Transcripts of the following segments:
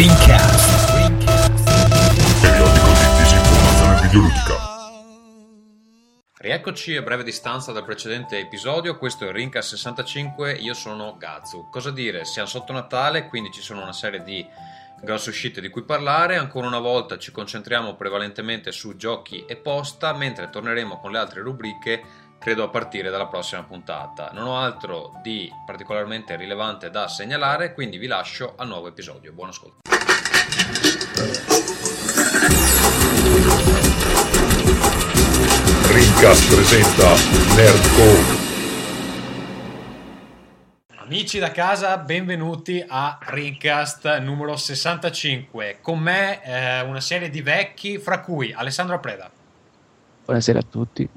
Rincast. Periodico di disinformazione videoludica. Rieccoci a breve distanza dal precedente episodio, questo è il Rincast 65, io sono Gazu. Cosa dire? Siamo sotto Natale, quindi ci sono una serie di grosse uscite di cui parlare, ancora una volta ci concentriamo prevalentemente su giochi e posta, mentre torneremo con le altre rubriche credo a partire dalla prossima puntata. Non ho altro di particolarmente rilevante da segnalare, quindi vi lascio al nuovo episodio. Buon ascolto. Rincast presenta Nerdcore. Amici da casa, benvenuti a Rincast numero 65. Con me eh, una serie di vecchi, fra cui Alessandro Preda. Buonasera a tutti.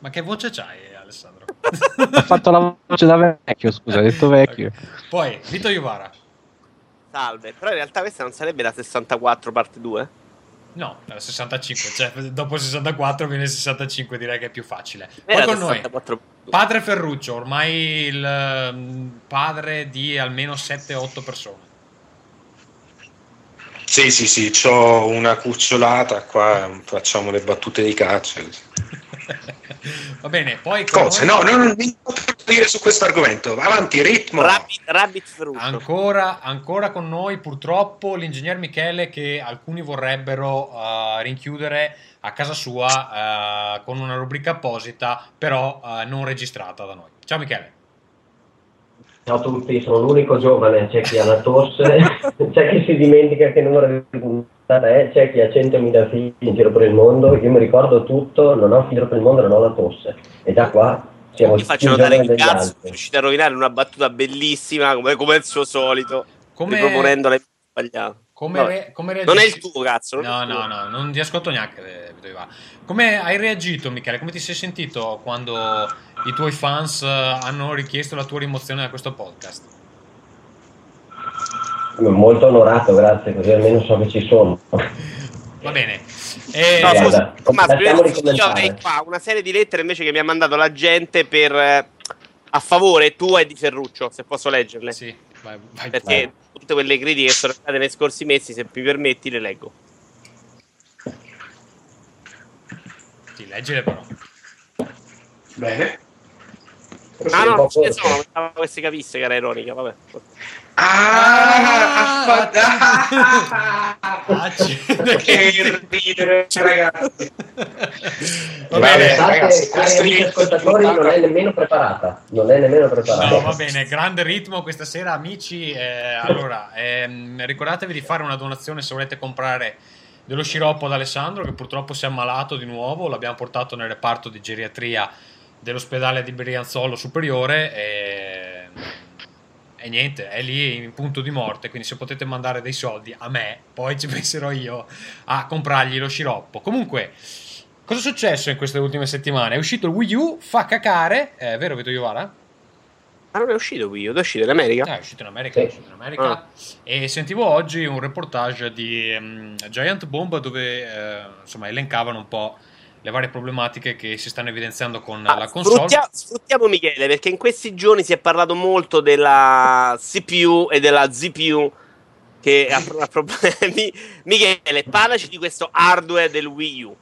Ma che voce c'hai, Alessandro? Ha fatto la voce da vecchio, scusa, ha detto vecchio. Ok. Poi, Vito Iuvara. Salve, però in realtà questa non sarebbe la 64 parte 2? No, la 65, cioè dopo il 64 viene il 65, direi che è più facile. Poi con noi, 64 padre Ferruccio, ormai il mm, padre di almeno 7-8 persone. Sì, sì, sì, ho una cucciolata qua, facciamo le battute di caccia. Va bene, poi Cose, no, no, non mi posso dire su questo argomento. Avanti, ritmo. Rabbit, Rabbit Ferruccio. Ancora, ancora con noi purtroppo l'ingegner Michele che alcuni vorrebbero eh, rinchiudere a casa sua eh, con una rubrica apposita, però eh, non registrata da noi. Ciao Michele. Ciao a tutti, sono l'unico giovane, c'è chi ha la tosse, c'è chi si dimentica che numero di puntata è, c'è chi ha 100.000 figli in giro per il mondo, io mi ricordo tutto, non ho figli per il mondo, non ho la tosse. E già qua siamo Mi faccio notare che cazzo è altri. riuscito a rovinare una battuta bellissima come, come il suo solito, Come, riproponendola in sbagliato. come, Vabbè. re- come Non è il reagisci- tuo cazzo, No, tuo. no, no, non ti ascolto neanche. eh. Come hai reagito, Michele? Come ti sei sentito quando i tuoi fans eh, hanno richiesto la tua rimozione da questo podcast? Molto onorato, grazie, così almeno so che ci sono. Va bene. Eh, No, scusa, ma io avrei qua una serie di lettere invece che mi ha mandato la gente per, eh, a favore tua e di Ferruccio, se posso leggerle. sì, vai, vai. Perché tutte quelle critiche che sono state nei scorsi mesi, se mi permetti, le leggo. Sì, leggile però. Bene. Ah, no, ce ne sono, pensavo che si capisse che era ironica, vabbè. Ah, Ah, ah, che ridere, ragazzi. Va bene. Ragazzi, questo è- ascoltatori, non è nemmeno preparata, non è nemmeno preparata. No, va bene, grande ritmo questa sera, amici. Eh, allora, ehm, ricordatevi di fare una donazione se volete comprare dello sciroppo ad Alessandro, che purtroppo si è ammalato di nuovo. L'abbiamo portato nel reparto di geriatria dell'ospedale di Brianzolo Superiore. E, e niente, è lì in punto di morte. Quindi, se potete mandare dei soldi a me, poi ci penserò io a comprargli lo sciroppo. Comunque. Cosa è successo in queste ultime settimane? È uscito il Wii U, fa cacare, è vero Vito Iovara? Ma non è uscito qui, io, è uscito in America. Ah, è uscito in America, è uscito in America. E sentivo oggi un reportage di ehm, Giant Bomb dove eh, insomma elencavano un po' le varie problematiche che si stanno evidenziando con Ah, la console. sfruttia- sfruttiamo Michele perché in questi giorni si è parlato molto della CPU e della ZPU che ha, pro- ha problemi. Michele, parlaci di questo hardware del Wii U.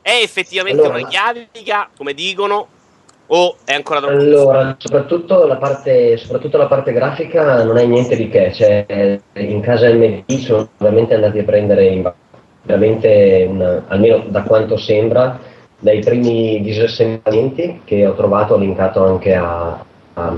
È effettivamente Allora, una chiavica, come dicono, o è ancora troppo Allora, soprattutto la, parte, soprattutto la parte grafica non è niente di che, cioè, in casa MD sono veramente andati a prendere in veramente, una- almeno da quanto sembra, dai primi disassemblamenti che ho trovato, ho linkato anche a, a,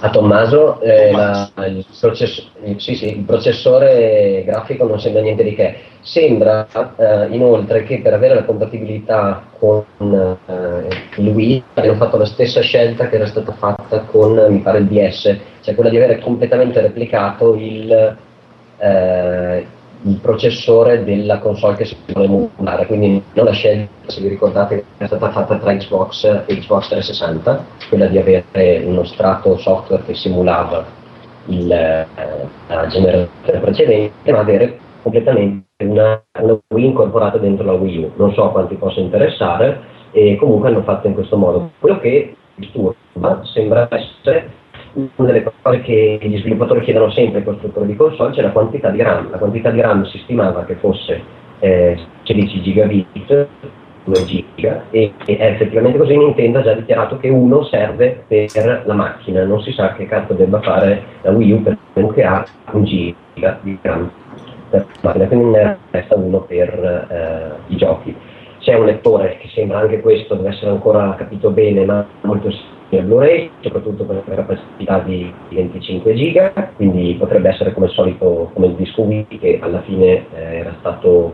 a Tommaso, eh, la- il, process- il- sì, sì, il processore grafico non sembra niente di che. Sembra eh, inoltre che per avere la compatibilità con eh, il Wii abbiano fatto la stessa scelta che era stata fatta con, mi pare, il DS, cioè quella di avere completamente replicato il, eh, il processore della console che si vuole emulare, quindi non la scelta, se vi ricordate, è stata fatta tra Xbox e Xbox 360, quella di avere uno strato software che simulava il, eh, la generazione precedente, ma avere completamente una, una Wii incorporata dentro la Wii U. Non so quanti possa interessare, e comunque hanno fatto in questo modo. Quello che disturba sembra essere una delle cose che gli sviluppatori chiedono sempre ai costruttori di console c'è la quantità di RAM. La quantità di RAM si stimava che fosse eh, 16 gigabit, 2 giga, e, e effettivamente così. Nintendo ha già dichiarato che uno serve per la macchina, non si sa che cazzo debba fare la Wii U perché ha un giga di RAM per la macchina, quindi ne resta uno per eh, i giochi. C'è un lettore che sembra anche questo deve essere ancora capito bene, ma molto simile al Blu-ray, soprattutto con la capacità di 25 giga, quindi potrebbe essere come al solito come il disco Wii che alla fine eh, era stato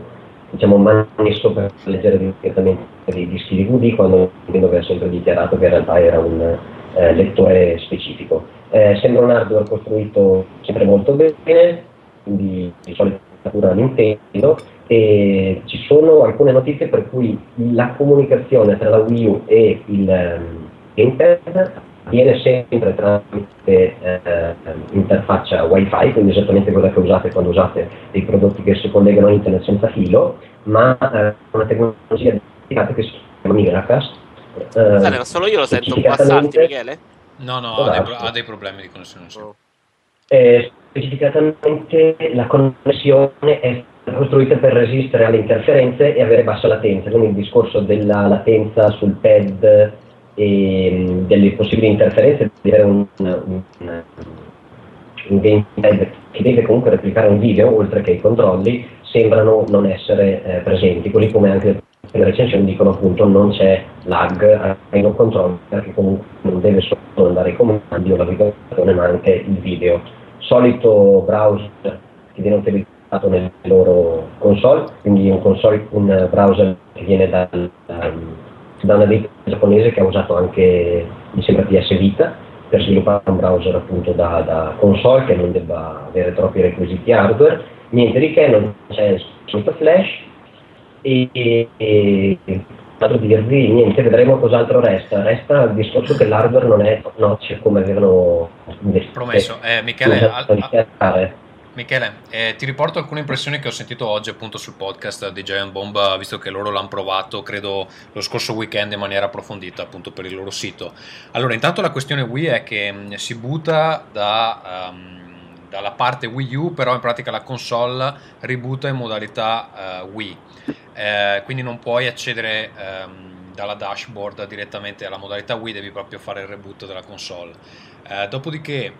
diciamo messo per leggere direttamente i dischi DVD quando aveva sempre dichiarato che in realtà era un eh, lettore specifico. Eh, sembra un hardware costruito sempre molto bene, quindi di solito natura Nintendo e ci sono alcune notizie per cui la comunicazione tra la Wii U e il um, Gamepad avviene sempre tramite eh, interfaccia wifi, quindi esattamente quella che usate quando usate dei prodotti che si collegano a internet senza filo, ma eh, una tecnologia dedicata che si chiama Miracast. Eh, Scusate, ma solo io lo sento assalti, Michele? No, no, ha dei, ha dei, problemi di connessione. Oh. Eh, specificatamente la connessione è costruita per resistere alle interferenze e avere bassa latenza, quindi il discorso della latenza sul pad e delle possibili interferenze di avere un, un, un gamepad che deve comunque replicare un video oltre che i controlli sembrano non essere eh, presenti, così come anche le recensioni dicono appunto non c'è lag ai non controlli perché comunque non deve solo andare i comandi o la ma anche il video. Solito browser che viene utilizzato nelle loro console, quindi un, console, un browser che viene dal, um, da una ditta giapponese che ha usato anche, mi sembra, PS Vita per sviluppare un browser appunto da, da console che non debba avere troppi requisiti hardware. Niente di che, non c'è sotto flash e, e, e altro dirvi niente, vedremo cos'altro resta. Resta il discorso che l'hardware non è notch come avevano promesso. Eh, Michele, al, al, Michele, eh, ti riporto alcune impressioni che ho sentito oggi appunto sul podcast di Giant Bomb, visto che loro l'hanno provato, credo, lo scorso weekend in maniera approfondita appunto per il loro sito. Allora, intanto la questione Wii è che mh, mm, si butta da, um, dalla parte Wii U, però in pratica la console ributa in modalità uh, Wii, eh, quindi non puoi accedere um, dalla dashboard direttamente alla modalità Wii, devi proprio fare il reboot della console. Eh, dopodiché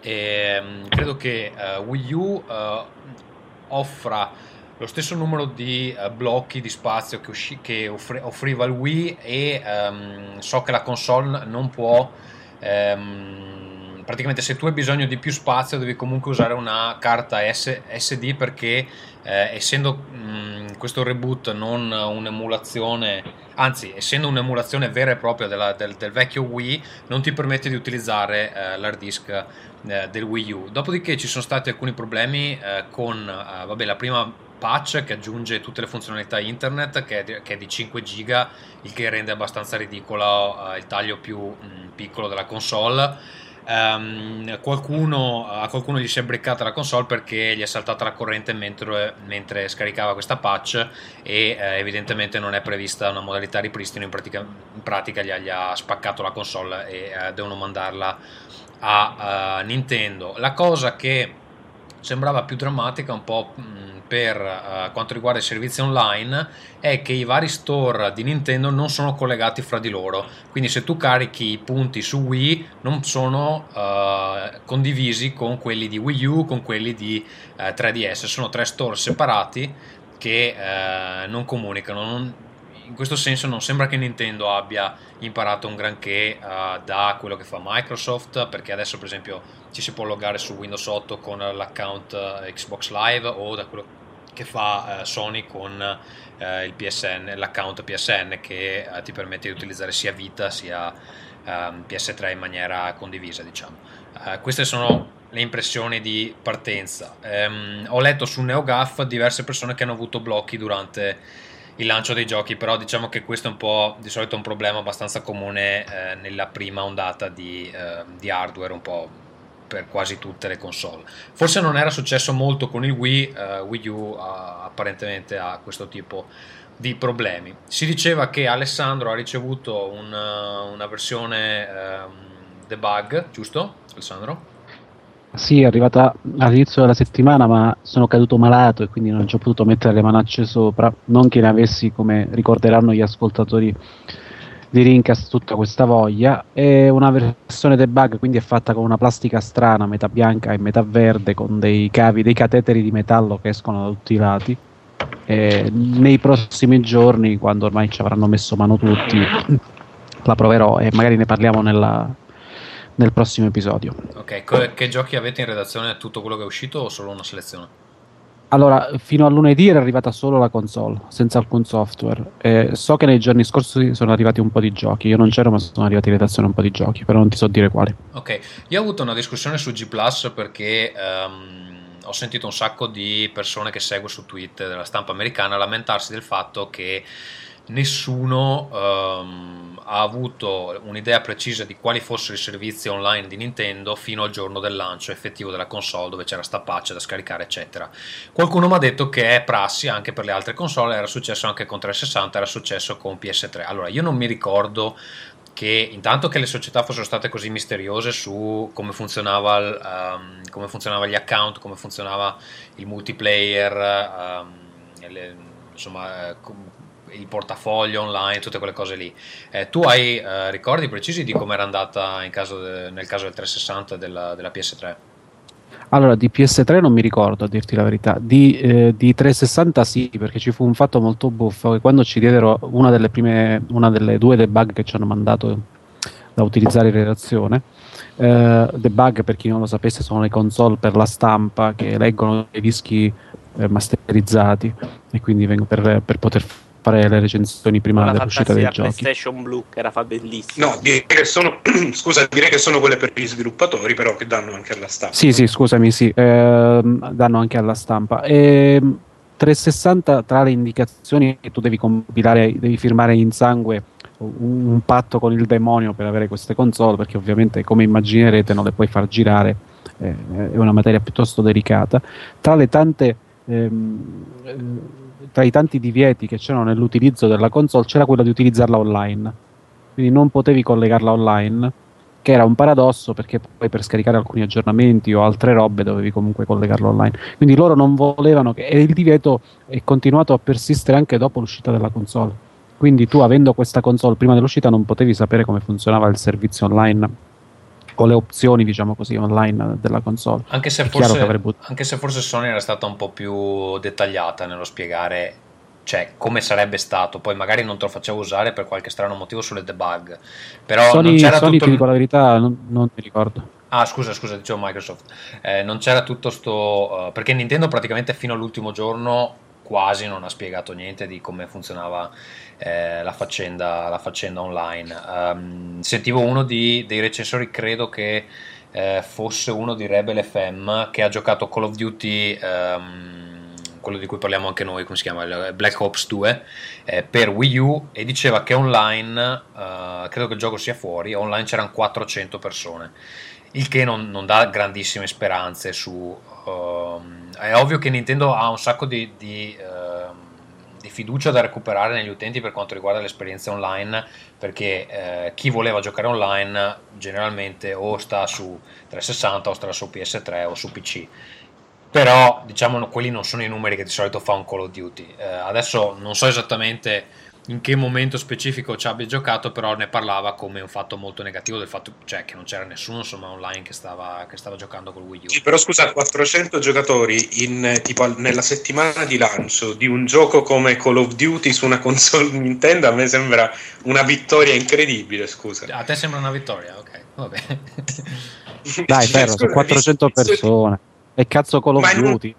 e, ehm, credo che uh, Wii U uh, offra lo stesso numero di uh, blocchi di spazio che, usci- che offri- offriva il Wii e um, so che la console non può um, praticamente se tu hai bisogno di più spazio devi comunque usare una carta S- SD perché eh, essendo mh, questo reboot non un'emulazione anzi essendo un'emulazione vera e propria della, del, del, vecchio Wii non ti permette di utilizzare eh, l'hard disk eh, del Wii U. Dopodiché ci sono stati alcuni problemi eh, con eh, vabbè, la prima patch che aggiunge tutte le funzionalità internet che è di, che è di 5 giga, il che rende abbastanza ridicolo il taglio più mh, piccolo della console. Um, qualcuno, a qualcuno gli si è briccata la console perché gli è saltata la corrente mentre, mentre scaricava questa patch e eh, evidentemente non è prevista una modalità ripristino in pratica, in pratica gli, ha, gli, ha, spaccato la console e eh, devono mandarla a uh, Nintendo. La cosa che sembrava più drammatica un po' per uh, quanto riguarda i servizi online è che i vari store di Nintendo non sono collegati fra di loro. Quindi se tu carichi i punti su Wii non sono uh, condivisi con quelli di Wii U con quelli di uh, 3DS sono tre store separati che non comunicano non, in questo senso non sembra che Nintendo abbia imparato un granché uh, da quello che fa Microsoft, perché adesso per esempio ci si può loggare su Windows 8 con l'account uh, Xbox Live o da quello che fa uh, Sony con PSN, l'account PSN che ti permette di utilizzare sia Vita sia ehm, PS3 in maniera condivisa, diciamo. queste sono le impressioni di partenza. Um, ho letto su NeoGAF diverse persone che hanno avuto blocchi durante il lancio dei giochi, però diciamo che questo è un po' di solito un problema abbastanza comune eh, nella prima ondata di, eh, di, hardware, un po' per quasi tutte le console. Forse non era successo molto con il Wii, eh, Wii U apparentemente ha questo tipo di problemi. Si diceva che Alessandro ha ricevuto un, una versione ehm, debug, giusto Alessandro? Sì, è arrivata all'inizio della settimana, ma sono caduto malato e quindi non ci ho potuto mettere le manacce sopra. Non che ne avessi, come ricorderanno gli ascoltatori di Rincast, tutta questa voglia. È una versione debug, quindi è fatta con una plastica strana, metà bianca e metà verde, con dei cavi, dei cateteri di metallo che escono da tutti i lati. E nei prossimi giorni, quando ormai ci avranno messo mano tutti, la proverò e magari ne parliamo nella, nel prossimo episodio. Ok, che giochi avete in redazione? Tutto quello che è uscito o solo una selezione? Allora, fino a lunedì era arrivata solo la console, senza alcun software. Eh, so che nei giorni scorsi sono arrivati un po' di giochi. Io non c'ero, ma sono arrivati in redazione un po' di giochi, però non ti so dire quali. Ok, io ho avuto una discussione su G Plus perché ehm, ho sentito un sacco di persone che seguo su Twitter della stampa americana lamentarsi del fatto che nessuno ehm, ha avuto un'idea precisa di quali fossero i servizi online di Nintendo fino al giorno del lancio effettivo della console dove c'era sta patch da scaricare eccetera. Qualcuno mi ha detto che è prassi anche per le altre console era successo anche con 360 era successo con PS3 allora io non mi ricordo che intanto che le società fossero state così misteriose su come funzionava, il, um, come funzionava gli account, come funzionava il multiplayer, um, le, insomma, il portafoglio online, tutte quelle cose lì. Eh, tu hai eh, ricordi precisi di come era andata caso de, nel caso del 360 della, della, PS3? Allora, di PS3 non mi ricordo a dirti la verità, di, eh, di 360 sì, perché ci fu un fatto molto buffo che quando ci diedero una delle prime, una delle due debug che ci hanno mandato da utilizzare in redazione, eh, debug per chi non lo sapesse sono le console per la stampa che leggono i dischi eh, masterizzati e quindi vengo per, per poter fare le recensioni prima dell'uscita dei giochi. PlayStation Blue che era fa bellissimo. No, direi che sono scusa, direi che sono quelle per gli sviluppatori, però che danno anche alla stampa. Sì, sì, scusami, sì, eh, danno anche alla stampa. E, 360 tra le indicazioni che tu devi compilare, devi firmare in sangue un, un patto con il demonio per avere queste console, perché ovviamente come immaginerete non le puoi far girare, eh, è una materia piuttosto delicata. Tra le tante ehm, tra i tanti divieti che c'erano nell'utilizzo della console c'era quello di utilizzarla online. Quindi non potevi collegarla online, che era un paradosso perché poi per scaricare alcuni aggiornamenti o altre robe dovevi comunque collegarla online. Quindi loro non volevano che e il divieto è continuato a persistere anche dopo l'uscita della console. Quindi tu avendo questa console prima dell'uscita non potevi sapere come funzionava il servizio online o le opzioni, diciamo così, online della console. Anche se, forse, avrebbe... anche se forse Sony era stata un po' più dettagliata nello spiegare cioè come sarebbe stato. Poi magari non te lo facevo usare per qualche strano motivo sulle debug. Però Sony, non c'era Sony tutto... ti dico la verità, non, non mi ricordo. Ah, scusa, scusa, dicevo Microsoft. Eh, non c'era tutto sto. Uh, perché Nintendo praticamente fino all'ultimo giorno quasi non ha spiegato niente di come funzionava eh, la, faccenda, la, faccenda, online. Um, sentivo uno di, dei recensori, credo che eh, fosse uno di Rebel FM, che ha giocato Call of Duty. Um, quello di cui parliamo anche noi, come si chiama? Black Ops 2 eh, per Wii U e diceva che online, uh, credo che il gioco sia fuori, online c'erano 400 persone, il che non, non dà grandissime speranze su Uh, è ovvio che Nintendo ha un sacco di, di, uh, di, fiducia da recuperare negli utenti per quanto riguarda l'esperienza online, perché uh, chi voleva giocare online generalmente o sta su 360 o sta su PS3 o su PC. Però diciamo quelli non sono i numeri che di solito fa un Call of Duty. Eh, adesso non so esattamente in che momento specifico ci abbia giocato, però ne parlava come un fatto molto negativo del fatto cioè, che non c'era nessuno insomma, online che stava, che stava giocando col Wii U. Sì, però scusa, 400 giocatori in, tipo, nella settimana di lancio di un gioco come Call of Duty su una console Nintendo a me sembra una vittoria incredibile, scusa. A te sembra una vittoria, ok, va bene. Dai, Ferro, sono 400 persone. E cazzo Call of Duty.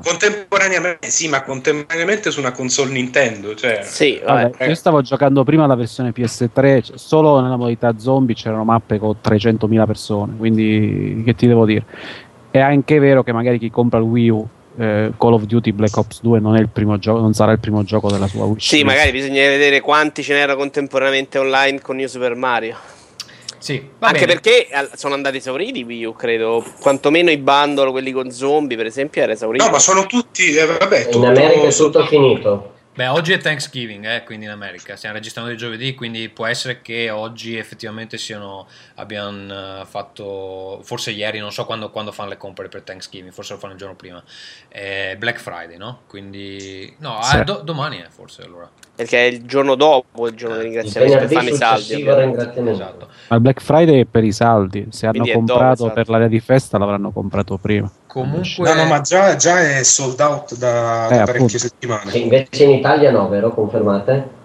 Contemporaneamente, sì, ma contemporaneamente su una console Nintendo. Cioè, sì, vabbè, io stavo giocando prima la versione PS3, cioè, solo nella modalità zombie c'erano mappe con 300.000 persone, quindi che ti devo dire? È anche vero che magari chi compra il Wii U eh, Call of Duty Black Ops 2 non, è il primo gioco, non sarà il primo gioco della sua wish. Sì, magari bisogna vedere quanti ce n'erano contemporaneamente online con New Super Mario. Sì, Anche bene. perché sono andati esauriti Wii U, credo. Quantomeno i bundle, quelli con zombie, per esempio, era esaurito. No, ma sono tutti. Eh, vabbè, in America è tutto finito. Beh, oggi è Thanksgiving, eh, quindi in America, stiamo registrando il giovedì, quindi può essere che oggi effettivamente siano, abbiano eh, fatto, forse ieri, non so quando, quando fanno le compere per Thanksgiving, forse lo fanno il giorno prima, eh, Black Friday, no? Quindi, no, Sì. ah, do- domani è forse allora. Perché è il giorno dopo, il giorno Eh, di Il ringraziamento per fanno i saldi. Esatto. Ma il Black Friday è per i saldi. Se hanno Quindi dopo, comprato esatto. per l'area di festa, l'avranno comprato prima. Comunque, No, no, ma già, già è sold out da, Eh, da parecchie settimane. Sì, invece in Italia no, vero? Confermate?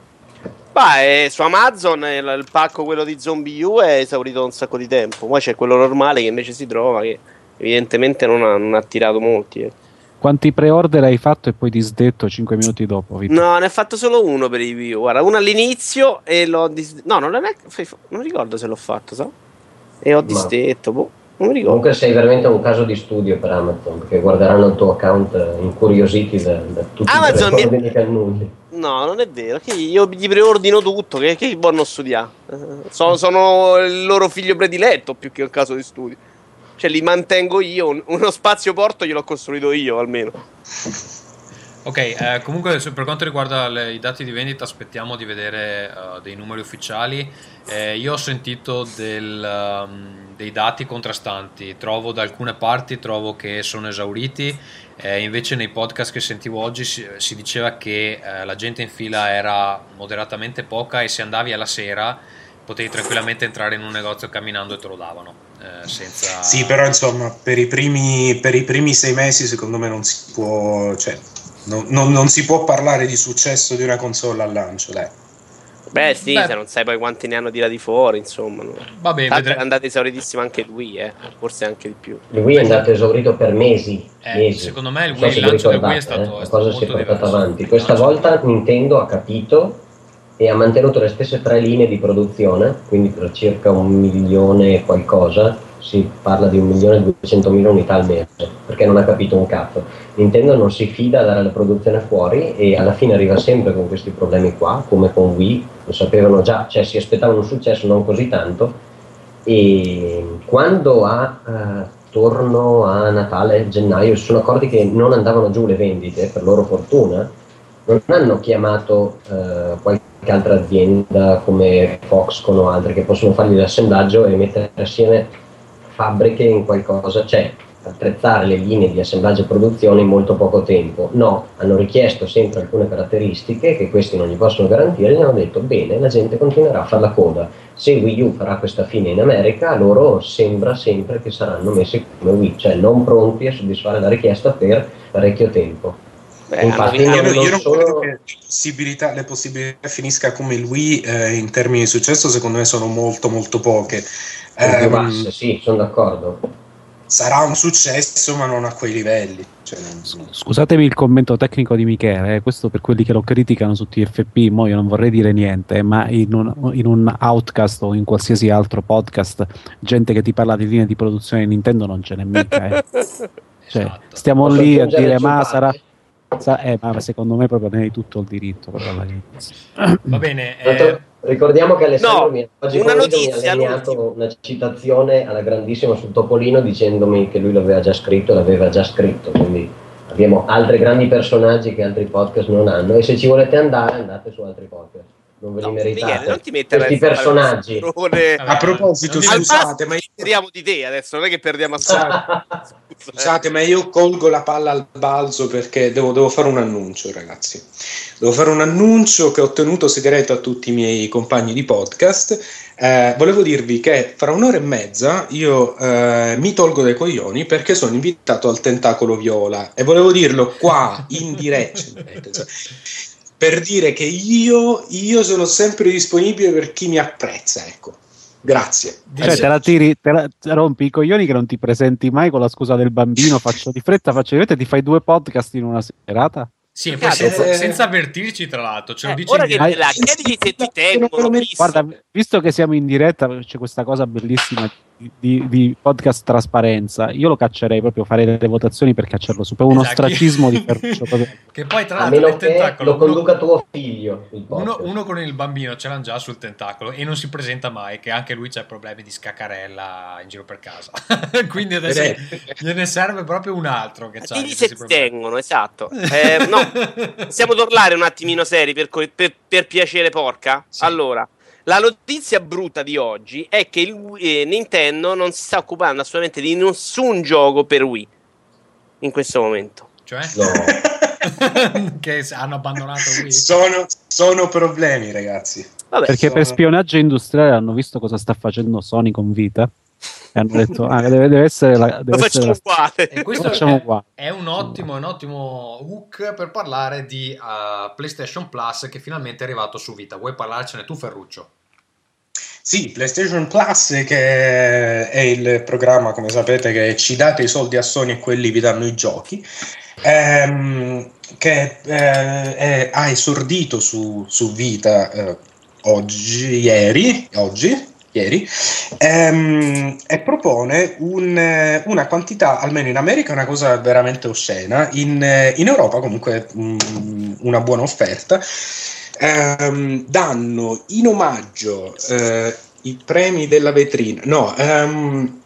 Ma è su Amazon il, il pacco quello di Zombie U è esaurito da un sacco di tempo. Poi c'è quello normale che invece si trova che evidentemente non ha, non ha attirato molti. eh. Quanti pre-order hai fatto e poi disdetto 5 minuti dopo? Vito? No, ne ho fatto solo uno per i Wii U. Guarda, uno all'inizio e l'ho dis- No, non, è... non ricordo se l'ho fatto, so? E ho disdetto, boh. Non mi ricordo. Comunque sei veramente un caso di studio per Amazon, perché guarderanno il tuo account eh, incuriositi da, da tutti Amazon i mi- che annulli. No, non è vero. Che io gli preordino tutto. Che, che buono studiare. Eh, Sono, sono il loro figlio prediletto più che un caso di studio. Cioè, li mantengo io. un- Uno spazio porto gliel'ho costruito io almeno. Ok, eh, comunque per quanto riguarda le- i dati di vendita aspettiamo di vedere eh, dei numeri ufficiali. Eh, io ho sentito del, um, dei dati contrastanti, trovo da alcune parti trovo che sono esauriti, eh, invece nei podcast che sentivo oggi si, si diceva che eh, la gente in fila era moderatamente poca e se andavi alla sera potevi tranquillamente entrare in un negozio camminando e te lo davano. Eh, senza... Sì, però insomma, per i, primi, per i primi sei mesi secondo me non si può, cioè, non, non- non si può parlare di successo di una console al lancio, dai. Beh, sì, Beh. se non sai poi quanti ne hanno tirati fuori, insomma. no. Vabbè, Tanto è andato esauritissimo anche il Wii, eh. Forse anche di più. Il Wii è andato esaurito per mesi. Eh, mesi. secondo me il so Wii- se il lancio del Wii è stato- eh, è la stato cosa si è portata diverso. avanti. Questa volta Nintendo ha capito e ha mantenuto le stesse tre linee di produzione, quindi per circa un milione e qualcosa, si parla di un milione e duecentomila unità al mese, perché non ha capito un cazzo. Nintendo non si fida a dare la produzione fuori e alla fine arriva sempre con questi problemi qua, come con Wii, lo sapevano già, cioè si aspettavano un successo non così tanto, e quando a eh, torno a Natale, gennaio, si sono accorti che non andavano giù le vendite, per loro fortuna, non hanno chiamato eh, qualche altra azienda come Foxconn o altre che possono fargli l'assemblaggio e mettere assieme fabbriche in qualcosa, cioè attrezzare le linee di assemblaggio e produzione in molto poco tempo. No, hanno richiesto sempre alcune caratteristiche che questi non gli possono garantire e hanno detto bene, la gente continuerà a fare la coda. Se Wii U farà questa fine in America, loro sembra sempre che saranno messi come Wii, cioè non pronti a soddisfare la richiesta per parecchio tempo. Beh, Io, io non solo- credo che le possibilità, le possibilità finisca come Wii eh, in termini di successo, secondo me sono molto molto poche. Ehm, basse, sì, sono d'accordo. sarà un successo, ma non a quei livelli. Cioè, non- Scusatemi il commento tecnico di Michele, eh, questo per quelli che lo criticano su TFP, mo io non vorrei dire niente, ma in un, in un outcast o in qualsiasi altro podcast, gente che ti parla di linee di produzione di Nintendo non ce n'è mica. eh. Cioè, Esatto. stiamo Posso lì a dire ma sarà... sa- eh, ma secondo me proprio ne hai tutto il diritto. Va bene, eh, Ricordiamo che Alessandro No, mi ha oggi una pomeriggio mi ha notizia, l'ultima. una citazione alla grandissima sul Topolino dicendomi che lui l'aveva già scritto, l'aveva già scritto, quindi abbiamo altri grandi personaggi che altri podcast non hanno e se ci volete andare andate su altri podcast, non ve li No, meritate. Non ti mettere Questi personaggi. A proposito, scusate, ma io- di te adesso, non è che perdiamo a. Scusate, ma io colgo la palla al balzo perché devo, devo fare un annuncio, ragazzi. Devo fare un annuncio che ho tenuto segreto a tutti i miei compagni di podcast. Eh, volevo dirvi che fra un'ora e mezza io eh, mi tolgo dai coglioni perché sono invitato al Tentacolo Viola e volevo dirlo qua in diretta per dire che io, io sono sempre disponibile per chi mi apprezza. Ecco, grazie. Cioè, te la tiri, te la te rompi i coglioni che non ti presenti mai con la scusa del bambino, faccio di fretta, faccio di fretta e ti fai due podcast in una serata? Sì, poi senza, eh. senza avvertirci, tra l'altro, ce lo Eh, dice ora in che la chiedi se ti tengo, lo. Guarda, visto che siamo in diretta, c'è questa cosa bellissima di, di podcast trasparenza, io lo caccerei proprio, fare le votazioni per cacciarlo su, per uno Esatto. stracismo di Ferruccio. proprio. Che poi tra l'altro nel tentacolo lo uno- conduca tuo figlio. Uno, uno con il bambino ce l'hanno già sul tentacolo e non si presenta mai, che anche lui c'ha problemi di scaccarella in giro per casa. Quindi adesso gliene serve proprio un altro che c'ha problemi. tengono, esatto. Eh, no, possiamo tornare un attimino seri per, per- per piacere porca? Sì. Allora, la notizia brutta di oggi è che il eh, Nintendo non si sta occupando assolutamente di nessun gioco per Wii in questo momento. Cioè? No. che hanno abbandonato Wii. sono, sono problemi, ragazzi. Vabbè, Perché per sono- spionaggio industriale hanno visto cosa sta facendo Sony con Vita e hanno detto, ah, deve, deve essere la... lo Deve essere facciamo la- uguale. E questo Facciamo è, qua. è un ottimo, un ottimo hook per parlare di uh, PlayStation Plus che finalmente è arrivato su Vita. Vuoi parlarcene tu, Ferruccio? Sì, PlayStation Plus che è il programma, come sapete, che ci date i soldi a Sony e quelli vi danno i giochi, ehm, che eh, è- ha esordito su, su Vita eh, oggi, ieri, oggi, ieri, ehm, e propone un, eh, una quantità, almeno in America, una cosa veramente oscena, in, eh, in Europa comunque mm, una buona offerta. Ehm, danno in omaggio eh, i premi della vetrina, no, ehm,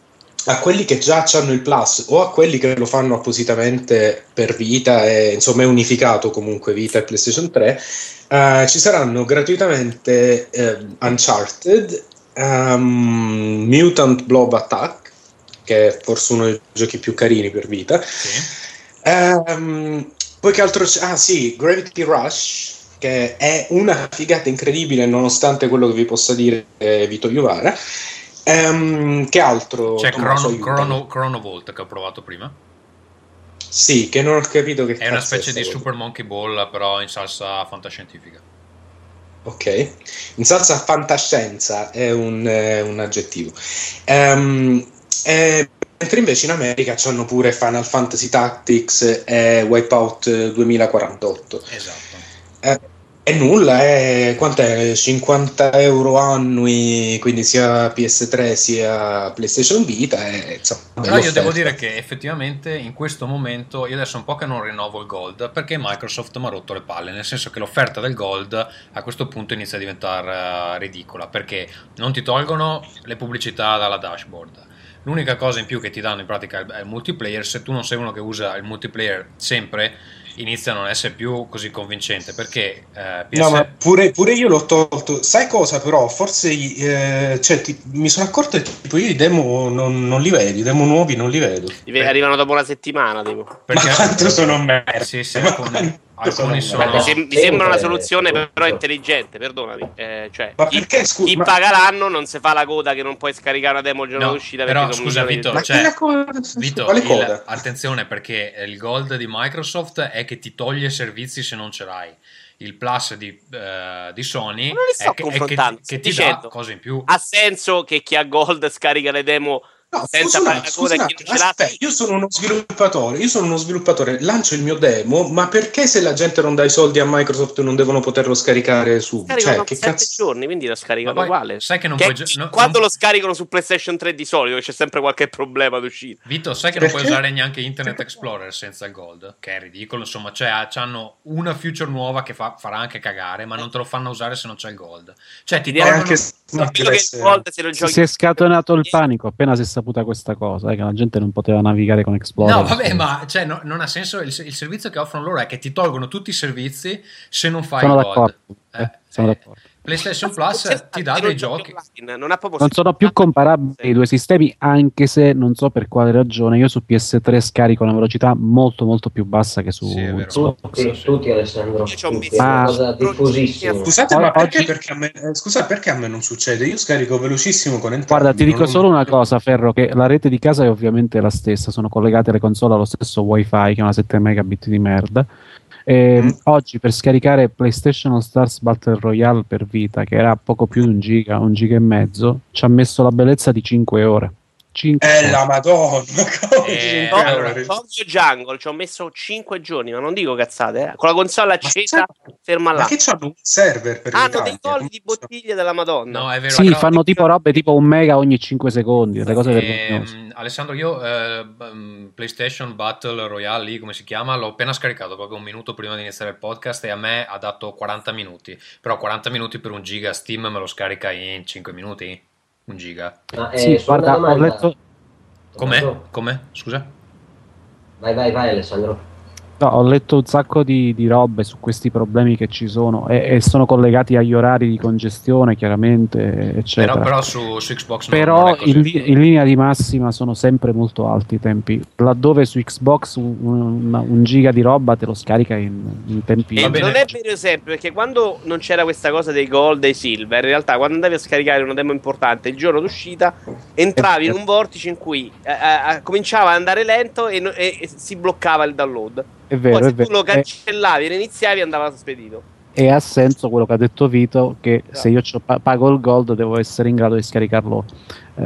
a quelli che già hanno il Plus o a quelli che lo fanno appositamente per Vita e insomma è unificato comunque Vita e PlayStation 3, eh, ci saranno gratuitamente eh, Uncharted, ehm, Mutant Blob Attack, che è forse uno dei giochi più carini per Vita. Sì. Ehm, poi che altro c'è? Ah sì, Gravity Rush, che è una figata incredibile nonostante quello che vi possa dire eh, Vito Iovara. Ehm, che altro? C'è Chrono. Chrono, Chrono Volt che ho provato prima. Sì, che non ho capito che È una specie di. Super Monkey Ball, però in salsa fantascientifica. Ok, in salsa fantascienza è un, eh, un aggettivo. Ehm, eh, mentre invece in America c'hanno pure Final Fantasy Tactics e Wipeout 2048. Esatto. È nulla, è quant'è? 50 euro annui, quindi sia PS3 sia PlayStation Vita. E, insomma, Però io devo dire che effettivamente in questo momento io adesso un po' che non rinnovo il Gold perché Microsoft mi ha rotto le palle, nel senso che l'offerta del Gold a questo punto inizia a diventare eh, ridicola perché non ti tolgono le pubblicità dalla dashboard. L'unica cosa in più che ti danno in pratica è il multiplayer, se tu non sei uno che usa il multiplayer sempre inizia a non essere più così convincente perché eh, PS... No, ma pure, pure io l'ho tolto. Sai cosa, però? Forse eh, cioè, ti- mi sono accorto che tipo, io i demo non, non li vedo, i demo nuovi non li vedo. Arrivano dopo una settimana, tipo. perché- Ma quanto sono merda? Sì, sì, Ma quanto alcuni sono-? Mi, sem- mi sembra una soluzione però intelligente, perdonami. Eh, cioè, Ma chi, perché, scusa, chi ma- paga l'anno non si fa la coda che non puoi scaricare una demo il giorno No, d'uscita però, scusa, Vito, Ma cioè, che la cosa- Vito, quale il- coda? attenzione perché il gold di Microsoft è che ti toglie servizi se non ce l'hai. Il plus di, eh, di Sony Ma non li sto è che, è che che ti dicendo. dà cose in più. Ha senso che chi ha Gold scarica le demo No, senza non aspetta, io sono uno sviluppatore, io sono uno sviluppatore, lancio il mio demo, ma perché se la gente non dà i soldi a Microsoft non devono poterlo scaricare su? Scaricano Cioè, che 7 cazzo? giorni, quindi lo scaricano poi uguale. sai che non Che- puoi gio- no- quando non- lo scaricano su PlayStation 3 di solito c'è sempre qualche problema d'uscita. Vito, sai che non puoi Perché? usare neanche Internet Explorer senza il gold? Che è ridicolo, insomma, cioè hanno una feature nuova che fa- farà anche cagare, ma non te lo fanno usare se non c'è il gold. Cioè ti E tolgono... anche Quello che il Gold se lo Si, giochi si è scatenato il panico appena si è saputa questa cosa, eh, che la gente non poteva navigare con Explorer. No, vabbè, ma cioè, no- non ha senso. Il, il servizio che offrono loro è che ti tolgono tutti i servizi se non fai Sono il d'accordo. eh, Eh, sono eh, d'accordo. PlayStation Plus ti dà dei giochi. Non, Non sono più comparabili i due sistemi, anche se non so per quale ragione. Io su PS3 scarico una velocità molto, molto più bassa che su Sì. Xbox. Tutti, tutti Alessandro, Io è una Ah. cosa diffusissima. Scusate, ma perché, oggi- perché a me, eh, scusate, perché a me non succede? Io scarico velocissimo con entrambi. Guarda, ti dico solo una cosa, Ferro, che la rete di casa è ovviamente la stessa, sono collegate le console allo stesso wifi, che è una 7 megabit di merda. E Mm. Oggi per scaricare PlayStation All Stars Battle Royale per Vita, che era poco più di un giga, un giga e mezzo, ci ha messo la bellezza di 5 ore. 5 È la madonna. Eh, No, Tokyo Jungle ci ho messo 5 giorni, ma non dico cazzate, eh. con la console accesa, ferma Ma là. che c'hanno un server per Hanno dei colli di bottiglie della Madonna. No, è vero. Sì, fanno tipo robe tipo un mega ogni 5 secondi, le cose. Ehm, Alessandro, io eh, mm, PlayStation Battle Royale, lì come si chiama, l'ho appena scaricato proprio un minuto prima di iniziare il podcast e a me ha dato 40 minuti. Però 40 minuti per un giga Steam me lo scarica in 5 minuti? Un giga. Ma, eh, Sì, guarda, ho letto, Com'è? Com'è? Scusa? Vai, vai, vai Alessandro. No, ho letto un sacco di, di robe su questi problemi che ci sono e, e sono collegati agli orari di congestione, chiaramente, eccetera. Però, però su, su Xbox non- Però non è così. in, in linea di massima sono sempre molto alti i tempi. Laddove su Xbox un, un- un giga di roba te lo scarica in, in tempi. E non è vero sempre perché quando non c'era questa cosa dei gold dei silver, in realtà quando andavi a scaricare una demo importante il giorno d'uscita, entravi in un vortice in cui eh, eh, cominciava ad andare lento e, e- e si bloccava il download. È vero, Poi è se vero. tu lo E- cancellavi e reiniziavi andava spedito. E ha senso quello che ha detto Vito, che Esatto. se io c'ho- pa- pago il gold devo essere in grado di scaricarlo eh,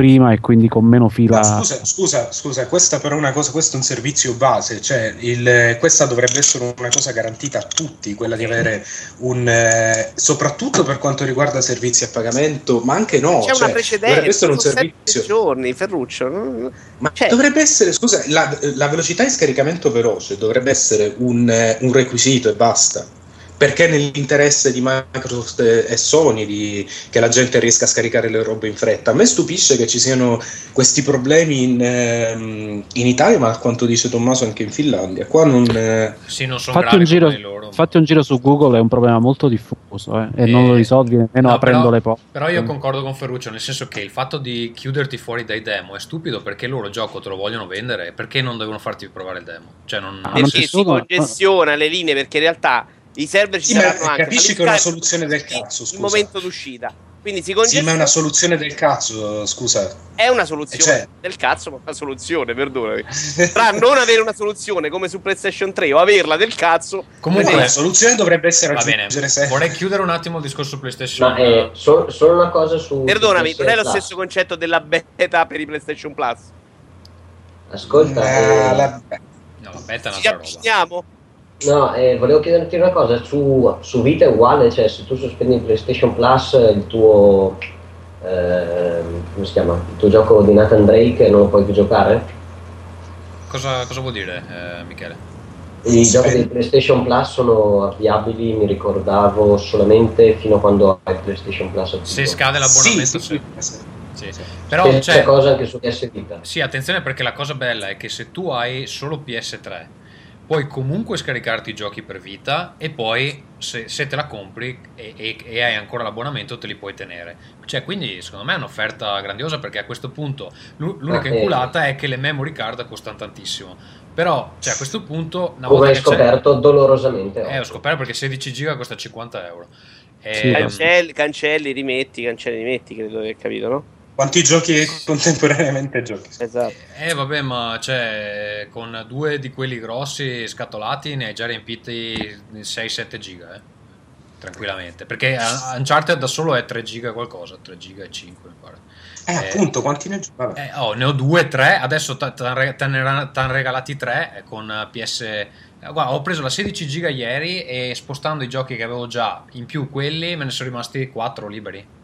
prima e quindi con meno fila. Ma scusa, scusa, scusa, questa però è una cosa, questo è un servizio base, cioè il- questa dovrebbe essere una cosa garantita a tutti, quella di avere un, eh, soprattutto per quanto riguarda servizi a pagamento, ma anche no, C'è cioè, una precedenza, dovrebbe essere un servizio, giorni, Ferruccio. non- ma cioè- dovrebbe essere, scusa, la, la velocità di scaricamento veloce dovrebbe essere un, eh, un requisito e basta. Perché nell'interesse di Microsoft e e Sony di- che la gente riesca a scaricare le robe in fretta. A me stupisce che ci siano questi problemi in, ehm, in Italia, ma a quanto dice Tommaso anche in Finlandia. Qua non. eh, Sì, non sono Fatti un, giro, fatti un giro su Google, è un problema molto diffuso eh, e Eh, non lo risolvi nemmeno no, aprendo però- le porte. Però io concordo con Ferruccio, nel senso che il fatto di chiuderti fuori dai demo è stupido perché loro gioco te lo vogliono vendere e perché non devono farti provare il demo? Cioè non, Ah, non perché si- congestiona le linee perché in realtà i server ci Sì, saranno anche capisci che è una soluzione del cazzo, il scusa. momento d'uscita quindi si Sì, ma è una soluzione del cazzo, scusa. è una soluzione Cioè- del cazzo ma una soluzione perdonami tra non avere una soluzione come su PlayStation 3 o averla del cazzo Comunque, la soluzione dovrebbe essere va bene, vorrei chiudere un attimo il discorso PlayStation. Ma eh, sol- solo una cosa su. perdonami non è lo stesso concetto della beta per i PlayStation Plus Ascolta, Eh, eh, la- No, la beta è ci un'altra roba. No, eh, volevo chiederti una cosa. Su, su Vita è uguale, cioè se tu sospendi il PlayStation Plus, il tuo. ehm, come si chiama? Il tuo gioco di Nathan Drake non lo puoi più giocare? Cosa, cosa vuol dire, eh, Michele? I Sì. giochi di PlayStation Plus sono avviabili, mi ricordavo, solamente fino a quando hai il PlayStation Plus attivo. Se scade l'abbonamento, Sì, sì. sì, sì. Però, Stessa cioè, cosa anche su PS Vita. Sì, attenzione perché la cosa bella è che se tu hai solo PS3 puoi comunque scaricarti i giochi per vita e poi se, se te la compri e, e- e hai ancora l'abbonamento te li puoi tenere. Cioè, quindi secondo me è un'offerta grandiosa perché a questo punto l'u- l'unica Ma, eh, inculata è che le memory card costano tantissimo. Però, cioè, a questo punto, una Come volta hai che c'è... scoperto dolorosamente. Eh, ho scoperto perché 16 giga costa 50 euro. E, Sì, cancelli, cancelli rimetti cancelli rimetti credo di aver capito no? Quanti giochi contemporaneamente giochi? esatto Eh vabbè, ma cioè, con due di quelli grossi scatolati ne hai già riempiti 6-7 giga, eh. Tranquillamente. Perché Uncharted da solo è 3 giga qualcosa, 3 giga e 5 mi pare. Eh, appunto, quanti ne? Vabbè. Eh, oh, ne ho 2, 3, adesso te ne hanno regalati 3 con PS... eh, Guarda, ho preso la 16 giga ieri e spostando i giochi che avevo già in più quelli me ne sono rimasti 4 liberi.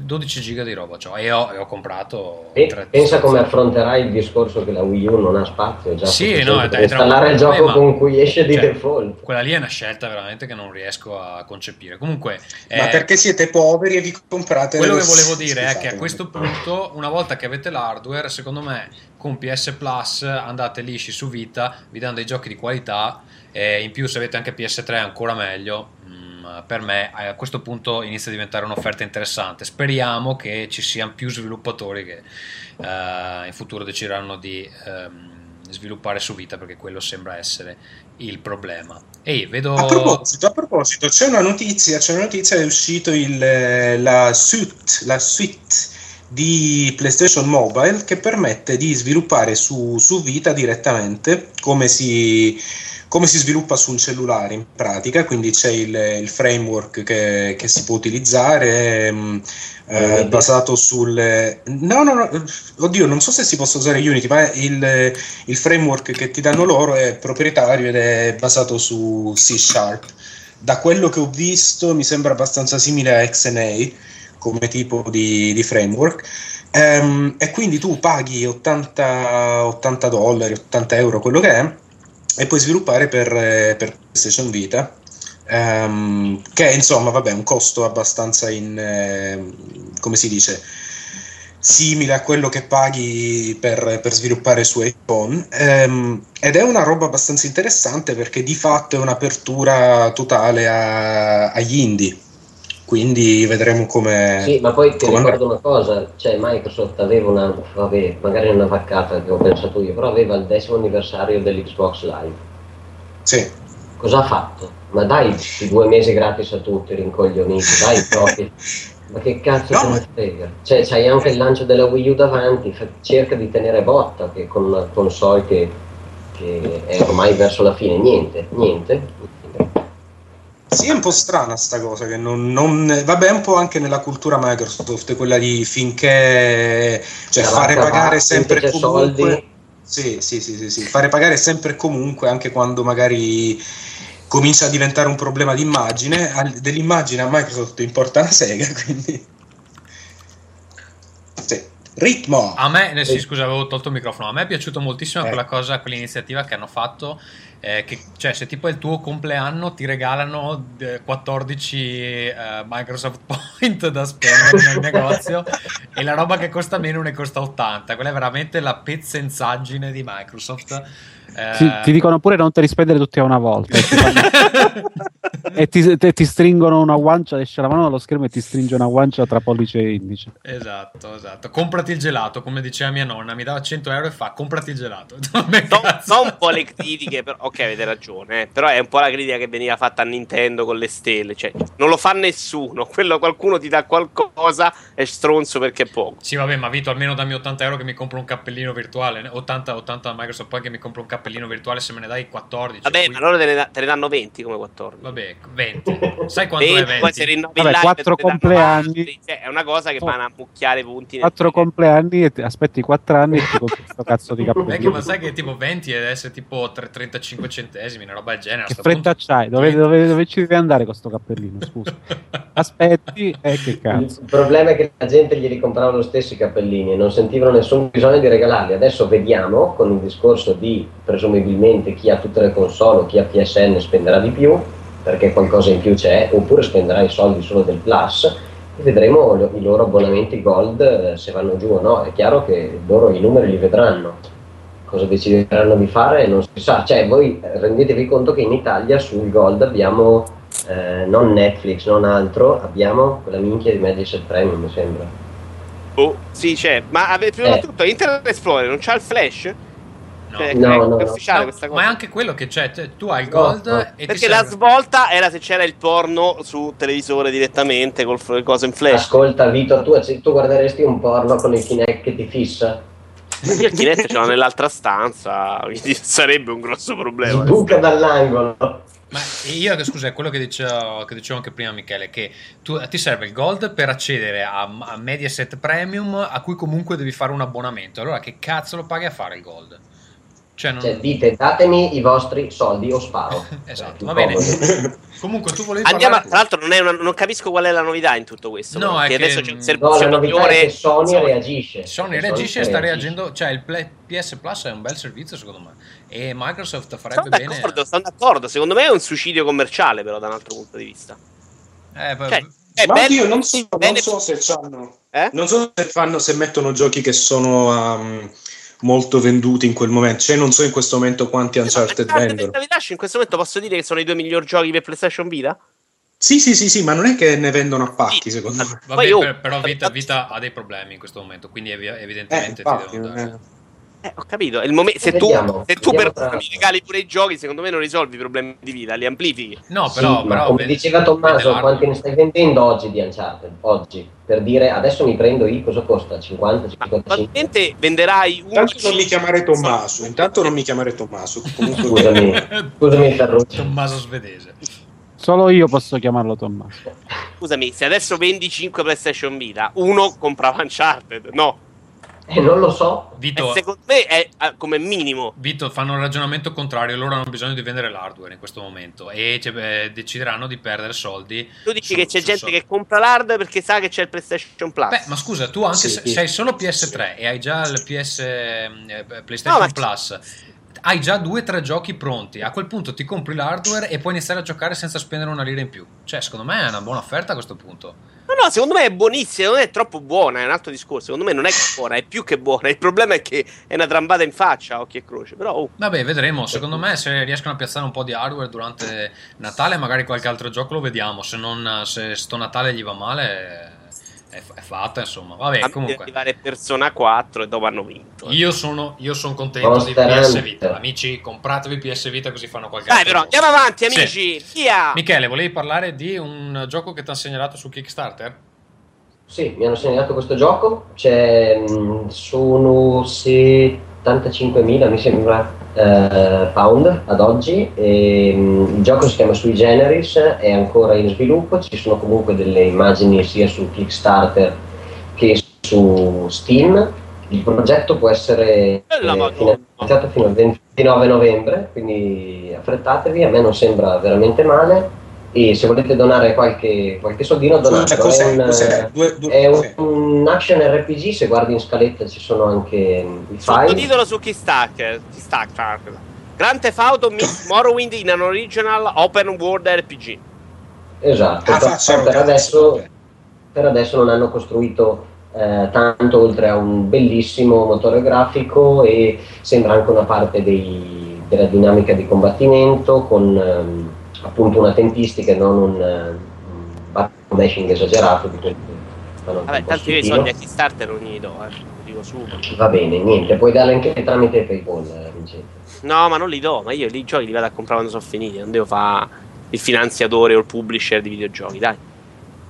12 giga di roba c'ho e ho, e ho comprato E pensa come affronterai il discorso che la Wii U non ha spazio, è già Sì, no, per dai, installare il gioco con cui esce di cioè, default. Quella lì è una scelta veramente che non riesco a concepire. Comunque, Ma eh, perché siete poveri e vi comprate quello che volevo dire è che a Scusate. questo punto, una volta che avete l'hardware, secondo me con PS Plus andate lisci su Vita, vi danno dei giochi di qualità. E in più, se avete anche PS3, ancora meglio. Per me a questo punto inizia a diventare un'offerta interessante. Speriamo che ci siano più sviluppatori che eh, in futuro decideranno di ehm, sviluppare su Vita perché quello sembra essere il problema. Ehi, vedo. A proposito, a proposito, c'è una notizia, c'è una notizia, è uscito il, la suite, la suite di PlayStation Mobile che permette di sviluppare su, su Vita direttamente come si, come si sviluppa su un cellulare in pratica, quindi c'è il, il framework che, che, si può utilizzare ehm, eh, basato sul... No, no, no, oddio, non so se si possa usare Unity, ma il, il framework che ti danno loro è proprietario ed è basato su C Sharp. Da quello che ho visto mi sembra abbastanza simile a XNA come tipo di, di framework. Um, e quindi tu paghi 80, 80, dollari, 80 euro, quello che è, e puoi sviluppare per, per PlayStation Vita. Um, che è insomma, vabbè, un costo abbastanza in eh, come si dice simile a quello che paghi per, per sviluppare su iPhone um, ed è una roba abbastanza interessante perché di fatto è un'apertura totale a, agli indie quindi vedremo come. Sì, ma poi ti ricordo andrà. una cosa: cioè Microsoft aveva una, vabbè, magari una vaccata che ho pensato io, però aveva il decimo anniversario dell'Xbox Live. Sì. Cosa ha fatto? Ma dai i due mesi gratis a tutti, rincoglioniti, dai proprio. Ma che cazzo no. ne frega? Cioè, c'hai anche il lancio della Wii U davanti, fa, cerca di tenere botta che con una console che, che è ormai verso la fine. Niente, niente. Sì, è un po' strana sta cosa, che non, non, vabbè, un po' anche nella cultura Microsoft, quella di finché, cioè La fare pagare sempre comunque, soldi. Sì, sì, sì, sì, sì, fare pagare sempre comunque, anche quando magari comincia a diventare un problema di immagine, dell'immagine a Microsoft importa una sega, quindi... Ritmo! A me, eh, sì, scusa, avevo tolto il microfono. A me è piaciuta moltissimo eh. quella cosa, quell'iniziativa che hanno fatto eh, che, cioè, se tipo è il tuo compleanno ti regalano 14 eh, Microsoft Point da spendere nel negozio e la roba che costa meno ne costa 80. Quella è veramente la pezzenzaggine di Microsoft. Eh... Sì, ti dicono pure non te li spendere tutti a una volta. e ti, te, ti, stringono una guancia, esce la mano dallo schermo e ti stringe una guancia tra pollice e indice. Esatto, esatto. Comprati il gelato, come diceva mia nonna, mi dava 100 euro e fa comprati il gelato. non, non un po' le critiche, però, ok, avete ragione, eh, però è un po' la critica che veniva fatta a Nintendo con le stelle, cioè non lo fa nessuno, quello qualcuno ti dà qualcosa è stronzo perché è poco. Sì, vabbè, ma Vito, almeno dammi 80 euro che mi compro un cappellino virtuale, 80, 80 Microsoft poi che mi compro un cappellino virtuale se me ne dai 14. Vabbè, qui... ma loro te ne, te ne, danno 20 come 14. Vabbè, 20. Sai quanto 20, è 20? Poi se rinnovi Vabbè, 4 compleanni. Cioè, è una cosa che oh. vanno a mucchiare punti. 4 compleanni e aspetti 4 anni e ti compri questo cazzo di cappellino. Vecchio, ma sai che tipo 20 deve essere tipo 35 centesimi, una roba del genere. Che fretta punto... c'hai? Dove, dove, dove, ci devi andare con questo cappellino? Scusa. Aspetti e eh, che cazzo. Il problema è che la gente gli ricomprava lo stesso i cappellini e non sentivano nessun bisogno di regalarli. Adesso vediamo con il discorso di presumibilmente chi ha tutte le console o chi ha PSN spenderà di più perché qualcosa in più c'è, oppure spenderà i soldi solo del Plus e vedremo i loro abbonamenti Gold eh, se vanno giù o no. È chiaro che loro i numeri li vedranno, cosa decideranno di fare non si sa. Cioè, voi rendetevi conto che in Italia sul Gold abbiamo eh, non Netflix, non altro, abbiamo quella minchia di Mediaset Premium, mi sembra. Oh, sì, c'è, ma prima di eh. tutto Internet Explorer non c'ha il flash? No, cioè, no, no, è ufficiale no, questa cosa. Ma è anche quello che c'è, cioè, tu hai il gold no, e Perché la svolta era se c'era il porno su televisore direttamente col f- cosa in flash. Ascolta Vito, tu, tu guarderesti un porno con il Kinect che ti fissa? Io il Kinect ce l'ho nell'altra stanza, quindi sarebbe un grosso problema. Buca dall'angolo. Ma io, scusa, è quello che dicevo, che dicevo, anche prima, Michele, che tu, ti serve il gold per accedere a, a Mediaset Premium, a cui comunque devi fare un abbonamento. Allora, che cazzo lo paghi a fare il gold? Cioè, non... cioè, dite datemi i vostri soldi o sparo. esatto, va bene. Comunque tu volevi Andiamo, parlare... tra l'altro non, una, non, capisco qual è la novità in tutto questo. No, è che adesso c'è un servizio no, migliore. Sony, Sony reagisce. Sony reagisce e sta reagendo, cioè il Play, PS Plus è un bel servizio secondo me e Microsoft farebbe sono bene. D'accordo, sono d'accordo, secondo me è un suicidio commerciale però da un altro punto di vista. Eh, cioè, ma bello, oddio, non so, non so se fanno, eh? non so se fanno, se mettono giochi che sono um, molto venduti in quel momento. Cioè, non so in questo momento quanti Uncharted no, vendono. In questo momento posso dire che sono i due migliori giochi per PlayStation Vita? Sì, sì, sì, sì, ma non è che ne vendono a pacchi, secondo me. Vabbè, oh, però Vita, Vita, ha dei problemi in questo momento, quindi evidentemente eh, infatti, ti devono dare. Eh, ho capito. Il momen- se, tu, se tu per tra- mi regali pure i giochi, secondo me non risolvi i problemi di vita, li amplifichi. No, Sì, però, ma però come vedi- diceva Tommaso, quanti ne stai vendendo oggi di Uncharted? Oggi, per dire adesso mi prendo io, cosa costa? 50, Ma 55? probabilmente venderai Intanto non mi 11 chiamare Tommaso. Intanto non mi chiamare Tommaso. Comunque, Scusami, scusami Ferruccio. Tommaso svedese. Solo io posso chiamarlo Tommaso. Scusami, se adesso vendi 5 PlayStation Vita, uno comprava Uncharted. No, Eh, non lo so. E Vito, secondo me è eh, come minimo. Vito, fanno un ragionamento contrario, loro hanno bisogno di vendere l'hardware in questo momento e cioè, beh, decideranno di perdere soldi. Tu dici su- che c'è gente su- che compra l'hardware perché sa che c'è il PlayStation Plus. Beh, ma scusa, tu anche Sì, se sì. hai solo PS3 e hai già il PS eh, No, PlayStation ma- Plus, hai già due o tre giochi pronti. A quel punto ti compri l'hardware e puoi iniziare a giocare senza spendere una lira in più. Cioè, secondo me è una buona offerta a questo punto. No, no, secondo me è buonissima, non è troppo buona, è un altro discorso. Secondo me non è buona, è più che buona. Il problema è che è una trambata in faccia, occhi e croce. Però, oh, Vabbè, vedremo. Secondo me, se riescono a piazzare un po' di hardware durante Natale, magari qualche altro gioco lo vediamo. Se non, se sto Natale gli va male, è, è fatta. Insomma, vabbè, a comunque. arrivare Persona 4 e dopo hanno vinto. Io sono, io sono contento Monster di PS. Vita. Amici, compratevi PS Vita così fanno qualche Dai, però, andiamo avanti, Sì. amici. Via! Michele, volevi parlare di un gioco che ti hanno segnalato su Kickstarter? Sì, mi hanno segnalato questo gioco, c'è, mh, sono 75.000 mi sembra eh, pound ad oggi, e, mh, il gioco si chiama Sui Generis, è ancora in sviluppo, ci sono comunque delle immagini sia su Kickstarter che su Steam, il progetto può essere eh, finanziato fino al 29 novembre, quindi affrettatevi, a me non sembra veramente male e se volete donare qualche, qualche soldino donatelo. cos'è? È un- Cos'è? Due- due- è un, sì. un action RPG, se guardi in scaletta ci sono anche i file. Sottotitolo su Kickstarter. Kickstarter. Grand Theft Auto meets Morrowind in an original open world RPG. Esatto, Ah, per, cazzo, adesso, per adesso non hanno costruito eh, tanto oltre a un bellissimo motore grafico e sembra anche una parte dei- della dinamica di combattimento con ehm, appunto una tempistica e non un, eh, un button mashing esagerato di quelli anche Vabbè, tanto io i soldi a Kickstarter non do, eh. lo dico subito. Va bene, niente, puoi darle anche tramite PayPal, eh, Vincenzo. No, ma non li do, ma io li giochi li vado a comprare quando sono finiti, non devo fare il finanziatore o il publisher di videogiochi, dai.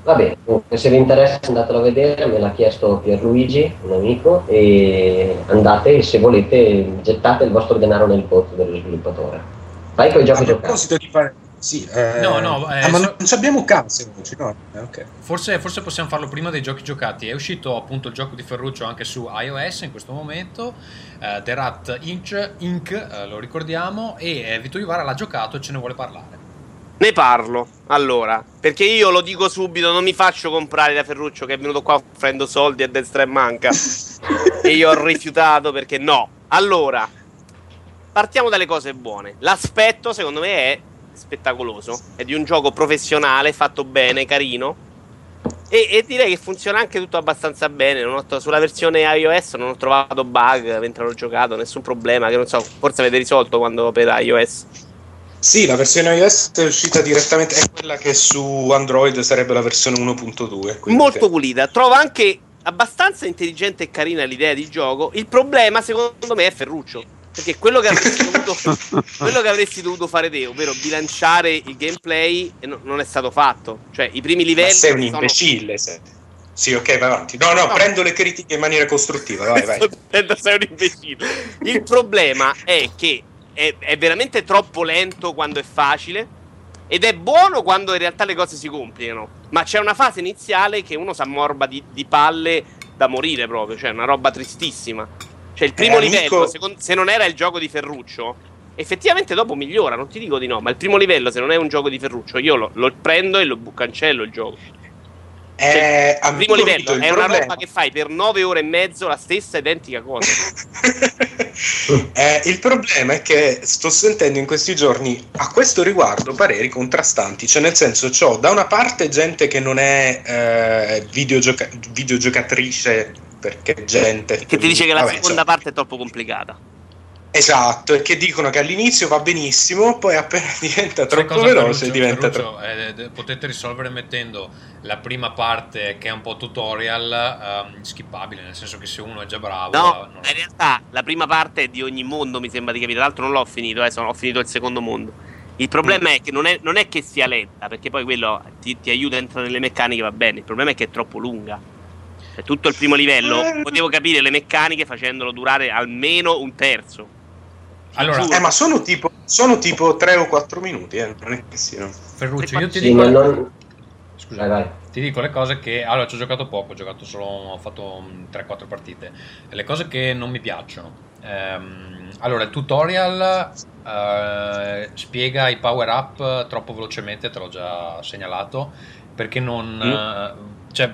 Va bene, comunque, se vi interessa andatelo a vedere, me l'ha chiesto Pierluigi, un amico, e andate e se volete gettate il vostro denaro nel pozzo dello sviluppatore. Vai con i A giochi giocati. Sì, eh, No, no, eh, ah, ma so- non abbiamo case oggi, no? Eh, ok. Forse, forse possiamo farlo prima dei giochi giocati. È uscito appunto il gioco di Ferruccio anche su iOS in questo momento. eh, The Rat Inc, Inc, eh, lo ricordiamo. E eh, Vito Ivara l'ha giocato e ce ne vuole parlare. Ne parlo, allora, perché io lo dico subito, non mi faccio comprare da Ferruccio che è venuto qua offrendo soldi a destra e manca. e io ho rifiutato perché no. Allora, partiamo dalle cose buone. L'aspetto, secondo me, è spettacoloso. È di un gioco professionale, fatto bene, carino. E, e direi che funziona anche tutto abbastanza bene. Non ho- sulla versione iOS non ho trovato bug mentre l'ho giocato, nessun problema. Che non so, forse avete risolto quando per iOS. Sì, la versione iOS è uscita direttamente, è quella che su Android sarebbe la versione 1.2. quindi molto pulita. Trovo anche abbastanza intelligente e carina l'idea di gioco. Il problema, secondo me, è Ferruccio. Perché quello che avresti dovuto, quello che avresti dovuto fare te, ovvero bilanciare il gameplay, e no- non è stato fatto. Cioè, i primi Ma livelli. sei un sono- imbecille, sei. Sì, ok, vai avanti. No, no, No. prendo le critiche in maniera costruttiva, vai, vai. Sei un imbecille. Il problema è che è, è veramente troppo lento quando è facile. Ed è buono quando in realtà le cose si complicano. Ma c'è una fase iniziale che uno si ammorba di, di palle da morire proprio. Cioè, una roba tristissima. Cioè, il primo Eh, amico- livello, secondo- se non era il gioco di Ferruccio, effettivamente dopo migliora. Non ti dico di no. Ma il primo livello, se non è un gioco di Ferruccio, io lo, lo prendo e lo cancello il gioco. Eh, Il primo livello il è una problema- roba che fai per 9 ore e mezzo la stessa identica cosa. Eh, il problema è che sto sentendo in questi giorni a questo riguardo pareri contrastanti, cioè nel senso c'ho da una parte gente che non è eh, videogioca- videogiocatrice perché gente Che ti dice che la vabbè, seconda insomma. parte è troppo complicata. Esatto, e che dicono che all'inizio va benissimo, poi appena diventa troppo veloce diventa troppo... eh, potete risolvere mettendo la prima parte che è un po' tutorial ehm, skippabile, nel senso che se uno è già bravo... No, non- in realtà la prima parte è di ogni mondo, mi sembra di capire. Tra l'altro non l'ho finito, eh, sono- ho finito il secondo mondo. Il problema è che non è, non è che sia lenta, perché poi quello ti, ti aiuta a entrare nelle meccaniche, va bene. Il problema è che è troppo lunga. Cioè, tutto il primo livello Eh. potevo capire le meccaniche facendolo durare almeno un terzo. Allora. Eh, ma sono tipo, sono tipo 3 o 4 minuti, eh, non è che siano... Ferruccio, io ti Sì, dico... non... Scusa. Vai, vai. Ti dico le cose che. Allora, ci ho giocato poco, ho giocato solo. Ho fatto mm, 3-4 partite. Le cose che non mi piacciono. Ehm, allora, il tutorial eh, spiega i power up troppo velocemente, te l'ho già segnalato. Perché non. eh, cioè,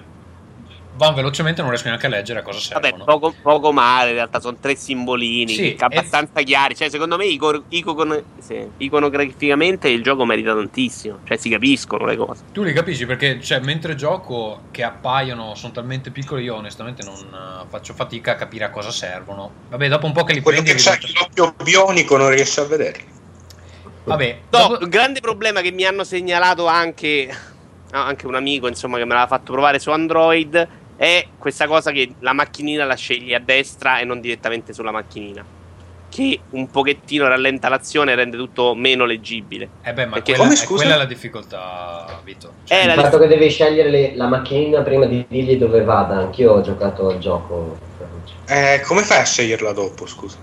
vanno velocemente, non riesco neanche a leggere a cosa Vabbè, servono. poco, poco male, in realtà sono tre simbolini Sì, abbastanza chiari. Cioè, secondo me, ico- icon- sì, iconograficamente il gioco merita tantissimo. Cioè, si capiscono le cose. Tu li capisci perché, cioè, mentre gioco che appaiono sono talmente piccoli, io onestamente non eh, faccio fatica a capire a cosa servono. Vabbè, dopo un po' che li Quello prendi. che c'ha risulta- l'occhio bionico non riesce a vederli. Vabbè, No, dopo- il grande problema che mi hanno segnalato anche, ah, anche un amico, insomma, che me l'ha fatto provare su Android è questa cosa che la macchinina la scegli a destra e non direttamente sulla macchinina. Che un pochettino rallenta l'azione e rende tutto meno leggibile. Eh beh, ma Perché- quella, come, è scusa? quella è la difficoltà, Vito. Cioè, Eh, Il la fatto che devi scegliere le- la macchinina prima di dirgli dove vada, anch'io ho giocato al gioco. Eh, come fai a sceglierla dopo, scusa?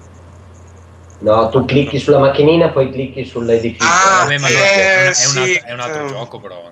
No, tu clicchi sulla macchinina, poi clicchi sull'edificio. Ah, vabbè, ma eh, no, è, sì, un altro, è un altro eh. gioco, però.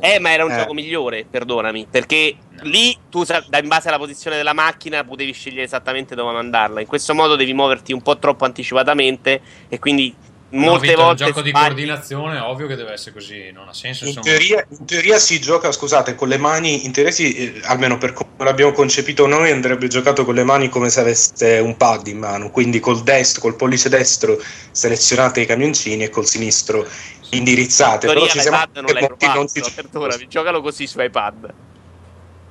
Eh, ma era un Eh. gioco migliore, perdonami. Perché No. lì tu, in base alla posizione della macchina, potevi scegliere esattamente dove mandarla. In questo modo devi muoverti un po' troppo anticipatamente e quindi molte Vito, volte. è un gioco di sbagli. coordinazione, ovvio che deve essere così, non ha senso. In teoria, in teoria si gioca, scusate, con le mani, in teoria si, eh, almeno per come l'abbiamo concepito noi, andrebbe giocato con le mani come se avesse un pad in mano, quindi col destro, col pollice destro selezionate i camioncini e col sinistro indirizzate. In Però teoria ci siamo non l'hai molti non provato, si no, perdonami, giocalo così su iPad.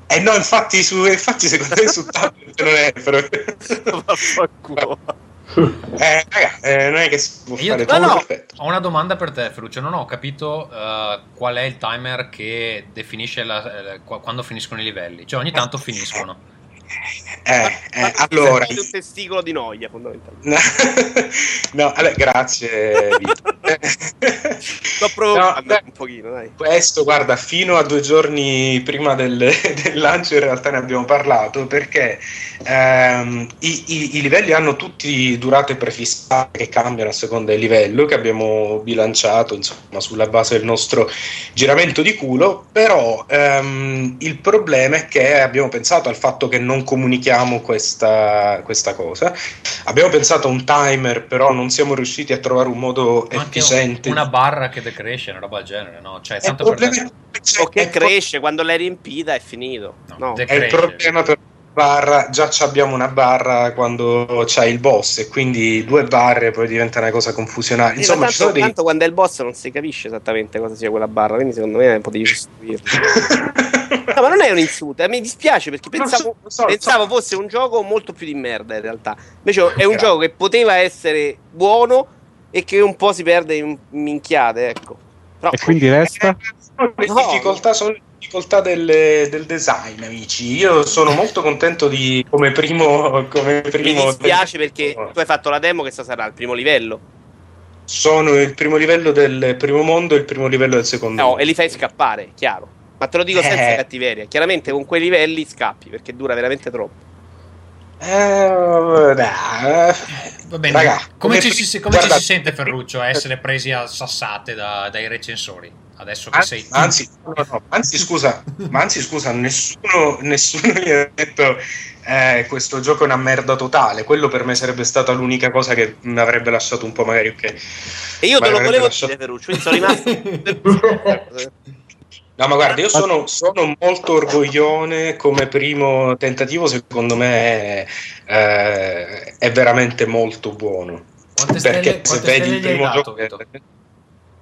Eh no, infatti, su, infatti secondo me su tablet non è, però... Vaffanculo. Eh, raga, eh, non è che si può Io- fare no, tutto no. perfetto. Ho una domanda per te, Ferruccio. Non ho capito eh, qual è il timer che definisce la- eh, qua- quando finiscono i livelli. Cioè, ogni tanto finiscono. Eh, eh, Ma- ma- allora, un testicolo di noia, fondamentalmente. no, allora, grazie Vito. Sto provocando No, un pochino, dai. Questo, guarda, fino a due giorni prima del, del lancio in realtà ne abbiamo parlato perché ehm, i, i- i livelli hanno tutti durate prefissate che cambiano a seconda del livello che abbiamo bilanciato insomma sulla base del nostro giramento di culo, però ehm, il problema è che abbiamo pensato al fatto che non comunichiamo questa, questa cosa, abbiamo pensato a un timer però non siamo riusciti a trovare un modo Anche un- una barra che decresce, una roba del genere, no? Cioè, tanto per problema O che è- cresce quando l'hai riempita è finito. No, No. È il problema per barra, già ci abbiamo una barra quando c'hai il boss e quindi due barre poi diventa una cosa confusionale. Sì, Insomma, ma ci sono tanto, dei... tanto quando è il boss non si capisce esattamente cosa sia quella barra, quindi secondo me potevi sostituirlo. No, ma non è un insulto, eh, mi dispiace perché pensavo, so, so, pensavo so. fosse un gioco molto più di merda in realtà. Invece è un Grazie. gioco che poteva essere buono e che un po' si perde in minchiate, ecco. Però, E quindi resta? Sono le No. difficoltà, sono le difficoltà del, del design, amici. Io sono molto contento di come primo. Come mi primo dispiace perché tu hai fatto la demo che sta sarà il primo livello. Sono il primo livello del primo mondo e il primo livello del secondo. No, mondo. e li fai scappare, chiaro. Ma te lo dico senza Eh. cattiveria. Chiaramente con quei livelli scappi perché dura veramente troppo. Eh, dai, Va bene, Raga, come, come ci, si, come ci si sente Ferruccio a essere presi a sassate da- dai recensori? Adesso che sei Anzi, anzi, no, no, anzi, scusa, ma anzi, scusa, nessuno, nessuno gli ha detto eh, questo gioco è una merda totale. Quello per me sarebbe stata l'unica cosa che mi avrebbe lasciato un po' magari ok. E io Ma te lo volevo lasciato- dire, Ferruccio, sono rimasto. No, ma guarda, io sono, sono molto orgoglione come primo tentativo, secondo me è, eh, è veramente molto buono. Quante Perché stelle, se vedi il primo dato, gioco...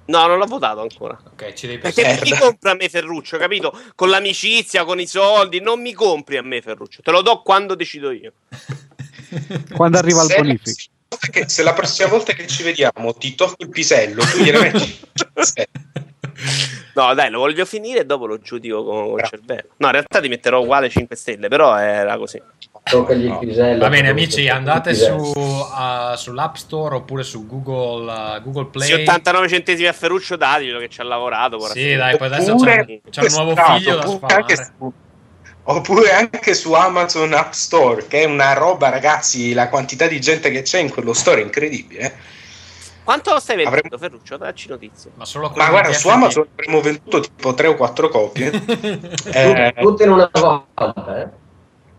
No, non l'ho votato ancora. Ok, ci devi Perché pensare. chi Merda. compra a me Ferruccio, capito? Con l'amicizia, con i soldi, non mi compri a me Ferruccio. Te lo do quando decido io. Quando arriva il bonifico. se la prossima volta che ci vediamo ti tocchi il pisello, tu gliene metti il pisello. No, dai, lo voglio finire e dopo lo giudico con, il cervello. No, in realtà ti metterò uguale 5 stelle, però era così. Pisello. Va bene, amici, andate su, uh, sull'App Store oppure su Google, uh, Google Play. Sì, 89 centesimi a Ferruccio dateglielo che ci ha lavorato. Sì, dai, poi adesso c'è, c'è un nuovo Esatto, figlio da oppure anche sfamare. su- Oppure anche su Amazon App Store, che è una roba, ragazzi, la quantità di gente che c'è in quello store è incredibile. Quanto stai vendendo, Avremmo- Ferruccio? Dacci notizie. Ma solo Ma guarda, su. Amazon avremmo venduto tipo 3 o 4 copie. Eh, Tut- Tutte in una volta, eh?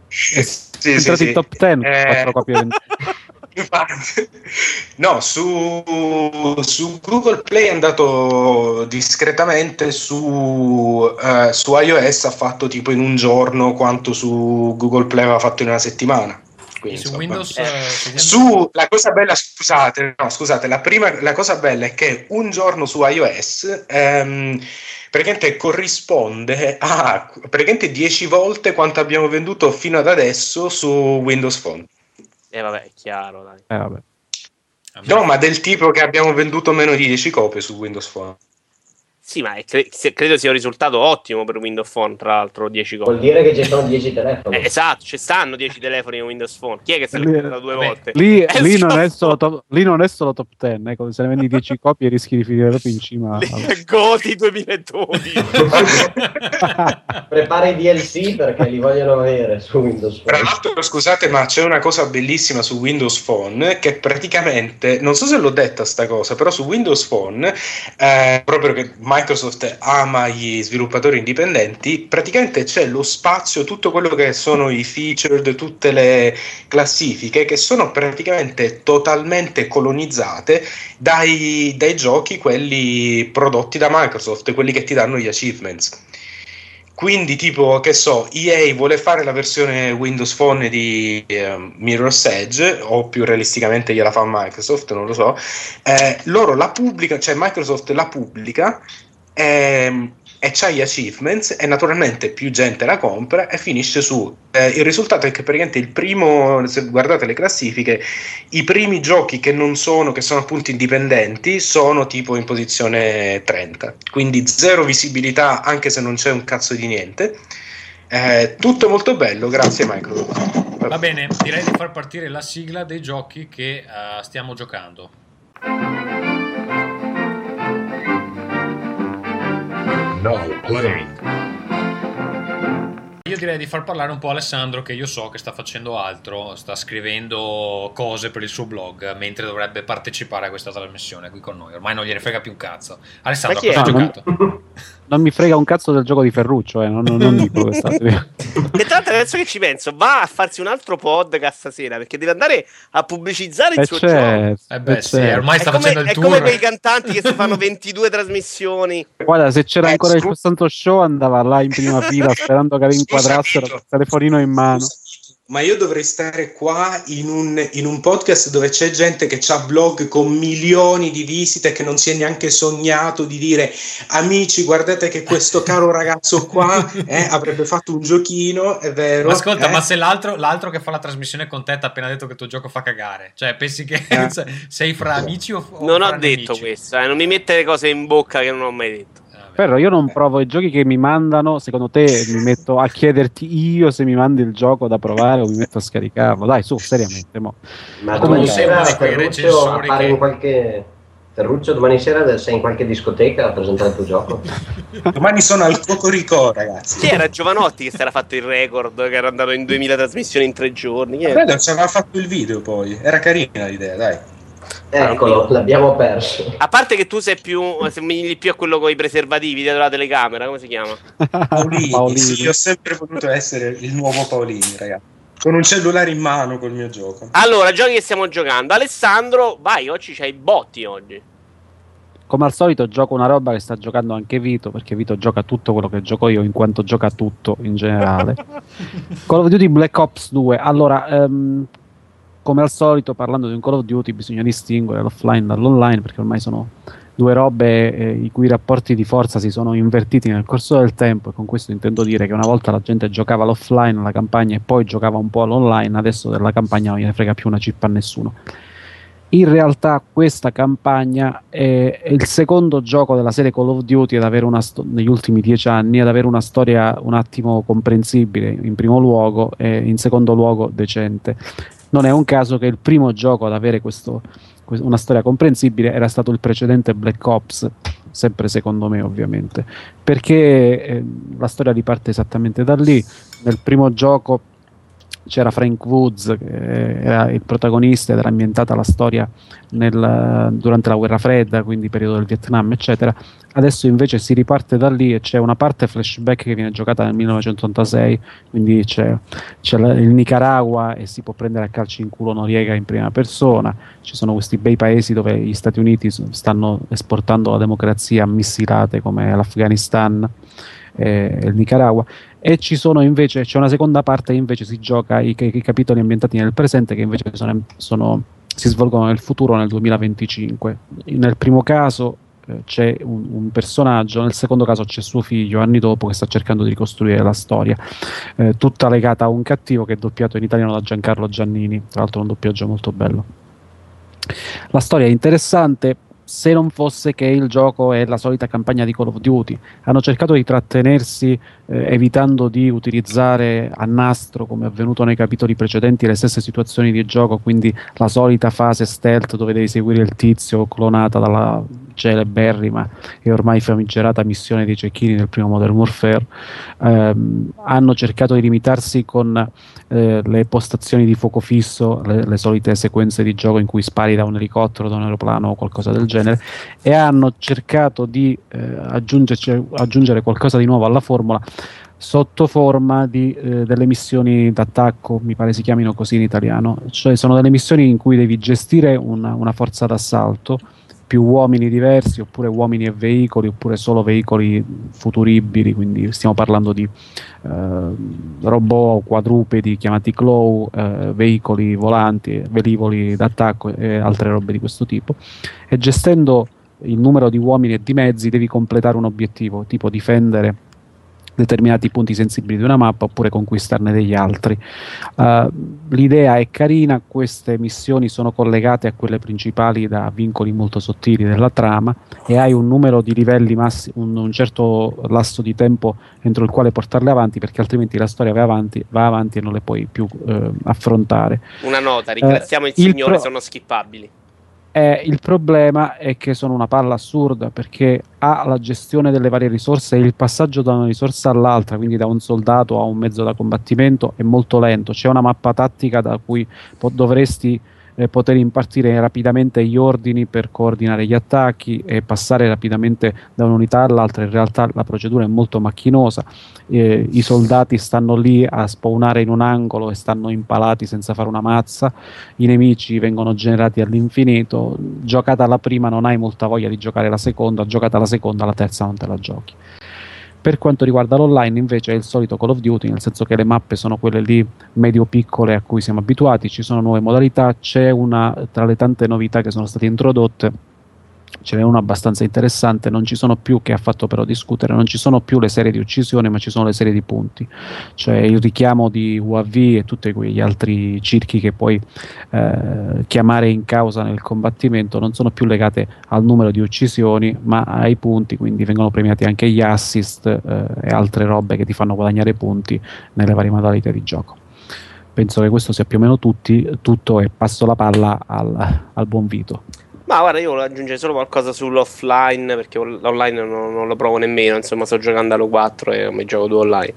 Sì, entrato sì, in top 10 Eh, copie vendute. No, su, su Google Play è andato discretamente, su, eh, su iOS ha fatto tipo in un giorno quanto su Google Play aveva fatto in una settimana. E Quindi, su insomma. Windows, Eh. su la cosa bella, scusate, no, scusate, la prima, la cosa bella è che un giorno su iOS ehm, praticamente corrisponde a praticamente 10 volte quanto abbiamo venduto fino ad adesso su Windows Phone. Eh, vabbè, è chiaro, dai. Eh, vabbè. No, ma del tipo che abbiamo venduto meno di 10 copie su Windows Phone. Sì, ma cre- credo sia un risultato ottimo per Windows Phone, tra l'altro, 10 Vuol copie. dire che ci sono 10 telefoni. Eh, esatto, ci stanno 10 telefoni in Windows Phone. Chi è che se l'ha comprato due volte? Lì, Eh, lì non so- è solo top, lì non è solo top 10, ecco, se ne vendi 10 copie rischi di finire proprio in cima. Lì è Goti 2012. Prepara i DLC perché li vogliono avere su Windows Tra Phone. l'altro, scusate, ma c'è una cosa bellissima su Windows Phone che praticamente, non so se l'ho detta sta cosa, però su Windows Phone, eh, proprio che Microsoft ama gli sviluppatori indipendenti, praticamente c'è lo spazio, tutto quello che sono i featured, tutte le classifiche che sono praticamente totalmente colonizzate dai, dai giochi, quelli prodotti da Microsoft, quelli che ti danno gli achievements. Quindi, tipo, che so, EA vuole fare la versione Windows Phone di ehm, Mirror's Edge, o più realisticamente gliela fa Microsoft, non lo so. eh, loro la pubblicano, cioè Microsoft la pubblica ehm, e c'ha gli achievements, e naturalmente più gente la compra e finisce su. Eh, il risultato è che praticamente il primo, se guardate le classifiche, i primi giochi che non sono, che sono appunto indipendenti, sono tipo in posizione 30. Quindi zero visibilità, anche se non c'è un cazzo di niente. Eh, tutto molto bello, grazie Microsoft. Va bene, direi di far partire la sigla dei giochi che eh, stiamo giocando. Playing. Io direi di far parlare un po' Alessandro che io so che sta facendo altro, sta scrivendo cose per il suo blog mentre dovrebbe partecipare a questa trasmissione qui con noi. Ormai non gliene frega più un cazzo. Alessandro, cosa hai è? giocato? Non mi frega un cazzo del gioco di Ferruccio, eh, non, non, non dico che sta. E tra l'altro adesso che ci penso, va a farsi un altro podcast stasera perché deve andare a pubblicizzare il E suo gioco. c'è, Eh beh, e sì, c'è. ormai È sta come, facendo il è tour. come quei cantanti che si fanno 22 trasmissioni. Guarda, se c'era Eh, ancora il scu- Santo Show andava là in prima fila sperando che rinquadrassero Scusa, il telefonino in mano. Ma io dovrei stare qua in un, in un podcast dove c'è gente che ha blog con milioni di visite che non si è neanche sognato di dire amici guardate che questo caro ragazzo qua eh, avrebbe fatto un giochino, è vero. Ma ascolta, eh? ma se l'altro, l'altro che fa la trasmissione con te ti ha appena detto che il tuo gioco fa cagare, cioè pensi che Eh. sei fra amici o, o Non fra ho detto nemici? questo, eh, non mi mettere cose in bocca che non ho mai detto. Però io non provo i giochi che mi mandano, secondo te mi metto a chiederti io se mi mandi il gioco da provare o mi metto a scaricarlo. Dai, su, seriamente. mo. Ma Tu domani sei sera Ferruccio appare che- in qualche... Ferruccio, domani sera sei in qualche discoteca a presentare il tuo gioco? Domani sono al Cocorico ragazzi. Chi era Giovanotti che si era fatto il record, che era andato in 2000 trasmissioni in tre giorni? Credo ci aveva fatto il video poi, era carina l'idea, dai. Eccolo, l'abbiamo perso. A parte che tu sei più, somigli più a quello con i preservativi dietro la telecamera, come si chiama? Paolini, Paolini. sì, io ho sempre voluto essere il nuovo Paolini, ragazzi. Con un cellulare in mano col mio gioco. Allora, giochi che stiamo giocando. Alessandro, vai, oggi c'hai i botti oggi. Come al solito gioco una roba che sta giocando anche Vito, perché Vito gioca tutto quello che gioco io, in quanto gioca tutto in generale. Call of Duty Black Ops 2. Allora, ehm, come al solito, parlando di un Call of Duty, bisogna distinguere l'offline dall'online, perché ormai sono due robe eh, i cui rapporti di forza si sono invertiti nel corso del tempo. E con questo intendo dire che una volta la gente giocava l'offline, la campagna, e poi giocava un po' all'online, adesso della campagna non gliene frega più una cippa a nessuno. in realtà questa campagna è, è, il secondo gioco della serie Call of Duty sto- negli ultimi dieci anni ad avere una storia un attimo comprensibile in primo luogo e in secondo luogo decente. Non è un caso che il primo gioco ad avere questo, una storia comprensibile era stato il precedente Black Ops, sempre secondo me ovviamente, perché eh, la storia riparte esattamente da lì. Nel primo gioco c'era Frank Woods che era il protagonista ed era ambientata la storia nel, durante la guerra fredda, quindi periodo del Vietnam, eccetera. Adesso invece si riparte da lì e c'è una parte flashback che viene giocata nel 1986, quindi c'è, c'è il Nicaragua e si può prendere a calci in culo Noriega in prima persona. Ci sono questi bei paesi dove gli Stati Uniti stanno esportando la democrazia a missilate come l'Afghanistan e il Nicaragua e ci sono invece c'è una seconda parte che invece si gioca i, i capitoli ambientati nel presente che invece sono, sono, si svolgono nel futuro nel 2025 nel primo caso eh, c'è un, un, personaggio, nel secondo caso c'è suo figlio anni dopo che sta cercando di ricostruire la storia, eh, tutta legata a un cattivo che è doppiato in italiano da Giancarlo Giannini, tra l'altro un doppiaggio molto bello. La storia è interessante, se non fosse che il gioco è la solita campagna di Call of Duty. Hanno cercato di trattenersi eh, evitando di utilizzare a nastro, come è avvenuto nei capitoli precedenti, le stesse situazioni di gioco, quindi la solita fase stealth dove devi seguire il tizio clonata dalla celeberrima e ormai famigerata missione dei cecchini del primo Modern Warfare. Eh, hanno cercato di limitarsi con eh, le postazioni di fuoco fisso, le, le, solite sequenze di gioco in cui spari da un elicottero, da un aeroplano o qualcosa del genere, e hanno cercato di eh, aggiungere qualcosa di nuovo alla formula sotto forma di, eh, delle missioni d'attacco, mi pare si chiamino così in italiano, cioè sono delle missioni in cui devi gestire una, una forza d'assalto più uomini diversi, oppure uomini e veicoli, oppure solo veicoli futuribili, quindi stiamo parlando di eh, robot quadrupedi chiamati Claw, eh, veicoli volanti, velivoli d'attacco e altre robe di questo tipo. E gestendo il numero di uomini e di mezzi devi completare un obiettivo, tipo difendere determinati punti sensibili di una mappa oppure conquistarne degli altri. Uh, l'idea è carina, queste missioni sono collegate a quelle principali da vincoli molto sottili della trama e hai un numero di livelli massi, un, un certo lasso di tempo entro il quale portarle avanti perché altrimenti la storia va avanti, va avanti e non le puoi più uh, affrontare. Una nota, ringraziamo uh, il Signore, pro- sono skippabili. Eh, il problema è che sono una palla assurda perché ha la gestione delle varie risorse e il passaggio da una risorsa all'altra, quindi da un soldato a un mezzo da combattimento, è molto lento. C'è una mappa tattica da cui po- dovresti eh, poter impartire rapidamente gli ordini per coordinare gli attacchi e passare rapidamente da un'unità all'altra. In realtà la procedura è molto macchinosa, eh, i soldati stanno lì a spawnare in un angolo e stanno impalati senza fare una mazza, i nemici vengono generati all'infinito, giocata la prima non hai molta voglia di giocare la seconda, giocata la seconda la terza non te la giochi. Per quanto riguarda l'online, invece, è il solito Call of Duty, nel senso che le mappe sono quelle lì medio-piccole a cui siamo abituati, ci sono nuove modalità, c'è una tra le tante novità che sono state introdotte ce n'è uno abbastanza interessante, non ci sono più, che ha fatto però discutere, non ci sono più le serie di uccisione, ma ci sono le serie di punti, cioè il richiamo di UAV e tutti quegli altri circhi che puoi eh, chiamare in causa nel combattimento non sono più legate al numero di uccisioni, ma ai punti, quindi vengono premiati anche gli assist eh, e altre robe che ti fanno guadagnare punti nelle varie modalità di gioco penso che questo sia più o meno tutti, tutto e passo la palla al, al buon Vito. Ma guarda, io volevo aggiungere solo qualcosa sull'offline perché l'online non, non, lo provo nemmeno. Insomma, sto giocando allo 4 e mi gioco due online.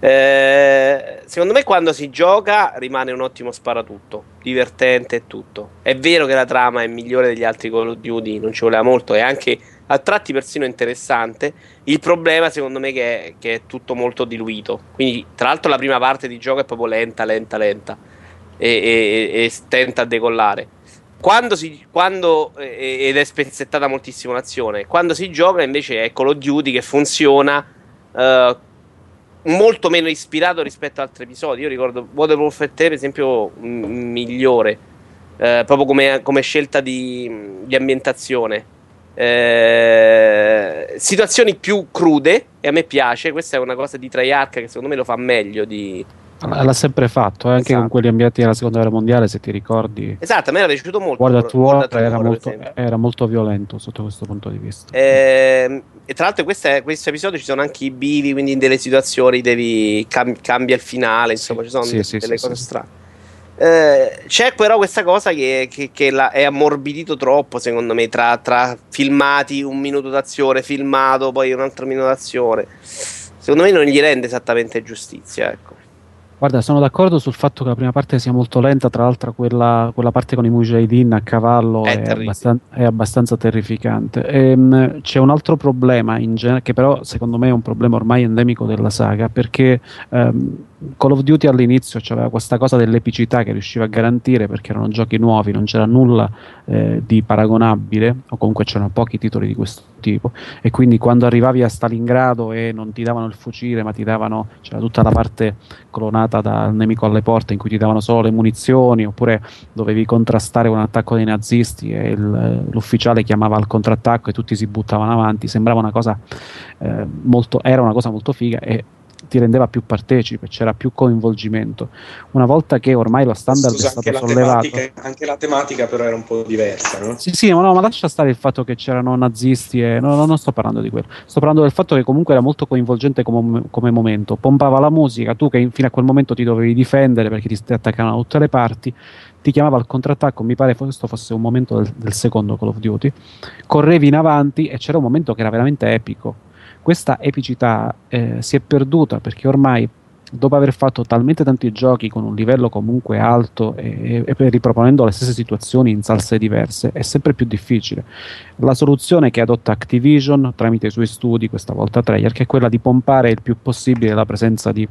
Eh, secondo me, quando si gioca, rimane un ottimo sparatutto, divertente e tutto. È vero che la trama è migliore degli altri Call of Duty, non ci voleva molto, è anche a tratti persino interessante. Il problema, secondo me, che è, che è tutto molto diluito. Quindi, tra l'altro, la prima parte di gioco è proprio lenta, lenta, lenta e, e, e tenta a decollare quando si, quando, eh, ed è spezzettata moltissimo l'azione. Quando si gioca invece è Call of Duty che funziona uh, molto meno ispirato rispetto ad altri episodi. Io ricordo Modern Warfare 3, per esempio, m- migliore, uh, proprio come, come, scelta di, di ambientazione. Uh, situazioni più crude e a me piace. Questa è una cosa di Treyarch che secondo me lo fa meglio di, L'ha sempre fatto, eh, anche Esatto. con quelli ambienti della seconda guerra mondiale, se ti ricordi. Esatto, a me era piaciuto molto. Guarda tu Guarda era, molto, era molto violento sotto questo punto di vista. Ehm, e tra l'altro, in questo episodio ci sono anche i bivi, quindi in delle situazioni devi cam- cambia il finale, insomma, ci sono Sì, de- sì, delle sì, cose sì. strane. Eh, c'è però questa cosa che, che- che la- è ammorbidito troppo, secondo me, tra, tra filmati, un minuto d'azione, filmato, poi un altro minuto d'azione. Secondo me non gli rende esattamente giustizia, ecco. Guarda, sono d'accordo sul fatto che la prima parte sia molto lenta, tra l'altro quella, quella parte con i Mujahideen a cavallo È è, abbastan- è abbastanza terrificante. Ehm, c'è un altro problema, in genere, che però secondo me è un problema ormai endemico della saga, perché ehm, Call of Duty all'inizio aveva questa cosa dell'epicità che riusciva a garantire perché erano giochi nuovi, non c'era nulla eh, di paragonabile, o comunque c'erano pochi titoli di questo tipo, e quindi quando arrivavi a Stalingrado e non ti davano il fucile, ma ti davano, c'era tutta la parte colonnata dal nemico alle porte in cui ti davano solo le munizioni, oppure dovevi contrastare un attacco dei nazisti e il- l'ufficiale chiamava al contrattacco e tutti si buttavano avanti, sembrava una cosa eh, molto, era una cosa molto figa e ti rendeva più partecipe, c'era più coinvolgimento. Una volta che ormai lo standard Scusa, è anche stato la, sollevato, tematica, anche la tematica però era un po' diversa, no? sì, sì, ma, no, ma lascia stare il fatto che c'erano nazisti e no, no, non sto parlando di quello. Sto parlando del fatto che comunque era molto coinvolgente come, come momento. Pompava la musica, tu che fino a quel momento ti dovevi difendere perché ti attaccavano da tutte le parti, ti chiamava al contrattacco, mi pare questo fosse un momento del, del secondo Call of Duty, correvi in avanti e c'era un momento che era veramente epico. Questa epicità eh, si è perduta perché ormai dopo aver fatto talmente tanti giochi con un livello comunque alto e, e riproponendo le stesse situazioni in salse diverse, è sempre più difficile. La soluzione che adotta Activision tramite i suoi studi, questa volta Treyarch, è quella di pompare il più possibile la presenza di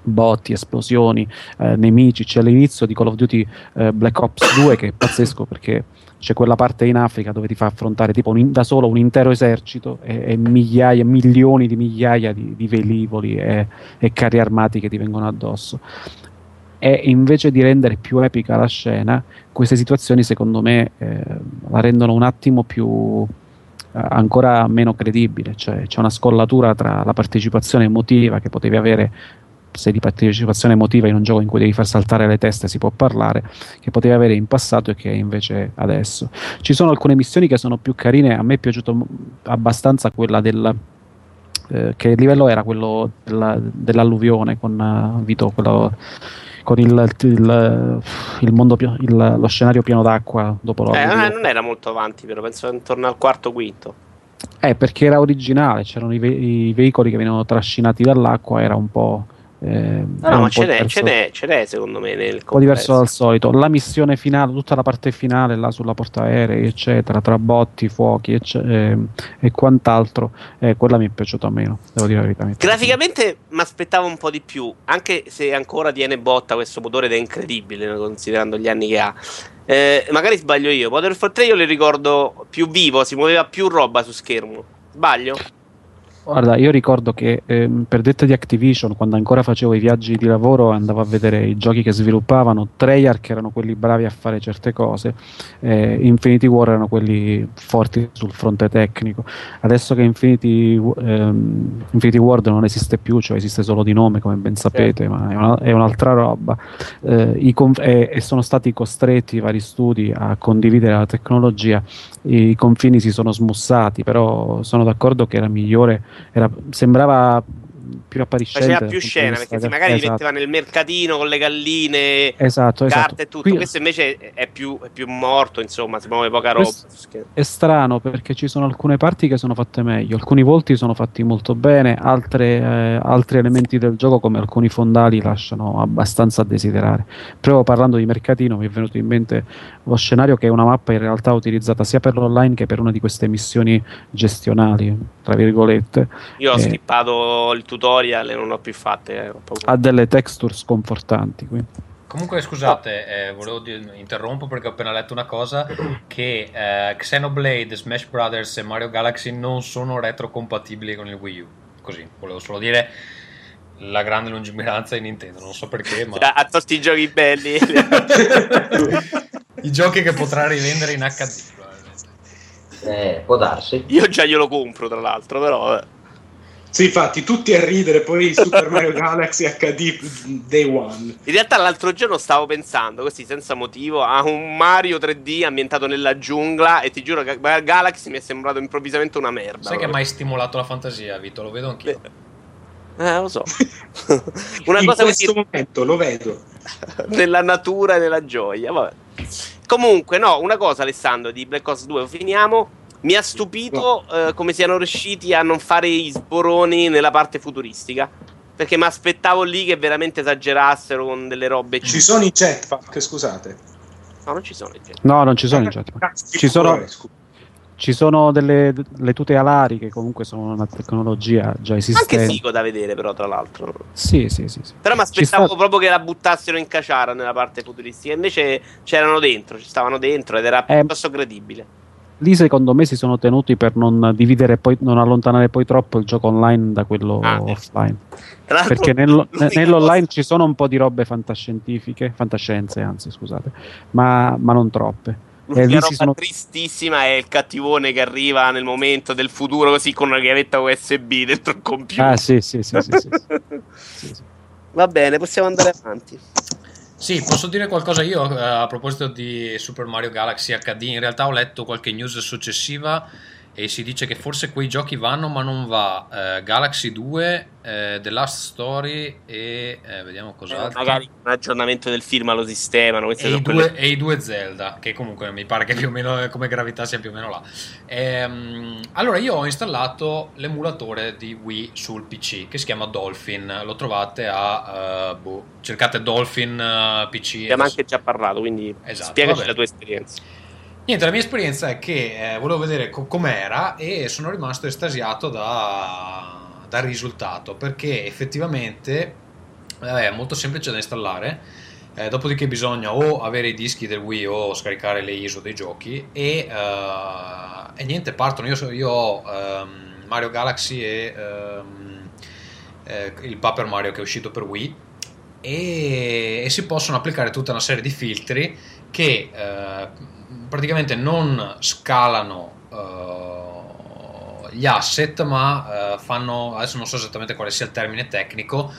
botti, esplosioni, eh, nemici. C'è l'inizio di Call of Duty eh, Black Ops 2 che è pazzesco perché c'è quella parte in Africa dove ti fa affrontare tipo un da solo un intero esercito e, e migliaia, milioni di migliaia di, di velivoli e, e carri armati che ti vengono addosso. E invece di rendere più epica la scena, queste situazioni secondo me eh, la rendono un attimo più eh, ancora meno credibile, cioè c'è una scollatura tra la partecipazione emotiva che potevi avere se di partecipazione emotiva in un gioco in cui devi far saltare le teste si può parlare, che potevi avere in passato e che invece adesso. Ci sono alcune missioni che sono più carine, a me è piaciuto abbastanza quella del... eh, che livello era quello della- dell'alluvione con eh, Vito, quello con il, il- il mondo il- lo scenario pieno d'acqua dopo Eh, l'alluvione. eh, non era molto avanti, però penso intorno al quarto quinto. Eh, perché era originale, c'erano i, ve- i veicoli che venivano trascinati dall'acqua, era un po'. Eh, No, no, ma ce n'è, ce n'è, ce n'è secondo me nel un po' diverso dal solito. La missione finale, tutta la parte finale là sulla portaerei, eccetera, tra botti, fuochi ecce- ehm, e quant'altro, eh, quella mi è piaciuta meno, devo dire la verità. Graficamente mi aspettavo un po' di più, anche se ancora tiene botta questo motore ed è incredibile considerando gli anni che ha. Eh, magari sbaglio io. Modern Warfare 3 io li ricordo più vivo, si muoveva più roba su schermo. Sbaglio? Guarda, io ricordo che ehm, per detta di Activision, quando ancora facevo i viaggi di lavoro, andavo a vedere i giochi che sviluppavano. Treyarch erano quelli bravi a fare certe cose, eh, Infinity War erano quelli forti sul fronte tecnico. Adesso che Infinity, ehm, Infinity Ward non esiste più, cioè esiste solo di nome, come ben sapete, ma è, una- è un'altra roba. eh, conf- e, e sono stati costretti i vari studi a condividere la tecnologia. I confini si sono smussati, però sono d'accordo che era migliore era- sembrava più appariscente. Faceva più scena perché del- magari li esatto. metteva nel mercatino con le galline, Esatto, esatto. carte e tutto. Qui- Questo invece è più, è più morto, insomma, si muove poca roba. È strano perché ci sono alcune parti che sono fatte meglio, alcuni volti sono fatti molto bene, altre, eh, altri elementi del gioco come alcuni fondali lasciano abbastanza a desiderare. Proprio parlando di mercatino mi è venuto in mente lo scenario che è una mappa in realtà utilizzata sia per l'online che per una di queste missioni gestionali, tra virgolette, Io ho Eh. skippato il tutorial e non l'ho più fatte. eh, ho ha delle texture sconfortanti. quindi. Comunque, scusate, eh, volevo dir- interrompo perché ho appena letto una cosa: che eh, Xenoblade, Smash Brothers e Mario Galaxy non sono retrocompatibili con il Wii U. Così, volevo solo dire la grande lungimiranza di Nintendo. Non so perché, ma Ha tolto i giochi belli. i giochi che potrà rivendere in HD. Eh, può darsi. Io già glielo compro, tra l'altro, però. Eh. Sì, infatti, tutti a ridere, poi Super Mario Galaxy HD Day One. In realtà l'altro giorno stavo pensando, così senza motivo, a un Mario 3D ambientato nella giungla e ti giuro che Galaxy mi è sembrato improvvisamente una merda. Sai che ha mai stimolato la fantasia, Vito? Lo vedo anch'io. Eh, lo so. una In cosa questo così momento lo vedo. nella natura e nella gioia, vabbè. Comunque, no, una cosa Alessandro di Black Ops 2, finiamo. Mi ha stupito eh, come siano riusciti a non fare i sboroni nella parte futuristica. Perché mi aspettavo lì che veramente esagerassero con delle robe. Ci sono i jetpack, scusate. No, non ci sono i jet. No, non ci sono i jetpack. Ci sono, ci sono delle le tute alari che comunque sono una tecnologia già Anche esistente. figo da vedere, però, tra l'altro. Sì, sì, sì. sì. Però mi aspettavo sta- proprio che la buttassero in caciara nella parte futuristica. Invece c'erano dentro, ci stavano dentro ed era Eh, piuttosto credibile. Lì secondo me si sono tenuti per non dividere poi, non allontanare poi troppo il gioco online da quello Ah, eh. offline. Perché l'unica nell'online cosa- ci sono un po' di robe fantascientifiche, fantascienze anzi, scusate, ma, ma non troppe. E L'unica lì roba sono tristissima è il cattivone che arriva nel momento del futuro così con una chiavetta USB dentro il computer. Ah, sì, sì, sì, sì. Sì, sì. Va bene, possiamo andare avanti. Sì, posso dire qualcosa io eh, a proposito di Super Mario Galaxy HD. In realtà ho letto qualche news successiva e si dice che forse quei giochi vanno, ma non va eh, Galaxy 2, eh, The Last Story e eh, vediamo cos'altro. magari un aggiornamento del film lo sistemano. E i, due, quelle- e i due Zelda, che comunque mi pare che più o meno come gravità sia più o meno là. Ehm, allora, io ho installato l'emulatore di Wii sul PC che si chiama Dolphin. Lo trovate a. eh, boh, cercate Dolphin eh, PC. Abbiamo anche già parlato, quindi Esatto, spiegaci la tua esperienza. Niente, la mia esperienza è che eh, volevo vedere co- com'era e sono rimasto estasiato da- dal risultato perché effettivamente eh, è molto semplice da installare. eh, dopodiché bisogna o avere i dischi del Wii o scaricare le ISO dei giochi e, eh, e niente, partono. Io, io ho ehm, Mario Galaxy e ehm, eh, il Paper Mario che è uscito per Wii e, e si possono applicare tutta una serie di filtri che eh, praticamente non scalano eh, gli asset ma eh, fanno adesso non so esattamente quale sia il termine tecnico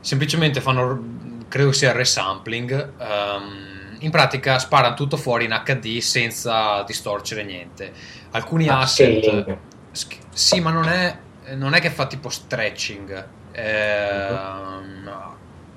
semplicemente fanno credo sia resampling ehm, in pratica sparano tutto fuori in HD senza distorcere niente alcuni asset Upscaling. sch- sì ma non è, non è che fa tipo stretching Ehm,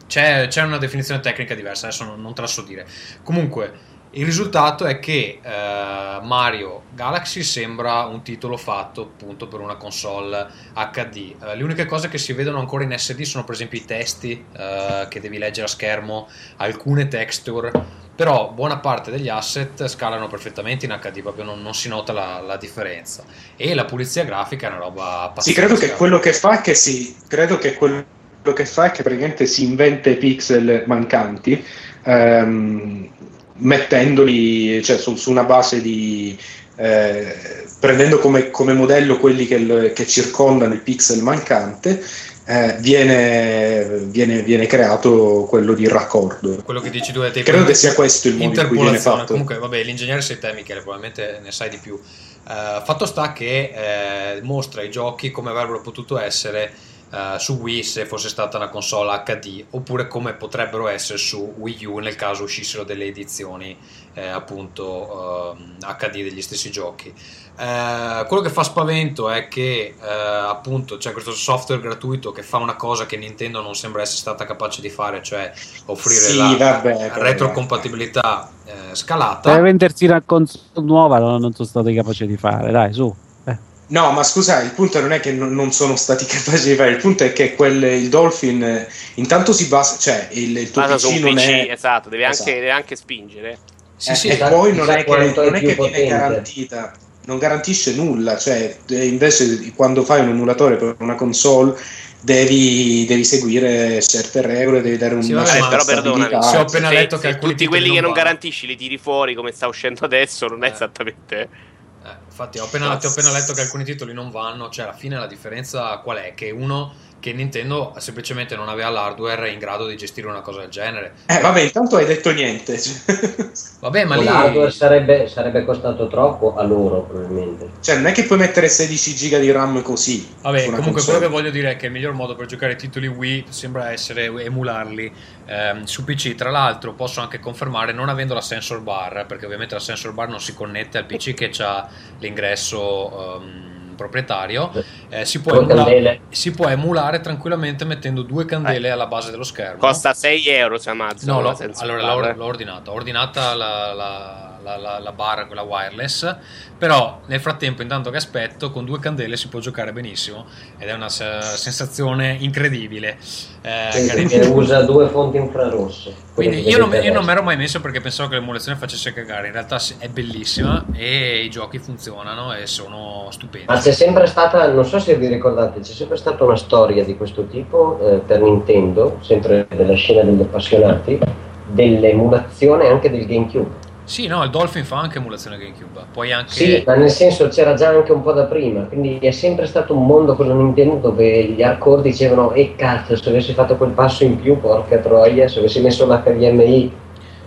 c'è, c'è una definizione tecnica diversa, adesso non, non te la so dire. Comunque, il risultato è che eh, Mario Galaxy sembra un titolo fatto appunto per una console HD. Eh, le uniche cose che si vedono ancora in SD sono per esempio i testi eh, che devi leggere a schermo, alcune texture, però buona parte degli asset scalano perfettamente in HD, proprio non, non si nota la, la differenza. E la pulizia grafica è una roba Sì, pazzesca. credo che quello che fa è che si, credo che quello che fa è che praticamente si inventa i pixel mancanti, ehm, mettendoli cioè, su, su una base di eh, prendendo come, come modello quelli che, il- che circondano il pixel mancante, eh, viene, viene, viene creato quello di raccordo. quello che dici tu è Credo che sia questo il modo in cui viene fatto. Comunque, vabbè, l'ingegnere sei te, Michele, probabilmente ne sai di più. Eh, fatto sta che eh, mostra i giochi come avrebbero potuto essere eh, su Wii se fosse stata una console HD, oppure come potrebbero essere su Wii U nel caso uscissero delle edizioni eh, appunto ehm, HD degli stessi giochi. Eh, quello che fa spavento è che eh, appunto c'è questo software gratuito che fa una cosa che Nintendo non sembra essere stata capace di fare, cioè offrire Sì, la vabbè, retrocompatibilità eh, scalata. Per vendersi una console nuova non, non sono stati capaci di fare, dai, su. No, ma scusa, il punto non è che non non sono stati capaci di fare, il punto è che quel, il Dolphin intanto si basa, cioè il, il tuo PC un non PC, è... esatto, deve, Esatto. Anche, deve anche spingere. Sì, eh, sì, e esatto, poi non è che, è non è che viene potente. garantita, non garantisce nulla, cioè eh, invece quando fai un emulatore per una console devi, devi seguire certe regole, devi dare Sì, una vabbè, però perdonami, se ho appena Se- letto se che tutti quelli che non non vanno. garantisci li tiri fuori come sta uscendo adesso non è Eh. esattamente Eh, infatti ho appena, ho appena letto che alcuni titoli non vanno, cioè alla fine la differenza qual è? Che uno che Nintendo semplicemente non aveva l'hardware in grado di gestire una cosa del genere. Eh, vabbè, intanto hai detto niente. vabbè, ma lì... l'hardware sarebbe, sarebbe costato troppo a loro, probabilmente. Cioè, non è che puoi mettere 16 giga di RAM così. Vabbè, comunque console. quello che voglio dire è che il miglior modo per giocare ai titoli Wii sembra essere emularli ehm, su PC. Tra l'altro, posso anche confermare, non avendo la sensor bar, perché ovviamente la sensor bar non si connette al PC che ha l'ingresso ehm, proprietario, eh, si, può Con emula- candele. si può emulare tranquillamente mettendo due candele alla base dello schermo. Costa 6 euro su Amazon. No, l'ho, allora l'ho, l'ho ordinata. Ho ordinata la, la, la, la, la barra, quella wireless. Però nel frattempo, intanto che aspetto, con due candele si può giocare benissimo. Ed è una se- sensazione incredibile. Eh, usa due fonti infrarosse. Quindi io non, io non mi ero mai messo perché pensavo che l'emulazione facesse cagare. In realtà è bellissima e i giochi funzionano e sono stupendi. Ma c'è sempre stata, non so se vi ricordate, c'è sempre stata una storia di questo tipo eh, per Nintendo, sempre della scena degli appassionati, dell'emulazione anche del GameCube. Sì, no, il Dolphin fa anche emulazione GameCube. Poi anche. Sì, ma nel senso c'era già anche un po' da prima, quindi è sempre stato un mondo quello Nintendo dove gli hardcore dicevano e cazzo, se avessi fatto quel passo in più, porca troia, se avessi messo l'HDMI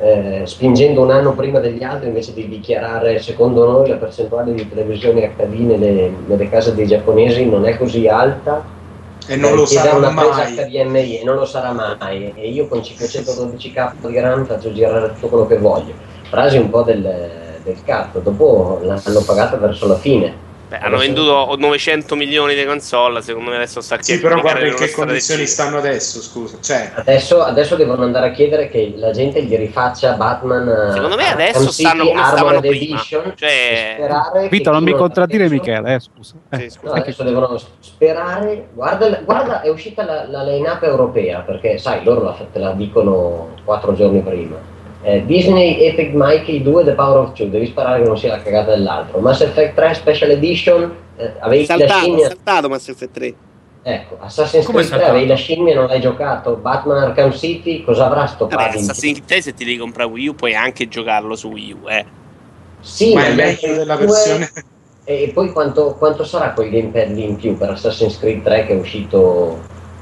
eh, spingendo un anno prima degli altri invece di dichiarare secondo noi la percentuale di televisioni HD nelle, nelle case dei giapponesi non è così alta E non lo Chiede sarà una presa mai. HDMI e non lo sarà mai e io con 512k di RAM faccio girare tutto quello che voglio frasi un po' del, del cazzo dopo l'hanno pagata verso la fine Beh, hanno venduto 900 milioni di console. Secondo me adesso sta Sì, però guarda in che condizioni stanno adesso, scusa. Cioè, adesso, adesso devono andare a chiedere che la gente gli rifaccia Batman eh, Secondo me adesso City stanno come Armored stavano prima. Edition, Cioè- Vito, non mi contraddire preso- Michele, eh, scusa. Eh. Sì, scusa. No, adesso devono sperare. Guarda, guarda, è uscita la, la line-up europea perché, sai, loro la, te la dicono quattro giorni prima. Eh, Disney Epic Mickey 2 The Power of Two, devi sparare che non sia la cagata dell'altro. Mass Effect 3 Special Edition, eh, avevi la saltato, scimmia. saltato Mass Effect 3. Ecco, Assassin's Come Creed 3 saltato? avevi la scimmia e non l'hai giocato. Batman Arkham City, cosa avrà sto Vabbè? Assassin's Creed 3 se ti devi comprare Wii U puoi anche giocarlo su Wii U, eh. Sì, ma è gli meglio della versione. E poi quanto, quanto sarà quel gamepad lì in più per Assassin's Creed 3 che è uscito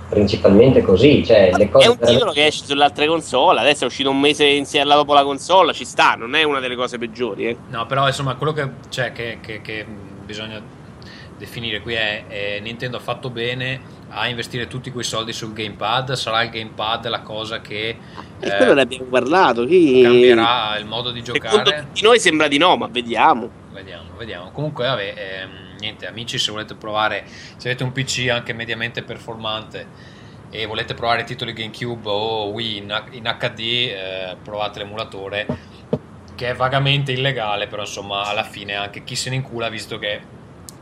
principalmente così? Cioè, le cose È un titolo che esce sulle altre console, adesso è uscito un mese insieme dopo la console, ci sta, non è una delle cose peggiori, eh. No, però insomma, quello che, cioè, che, che- che, bisogna definire qui è, è Nintendo ha fatto bene a investire tutti quei soldi sul gamepad. Sarà il gamepad la cosa che E eh, quello ne abbiamo parlato, chi... cambierà il modo di Secondo giocare. tutti noi sembra di no, ma vediamo. Vediamo, vediamo. Comunque, vabbè, ehm, niente, amici, se volete provare, se avete un PC anche mediamente performante e volete provare titoli GameCube o Wii in, in HD, eh, provate l'emulatore che è vagamente illegale, però insomma, alla fine anche chi se ne incula, visto che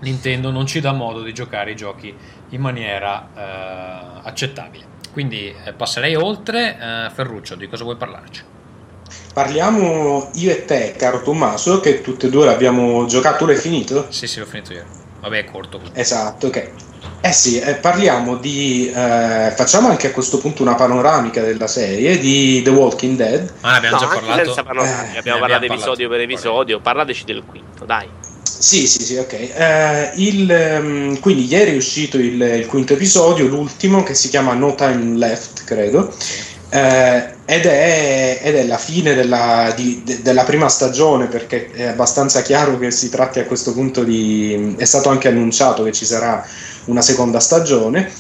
Nintendo non ci dà modo di giocare i giochi in maniera eh, accettabile. Quindi eh, passerei oltre. Eh, Ferruccio, di cosa vuoi parlarci? Parliamo io e te, caro Tommaso, che tutte e due l'abbiamo giocato. Tu l'hai finito? Sì, sì, l'ho finito io. Vabbè, è corto. quindi. Esatto, ok. Eh sì, eh, parliamo di... eh, facciamo anche a questo punto una panoramica della serie di The Walking Dead. Ah, ne abbiamo No, già anche parlato. Eh, abbiamo ne parlato abbiamo episodio per episodio, parlateci del quinto, dai. Sì, sì, sì, ok. Eh, il, ehm, quindi ieri è uscito il, il quinto episodio, l'ultimo, che si chiama No Time Left, credo. Eh, ed, è, ed è la fine della, di- de- della prima stagione perché è abbastanza chiaro che si tratti a questo punto di... è stato anche annunciato che ci sarà una seconda stagione.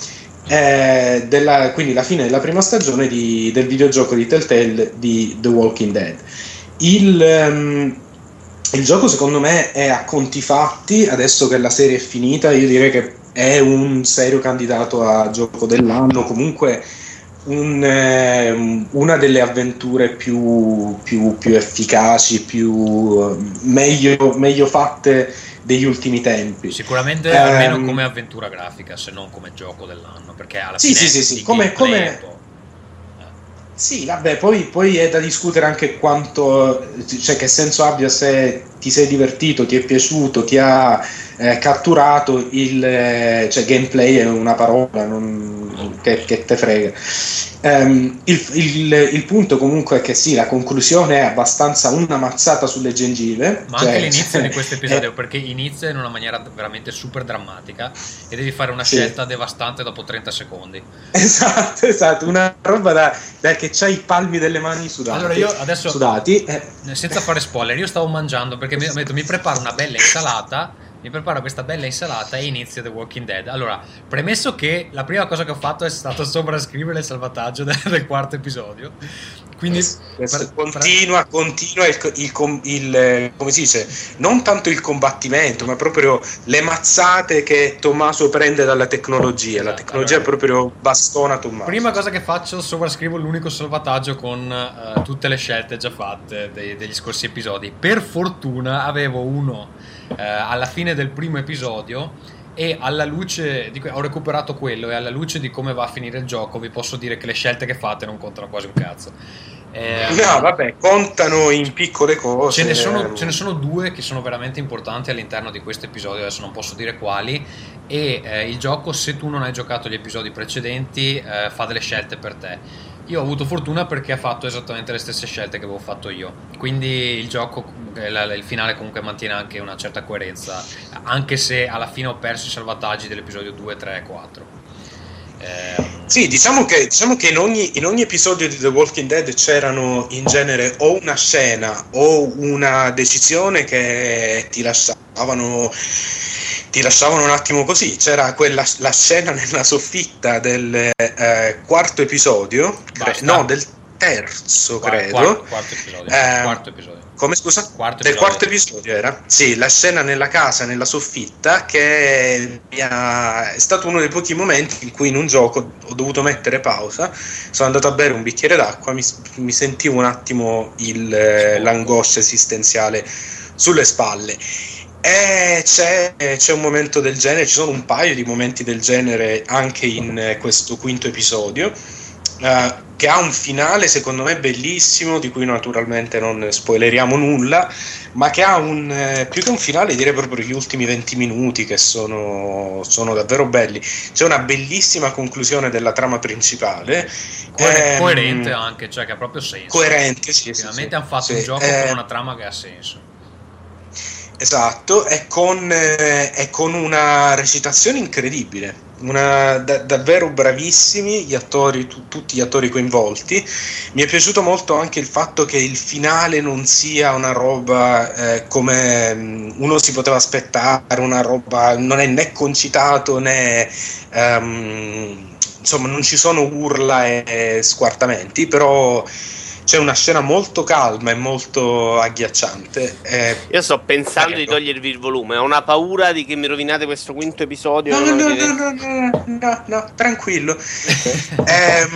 eh, della- quindi la fine della prima stagione di- del videogioco di Telltale di The Walking Dead. Il, ehm, il gioco secondo me è a conti fatti, adesso che la serie è finita, io direi che è un serio candidato a gioco dell'anno, comunque un, ehm, una delle avventure più, più- più efficaci, più eh, meglio, meglio fatte degli ultimi tempi. Sicuramente Ehm, almeno come avventura grafica, se non come gioco dell'anno, perché alla Sì, fine sì, sì, sì, come- come- po'- Sì, vabbè, poi, poi è da discutere anche quanto, cioè che senso abbia se ti sei divertito, ti è piaciuto, ti ha eh, catturato il eh, cioè gameplay è una parola, non, che, che te frega. Um, il, il, il, punto comunque è che sì, la conclusione è abbastanza una mazzata sulle gengive. Ma cioè, anche l'inizio di questo episodio, perché inizia in una maniera veramente super drammatica e devi fare una sì. scelta devastante dopo 30 secondi. Esatto, esatto, una roba da, da che c'hai i palmi delle mani sudati. Allora io adesso, sudati, eh. senza fare spoiler, io stavo mangiando perché mi, mi preparo una bella insalata mi preparo questa bella insalata e inizio The Walking Dead. Allora, premesso che la prima cosa che ho fatto è stato sovrascrivere il salvataggio del, del quarto episodio. Quindi per, continua, per... continua il, il, il, come si dice, non tanto il combattimento, ma proprio le mazzate che Tommaso prende dalla tecnologia. La tecnologia allora, proprio bastona Tommaso. Prima cosa che faccio, sovrascrivo l'unico salvataggio con uh, tutte le scelte già fatte dei, degli scorsi episodi. Per fortuna avevo uno eh, alla fine del primo episodio e alla luce di que- ho recuperato quello e alla luce di come va a finire il gioco vi posso dire che le scelte che fate non contano quasi un cazzo. Eh, no vabbè contano in piccole cose. Ce ne, sono, ce ne, sono, due che sono veramente importanti all'interno di questo episodio adesso non posso dire quali. E eh, il gioco se tu non hai giocato gli episodi precedenti eh, fa delle scelte per te io ho avuto fortuna perché ha fatto esattamente le stesse scelte che avevo fatto io. Quindi il gioco, il finale comunque mantiene anche una certa coerenza, anche se alla fine ho perso i salvataggi dell'episodio 2, 3 e 4. Eh, sì, diciamo che, diciamo che in, ogni, in, ogni, episodio di The Walking Dead c'erano in genere o una scena o una decisione che ti lasciavano ti lasciavano un attimo così. C'era quella, la scena nella soffitta del eh, quarto episodio, cre- no, del terzo, credo. Quarto, quarto episodio. Eh, quarto episodio. Come scusa? Quarto del quarto episodio era? Sì, la scena nella casa, nella soffitta, che ha... è stato uno dei pochi momenti in cui in un gioco ho dovuto mettere pausa. Sono andato a bere un bicchiere d'acqua, mi, mi sentivo un attimo il, l'angoscia esistenziale sulle spalle eh, c'è, c'è, un momento del genere, ci sono un paio di momenti del genere anche in eh, questo quinto episodio, eh, che ha un finale secondo me bellissimo, di cui naturalmente non spoileriamo nulla, ma che ha un, eh, più che un finale direi proprio gli ultimi 20 minuti che sono, sono davvero belli. C'è una bellissima conclusione della trama principale. Ehm, coerente anche, cioè che ha proprio senso. Coerente, sì. Finalmente sì, hanno fatto sì, un gioco eh, con una trama che ha senso. Esatto, e con, eh, con una recitazione incredibile, una, da, davvero bravissimi gli attori, tu, tutti gli attori coinvolti. Mi è piaciuto molto anche il fatto che il finale non sia una roba eh, come mm, uno si poteva aspettare, una roba non è né concitato né... Um, insomma, non ci sono urla e, e squartamenti, però c'è una scena molto calma e molto agghiacciante. Eh, Io sto pensando prego. di togliervi il volume, ho una paura di che mi rovinate questo quinto episodio. No, no, no, no, no, no, no, tranquillo. eh,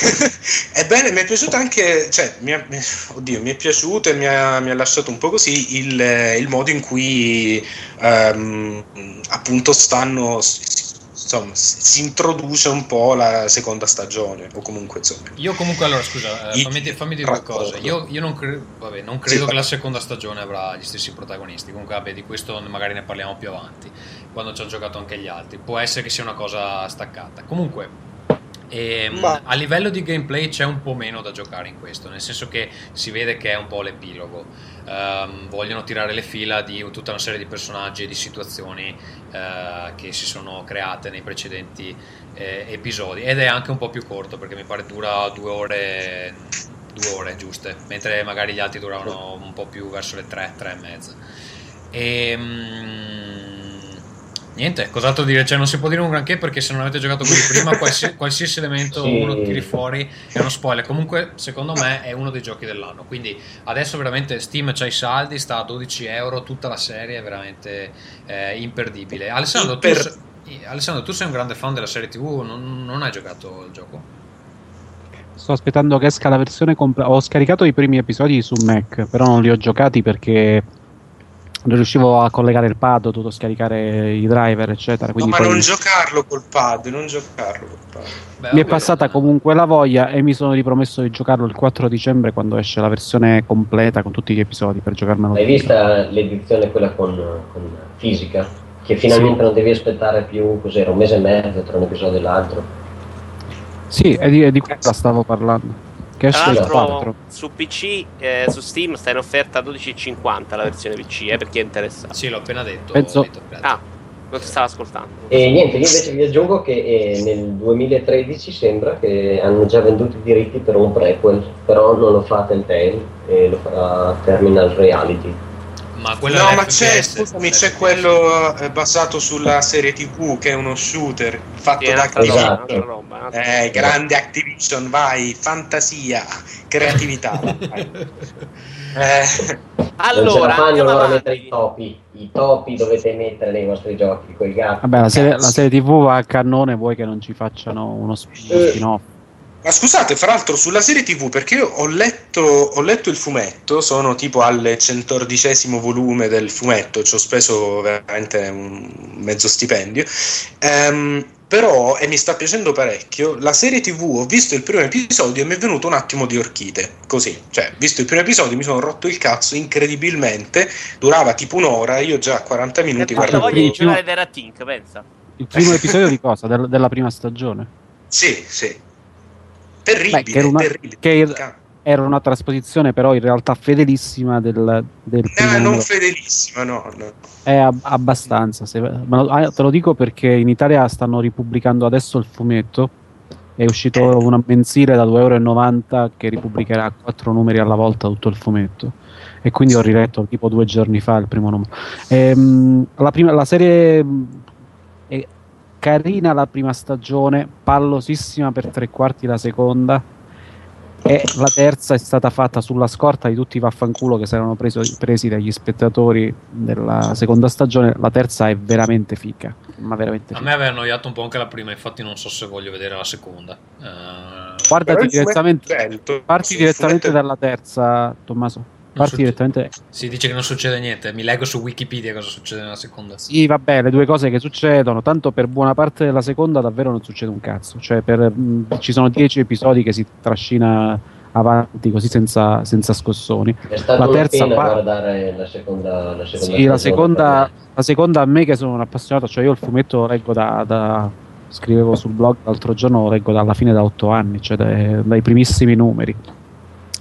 ebbene, mi è piaciuto anche, cioè, mi è, oddio, mi è piaciuto e mi ha, mi ha lasciato un po' così il, il modo in cui um, appunto stanno insomma si introduce un po' la seconda stagione o comunque insomma io comunque allora scusa eh, fammi, fammi, dire due cose. Io, io non, cre- vabbè, non, credo sì, che la seconda stagione avrà gli stessi protagonisti. Comunque vabbè di questo magari ne parliamo più avanti quando ci hanno giocato anche gli altri. Può essere che sia una cosa staccata. Comunque e, ehm, a livello di gameplay c'è un po' meno da giocare in questo, nel senso che si vede che è un po' l'epilogo. Um, vogliono tirare le fila di tutta una serie di personaggi e di situazioni uh, che si sono create nei precedenti eh, episodi ed è anche un po' più corto perché mi pare dura due ore, due ore giuste, mentre magari gli altri duravano un po' più verso le tre, tre e mezza. E, um, Niente, cos'altro dire? Cioè, non si può dire un granché perché se non avete giocato quelli prima, qualsiasi, qualsiasi elemento sì. uno tiri fuori è uno spoiler. Comunque, secondo me, è uno dei giochi dell'anno. Quindi adesso veramente Steam c'ha i saldi, sta a 12 euro, tutta la serie è veramente eh, imperdibile. Alessandro, Imper- tu, Alessandro, tu sei un grande fan della serie TV, non, non hai giocato il gioco? Sto aspettando che esca la versione completa. Ho scaricato i primi episodi su Mac, però non li ho giocati perché non riuscivo a collegare il pad, ho dovuto scaricare i driver, eccetera. No, ma poi... non giocarlo col pad, non giocarlo col pad. Beh, mi è passata no. comunque la voglia e mi sono ripromesso di giocarlo il 4 dicembre quando esce la versione completa con tutti gli episodi per giocarmelo. Hai vista l'edizione quella con, con fisica? Che finalmente sì. non devi aspettare più, cos'era, un mese e mezzo tra un episodio e l'altro? Sì, è di, è di quella stavo parlando. Che Tra l'altro 4. su PC, eh, su Steam sta in offerta a 12,50 la versione PC, eh, per chi è interessato. Sì, l'ho appena detto. Penso-. Ah, non ti stava ascoltando. E niente, io invece vi aggiungo che eh, nel 2013 sembra che hanno già venduto i diritti per un prequel, però non lo fa Telltale e lo farà Terminal Reality. Ma quello No, è ma c'è, scusami, c'è FPS. quello eh, basato sulla serie TV che è uno shooter fatto da Esatto. Eh, grande Activision, vai, fantasia, creatività. vai. Eh, Allora, andiamo loro a avanti. mettere i topi, i topi dovete mettere nei vostri giochi, quei gatti. Vabbè, la serie, la serie TV va a cannone, vuoi che non ci facciano uno, sp- uno Eh. Ma scusate, fra l'altro sulla serie TV, perché io ho letto, ho letto il fumetto, sono tipo al centordicesimo volume del fumetto, ci ho speso veramente un mezzo stipendio, Ehm, però, e mi sta piacendo parecchio, la serie TV, ho visto il primo episodio e mi è venuto un attimo di orchite, così, cioè, visto il primo episodio mi sono rotto il cazzo incredibilmente, durava tipo un'ora, io già a 40 minuti Guarda, guardavo... voglia di primo- giocare Terra Tink, pensa. Il primo episodio di cosa? Del- della prima stagione? Sì, sì. Terribile, Beh, che era una- terribile. che Era una trasposizione però in realtà fedelissima del, del primo Eh, non fedelissima, no, no. È ab- abbastanza. se- ma ah, te lo dico perché in Italia stanno ripubblicando adesso il fumetto. È uscito una mensile da 2,90 euro che ripubblicherà quattro numeri alla volta tutto il fumetto. E quindi ho riletto tipo due giorni fa il primo numero. Ehm, la, prima- la serie carina la prima stagione, pallosissima per tre quarti la seconda. E la terza è stata fatta sulla scorta di tutti i vaffanculo che si erano preso- presi dagli spettatori della seconda stagione. La terza è veramente fica. Ma veramente A fica. me aveva annoiato un po' anche la prima, infatti non so se voglio vedere la seconda. Però Guardati direttamente, bello. parti direttamente dalla terza, Tommaso. Parti succe- direttamente. si dice che non succede niente, mi leggo su Wikipedia cosa succede nella seconda. Sì, vabbè, le due cose che succedono, tanto per buona parte della seconda davvero non succede un cazzo. Cioè, per, mh, ci sono dieci episodi che si trascina avanti così senza, senza scossoni. È stata La terza pena pa- guardare la seconda, la seconda Sì, la seconda, la seconda a me che sono un appassionato, cioè io il fumetto lo leggo da, da- scrivevo sul blog l'altro giorno, lo leggo dalla fine da otto anni, cioè dai, dai primissimi numeri,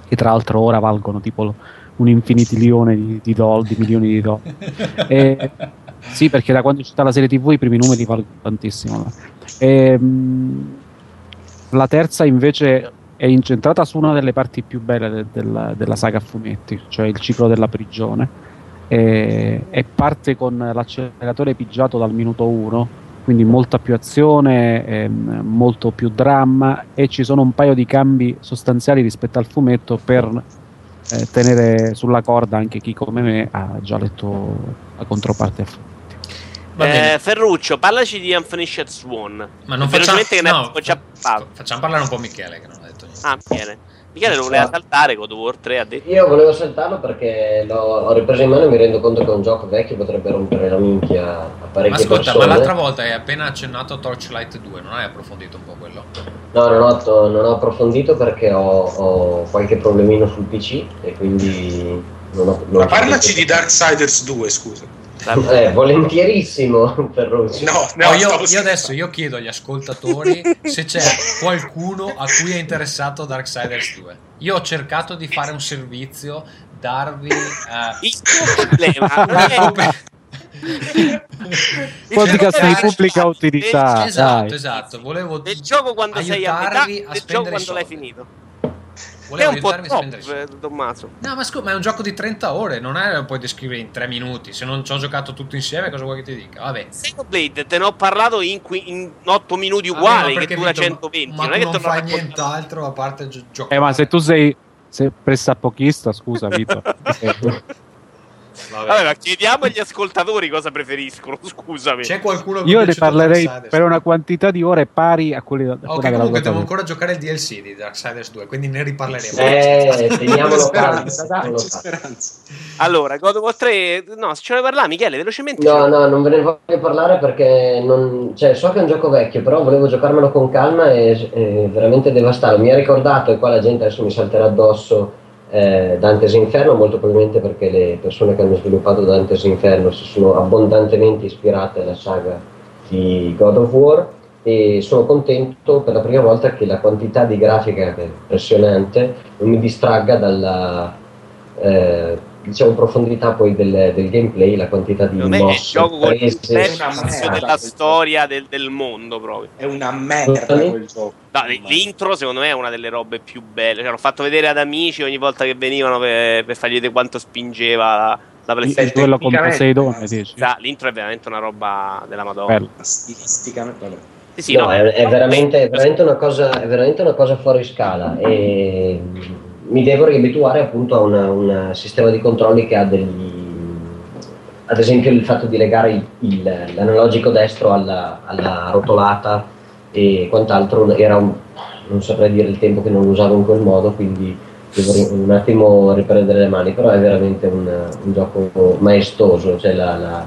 che tra l'altro ora valgono tipo lo- un infinitilione di, di, doll- di milioni di dollari. E- sì, perché da quando è uscita la serie TV i primi numeri valgono tantissimo. Ehm, la terza invece è incentrata su una delle parti più belle de- della, della saga a fumetti, cioè il ciclo della prigione. E, e parte con l'acceleratore pigiato dal minuto 1, quindi molta più azione, ehm, molto più dramma e ci sono un paio di cambi sostanziali rispetto al fumetto per eh, tenere sulla corda anche chi come me ha già letto la controparte a bene. Eh, Ferruccio, parlaci di Unfinished Swan. Ma non facciamo, no, già parlato. facciamo parlare un po' Michele che non ha detto niente. Ah, Michele. Michele lo voleva saltare God of War 3, ha detto. Io volevo saltarlo perché l'ho, ho ripreso in mano e mi rendo conto che un gioco vecchio potrebbe rompere la minchia a Ma parecchie ascolta, ma persone. l'altra volta hai appena accennato a Torchlight 2, non hai approfondito un po' quello? No, non ho, to- non ho approfondito perché ho, ho qualche problemino sul PC e quindi non ho... non Ma parlaci di Darksiders 2, scusa. Eh, volentierissimo, Ferruccio. No, no, No, io, io adesso io chiedo agli ascoltatori se c'è qualcuno a cui è interessato Darksiders 2. Io ho cercato di fare un servizio, darvi eh, Il tuo problema non è Come- Podcast di pubblica utilità. esatto, dai. esatto. Volevo del gioco quando sei a metà, del a gioco spendere quando l'hai soldi. È un po' troppo, eh, Tommaso. No, ma scusa, ma è un gioco di 30 ore, non è lo puoi descrivere in 3 minuti. Se non ci ho giocato tutto insieme, cosa vuoi che ti dica? Vabbè. Xenoblade te ne ho parlato in, qui- in 8 minuti Vabbè, uguali, che dura Vito, 120. Ma non è che non fai nient'altro a parte gio- giocare. Eh, ma se tu sei se pressapochista, scusa Vito. Vabbè. Ma chiediamo agli ascoltatori cosa preferiscono, scusami. C'è qualcuno cui io ne parlerei Darksiders? per una quantità di ore pari a quelle a Ok, che comunque devo dato. ancora giocare il DLC di Darksiders 2, quindi ne riparleremo. Eh, teniamolo dai, speranza. Allora, God of War 3, no, se ce ne parla Michele, velocemente. No, no, non ve ne voglio parlare perché non, cioè, so che è un gioco vecchio, però volevo giocarmelo con calma e, e veramente devastato. Mi ha ricordato, e qua la gente adesso mi salterà addosso, eh, Dante's Inferno, molto probabilmente perché le persone che hanno sviluppato Dante's Inferno si sono abbondantemente ispirate alla saga di God of War. e sono contento per la prima volta che la quantità di grafica è impressionante non mi distragga dalla eh, diciamo profondità poi del, del, gameplay, la quantità di mosse è il gioco con il della storia del, del, mondo proprio. È una merda quel gioco. No, l'intro secondo me è una delle robe più belle. Cioè, l'ho fatto vedere ad amici ogni volta che venivano per, per fargli vedere quanto spingeva la, la PlayStation. Quello con Poseidon, dici? L'intro è veramente una roba della Madonna. Bello. Stilisticamente, vabbè. Sì, sì, no, no, è, è, veramente, è, veramente una cosa, è veramente una cosa fuori scala e mi devo riabituare appunto a un sistema di controlli che ha degli ad esempio il fatto di legare il, il, l'analogico destro alla, alla, rotolata e quant'altro era un, non saprei dire il tempo che non lo usavo in quel modo quindi devo un attimo riprendere le mani però è veramente un, un gioco maestoso cioè la, la,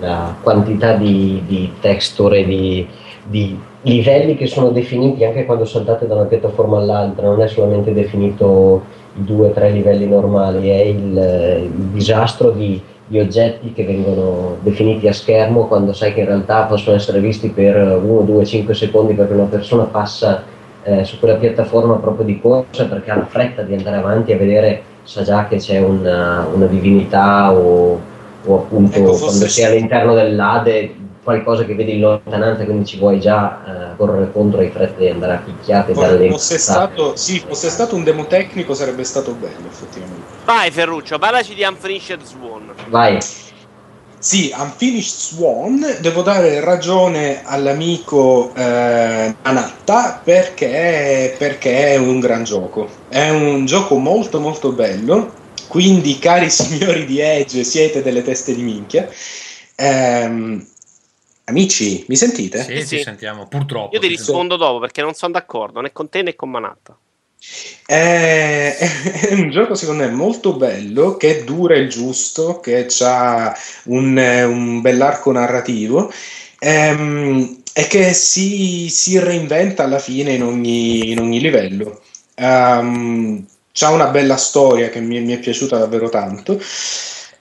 la quantità di, di texture di di livelli che sono definiti anche quando saltate da una piattaforma all'altra, non è solamente definito i due o tre livelli normali, è il, il disastro di, di, oggetti che vengono definiti a schermo quando sai che in realtà possono essere visti per 1, 2, 5 secondi perché una persona passa eh, su quella piattaforma proprio di corsa perché ha la fretta di andare avanti a vedere, sa già che c'è una, una divinità o, o appunto ecco, quando sei all'interno dell'Ade qualcosa che vedi in lontananza, quindi ci vuoi già uh, correre contro i fretta di andare a picchiate dalle fosse stato, sì, fosse stato un demo tecnico sarebbe stato bello, effettivamente. Vai Ferruccio, parlaci di Unfinished Swan. Vai. Sì, Unfinished Swan, devo dare ragione all'amico eh, Anatta perché, perché è un gran gioco. È un gioco molto molto bello, quindi cari signori di Edge siete delle teste di minchia. Ehm, Amici, mi sentite? Sì, sì, sentiamo, purtroppo. Io ti rispondo dopo perché non sono d'accordo né con te né con Manatta. È, è un gioco secondo me molto bello, che dura il giusto, che ha un, un bell'arco narrativo ehm, e che si, si, reinventa alla fine in ogni, in ogni livello. Um, c'ha una bella storia che mi, mi è piaciuta davvero tanto.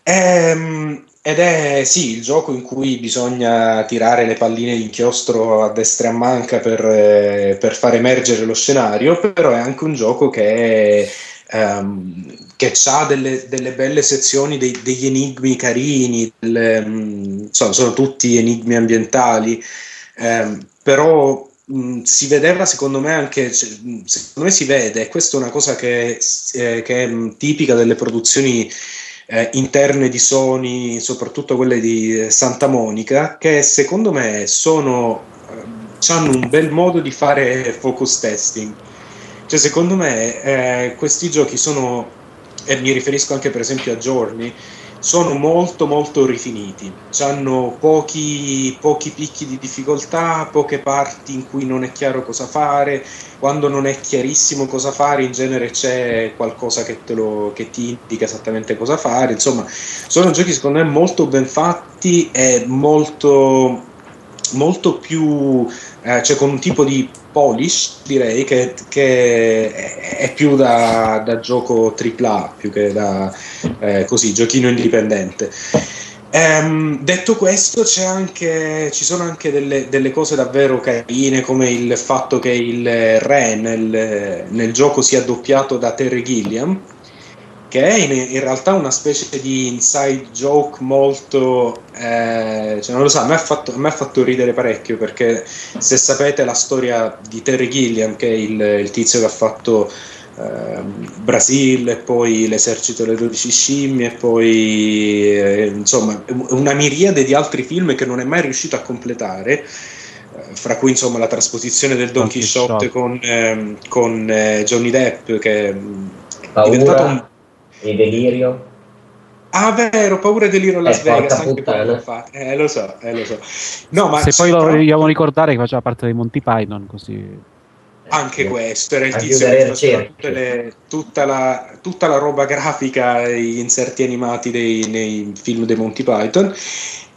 Ehm, ed è sì il gioco in cui bisogna tirare le palline d'inchiostro a destra e a manca per, eh, per far emergere lo scenario, però è anche un gioco che, um, che ha delle, delle, belle sezioni, dei, degli enigmi carini, delle, um, so, sono tutti enigmi ambientali, um, però si vedeva secondo me anche, secondo me si vede, questa è una cosa che, eh, che è tipica delle produzioni eh, interne di Sony, soprattutto quelle di eh, Santa Monica, che secondo me sono, eh, hanno un bel modo di fare focus testing. Cioè, secondo me eh, questi giochi sono, e mi riferisco anche per esempio a Journey, sono molto molto rifiniti, hanno pochi, pochi picchi di difficoltà, poche parti in cui non è chiaro cosa fare, quando non è chiarissimo cosa fare in genere c'è qualcosa che, lo, che ti indica esattamente cosa fare, insomma sono giochi secondo me molto ben fatti e molto, molto più, eh, cioè con un tipo di polish, direi, che, che è più da, da, gioco AAA più che da eh, così, giochino indipendente. Ehm, detto questo, anche, ci sono anche delle, delle, cose davvero carine, come il fatto che il re nel, nel gioco sia doppiato da Terry Gilliam, che è in, in, realtà una specie di inside joke molto, eh, cioè non lo so, a me, fatto, a me, ha fatto, ridere parecchio perché se sapete la storia di Terry Gilliam, che è il, il tizio che ha fatto eh, Brasil e poi l'esercito delle 12 scimmie e poi eh, insomma una miriade di altri film che non è mai riuscito a completare eh, fra cui insomma la trasposizione del Don Quixote. Con, ehm, con eh, Johnny Depp che è diventato un e Delirio. Ah, vero, paura e delirio Las eh, Vegas. Anche fa. Eh, lo so, eh, lo so. No, ma Se poi lo dobbiamo ricordare che faceva parte dei Monty Python, così. Anche eh, questo era il tizio che faceva le, tutta, la, tutta, la, roba grafica, gli inserti animati dei, nei film dei Monty Python.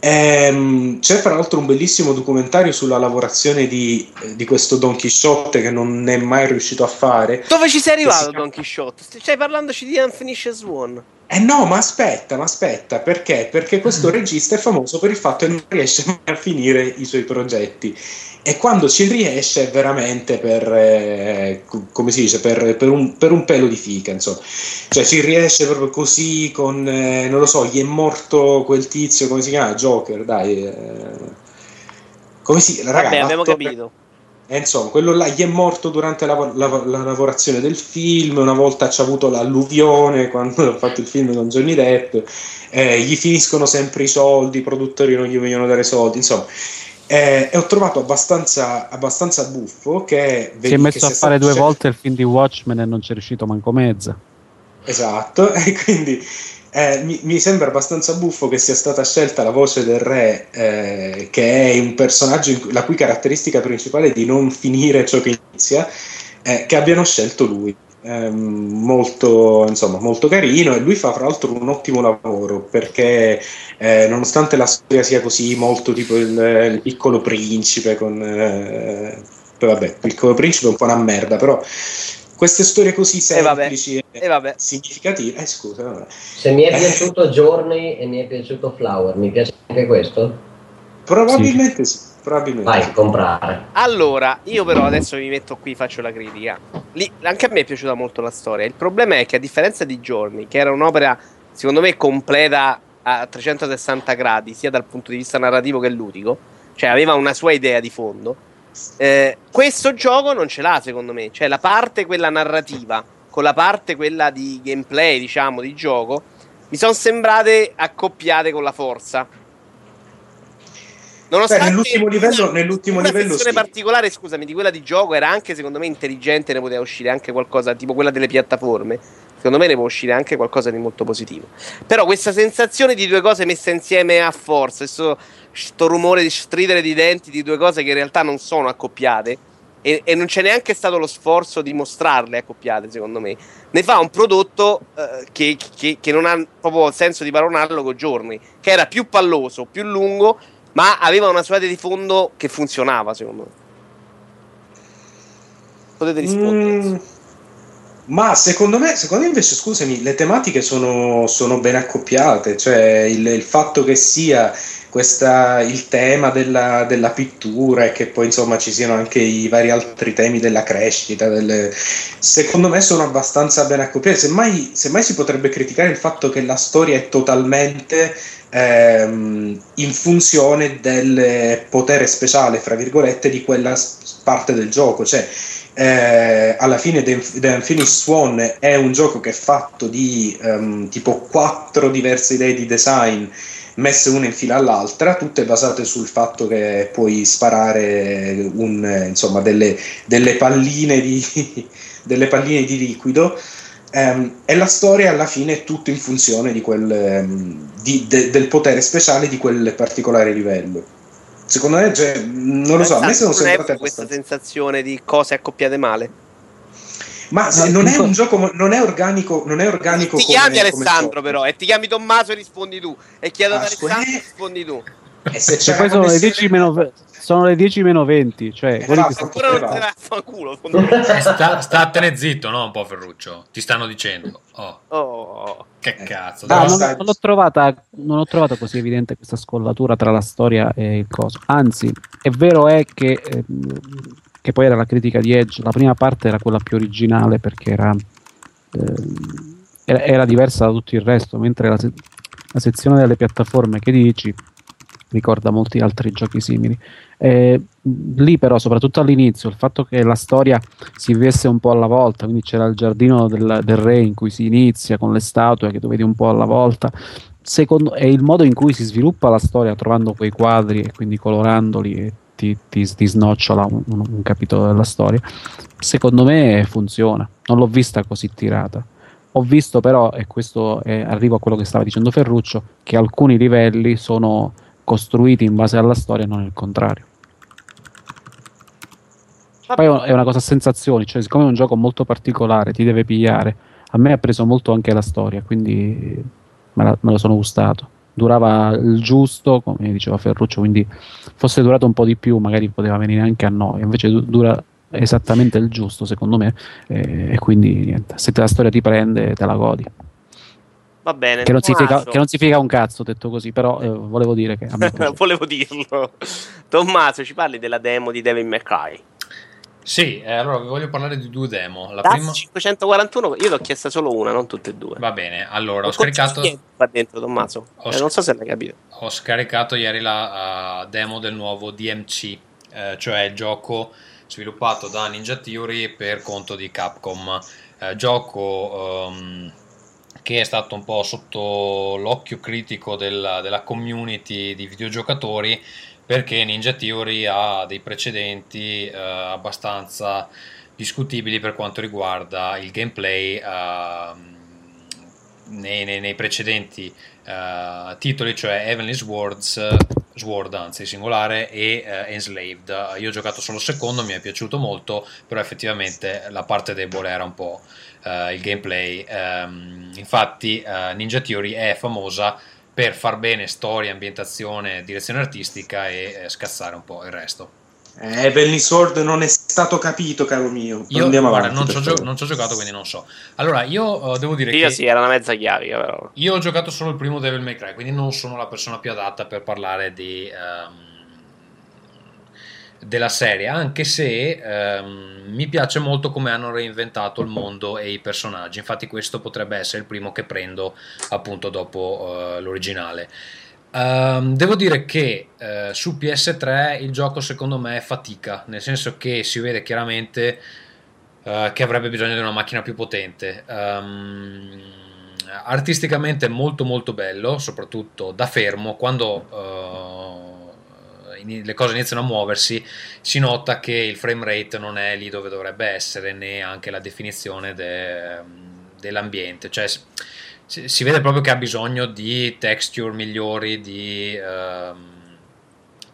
Ehm, c'è fra l'altro un bellissimo documentario sulla lavorazione di, di, questo Don Quixote che non è mai riuscito a fare. Dove ci sei arrivato, Don Quixote? Stai parlandoci di Unfinished Swan? Eh no, ma aspetta, ma aspetta, perché? Perché questo mm. regista è famoso per il fatto che non riesce mai a finire i suoi progetti e quando ci riesce è veramente per, eh, come si dice, per, per, un, per, un, pelo di fica, insomma. Cioè ci riesce proprio così con, eh, non lo so, gli è morto quel tizio, come si chiama? Joker, dai. Eh, come si... Ragazzi, Vabbè, abbiamo capito e insomma, quello là gli è morto durante la, la, la lavorazione del film, una volta ci ha avuto l'alluvione quando ha fatto il film con Johnny Depp, eh, gli finiscono sempre i soldi, i produttori non gli vogliono dare soldi, insomma. Eh, e ho trovato abbastanza, abbastanza buffo che... Si è messo a fare due volte il film di Watchmen e non c'è riuscito manco mezza. Esatto, e quindi eh, mi, mi, sembra abbastanza buffo che sia stata scelta la voce del re, eh, che è un personaggio cui, la cui caratteristica principale è di non finire ciò che inizia, eh, che abbiano scelto lui. Ehm, molto, insomma, molto carino e lui fa fra l'altro un ottimo lavoro perché eh, nonostante la storia sia così molto tipo il, il piccolo principe con eh, vabbè, il piccolo principe è un po' una merda però queste storie così semplici e, e, e significative. Eh, scusa, vabbè. Se mi è piaciuto Journey e mi è piaciuto Flower, mi piace anche questo? Probabilmente sì. sì. Probabilmente. Vai, comprare. Allora, io però adesso mi metto qui, faccio la critica. Lì, anche a me è piaciuta molto la storia. Il problema è che a differenza di Journey, che era un'opera secondo me completa a 360 gradi, sia dal punto di vista narrativo che ludico, cioè aveva una sua idea di fondo eh, questo gioco non ce l'ha, secondo me. Cioè, la parte quella narrativa con la parte quella di gameplay, diciamo, di gioco, mi sono sembrate accoppiate con la forza. Nonostante Beh, nell'ultimo livello, una, nell'ultimo una livello sì. particolare, scusami, di quella di gioco era anche secondo me intelligente, ne poteva uscire anche qualcosa tipo quella delle piattaforme. Secondo me ne può uscire anche qualcosa di molto positivo. Però questa sensazione di due cose messe insieme a forza, questo sto rumore di stridere di denti di due cose che in realtà non sono accoppiate e, e non c'è neanche stato lo sforzo di mostrarle accoppiate secondo me ne fa un prodotto eh, che, che, che, non ha proprio senso di paragonarlo con giorni che era più palloso, più lungo ma aveva una idea di fondo che funzionava secondo me potete rispondere mm. Ma secondo me, secondo me invece, scusami, le tematiche sono, sono ben accoppiate, cioè il, il fatto che sia questa, il tema della, della, pittura e che poi insomma ci siano anche i vari altri temi della crescita, delle, secondo me sono abbastanza ben accoppiati. Semmai, semmai si potrebbe criticare il fatto che la storia è totalmente ehm, in funzione del potere speciale, fra virgolette, di quella parte del gioco. Cioè, eh, alla fine The, The Swan è un gioco che è fatto di um, tipo quattro diverse idee di design messe una in fila all'altra, tutte basate sul fatto che puoi sparare un, insomma, delle, delle, palline di, delle palline di liquido. Um, e la storia alla fine è tutto in funzione di quel, um, di, de, del potere speciale di quel particolare livello. Secondo me, cioè, non lo so, a me sono sempre questa sensazione di cose accoppiate male. Ma no, non è un gioco, non è organico, non è organico. Ti chiami come, Alessandro, come però, e ti chiami Tommaso e rispondi tu. E chiedo ad Alessandro e rispondi tu. E se c'è poi sono le 10 meno, sono le 10 meno 20 cioè eh, fa, ancora non te la fa culo eh, sta, statene zitto no un po' Ferruccio ti stanno dicendo oh, oh. che eh. cazzo no, non, non, l'ho trovata, non ho trovato così evidente questa scollatura tra la storia e il coso anzi è vero è che eh, che poi era la critica di Edge, la prima parte era quella più originale perché era, eh, era, era diversa da tutto il resto, mentre la, se- la, sezione delle piattaforme che dici ricorda molti altri giochi simili. Eh, lì però, soprattutto all'inizio, il fatto che la storia si vivesse un po' alla volta, quindi c'era il giardino del, del re in cui si inizia con le statue che tu vedi un po' alla volta, secondo, è il modo in cui si sviluppa la storia trovando quei quadri e quindi colorandoli ti, ti, ti snocciola un, un, capitolo della storia. Secondo me funziona, non l'ho vista così tirata. Ho visto però, e questo è, arrivo a quello che stava dicendo Ferruccio, che alcuni livelli sono costruiti in base alla storia e non il contrario. Poi è una cosa a sensazioni, cioè siccome è un gioco molto particolare, ti deve pigliare. A me ha preso molto anche la storia, quindi me, la, me lo sono gustato durava il giusto, come diceva Ferruccio, quindi fosse durato un po' di più magari poteva venire anche a noi, invece dura esattamente il giusto secondo me e, e quindi niente, se te la storia ti prende te la godi. Va bene. Che non, significa, che non significa un cazzo detto così, però eh, volevo dire che... volevo dirlo. Tommaso, ci parli della demo di Devil May? Sì, eh, allora vi voglio parlare di due demo. La prima... 541, io l'ho chiesta solo una, non tutte e due. Va bene, allora ho scaricato. Va dentro, Tommaso. Ho eh, non so se l'hai capito. Ho scaricato ieri la uh, demo del nuovo DMC, eh, cioè il gioco sviluppato da Ninja Theory per conto di Capcom. Eh, gioco um, che è stato un po' sotto l'occhio critico della, della community di videogiocatori perché Ninja Theory ha dei precedenti eh, abbastanza discutibili per quanto riguarda il gameplay eh, nei, nei, nei, precedenti eh, titoli, cioè Heavenly Swords, Sword anzi singolare e eh, Enslaved. Io ho giocato solo secondo, mi è piaciuto molto, però effettivamente la parte debole era un po' eh, il gameplay. Um, infatti uh, Ninja Theory è famosa per far bene storia, ambientazione, direzione artistica e eh, scazzare un po' il resto. Eh, Sword non è stato capito, caro mio. Io Andiamo guarda, avanti, non, ci ho, non ci ho giocato, quindi non so. Allora, io uh, devo dire io che. sì, era una mezza chiavica, però. Io ho giocato solo il primo Devil May Cry, quindi non sono la persona più adatta per parlare di. Um, della serie, anche se ehm, mi piace molto come hanno reinventato il mondo e i personaggi. Infatti, questo potrebbe essere il primo che prendo appunto dopo uh, l'originale. Um, devo dire che uh, su PS3 il gioco secondo me fatica, nel senso che si vede chiaramente uh, che avrebbe bisogno di una macchina più potente. Um, artisticamente molto molto bello, soprattutto da fermo, quando le cose iniziano a muoversi, si nota che il frame rate non è lì dove dovrebbe essere, né anche la definizione de, dell'ambiente. Cioè, si, vede proprio che ha bisogno di texture migliori, di uh,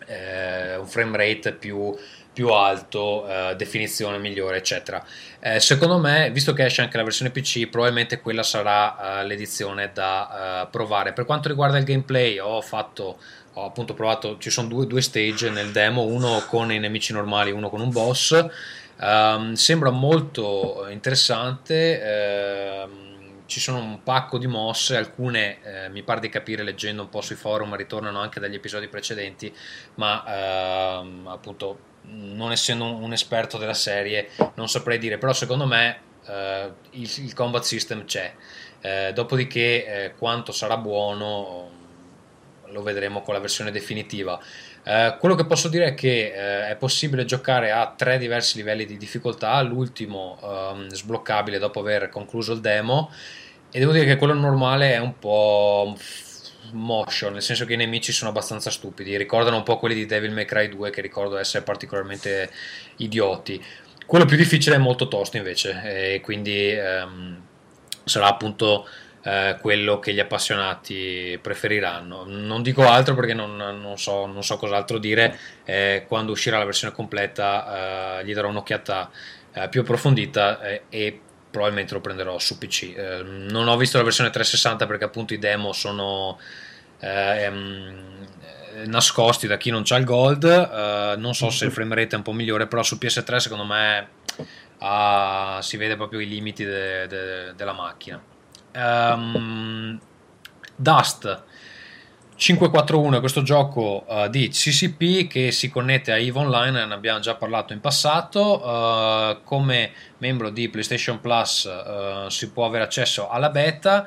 eh, un frame rate più, più alto, uh, definizione migliore, eccetera. Eh, secondo me, visto che esce anche la versione PC, probabilmente quella sarà uh, l'edizione da provare. Per quanto riguarda il gameplay, ho fatto ho appunto provato, ci sono due, due, stage nel demo, uno con i nemici normali, uno con un boss. Um, sembra molto interessante. Um, ci sono un pacco di mosse, alcune eh, mi pare di capire leggendo un po' sui forum ritornano anche dagli episodi precedenti, ma ehm, appunto non essendo un, esperto della serie non saprei dire, però secondo me eh, il, il, combat system c'è. Eh, dopodiché eh, quanto sarà buono lo vedremo con la versione definitiva. Eh, quello che posso dire è che eh, è possibile giocare a tre diversi livelli di difficoltà, l'ultimo ehm, sbloccabile dopo aver concluso il demo e devo dire che quello normale è un po' motion, nel senso che i nemici sono abbastanza stupidi, ricordano un po' quelli di Devil May Cry 2 che ricordo essere particolarmente idioti. Quello più difficile è molto tosto invece e quindi ehm, sarà appunto eh, quello che gli appassionati preferiranno. Non dico altro perché non, non, so, non so, cos'altro dire, eh, quando uscirà la versione completa eh, gli darò un'occhiata eh, più approfondita e probabilmente lo prenderò su PC. Non ho visto la versione 360 perché appunto i demo sono... Ehm, nascosti da chi non c'ha il gold non so se il frame rate è un po' migliore però su PS3 secondo me ah, si vede proprio i limiti de, de, della macchina um, Dust 541 è questo gioco uh, di CCP che si connette a EVE Online, ne abbiamo già parlato in passato. Uh, come membro di PlayStation Plus uh, si può avere accesso alla beta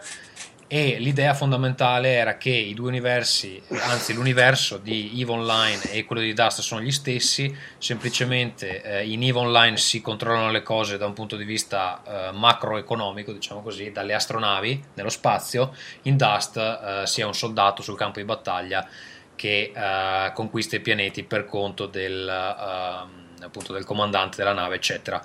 e l'idea fondamentale era che i due universi, anzi l'universo di EVE Online e quello di Dust sono gli stessi, semplicemente eh, in EVE Online si controllano le cose da un punto di vista eh, macroeconomico, diciamo così, dalle astronavi nello spazio, in Dust eh, si è un soldato sul campo di battaglia che eh, conquista i pianeti per conto del, ehm, del comandante della nave, eccetera.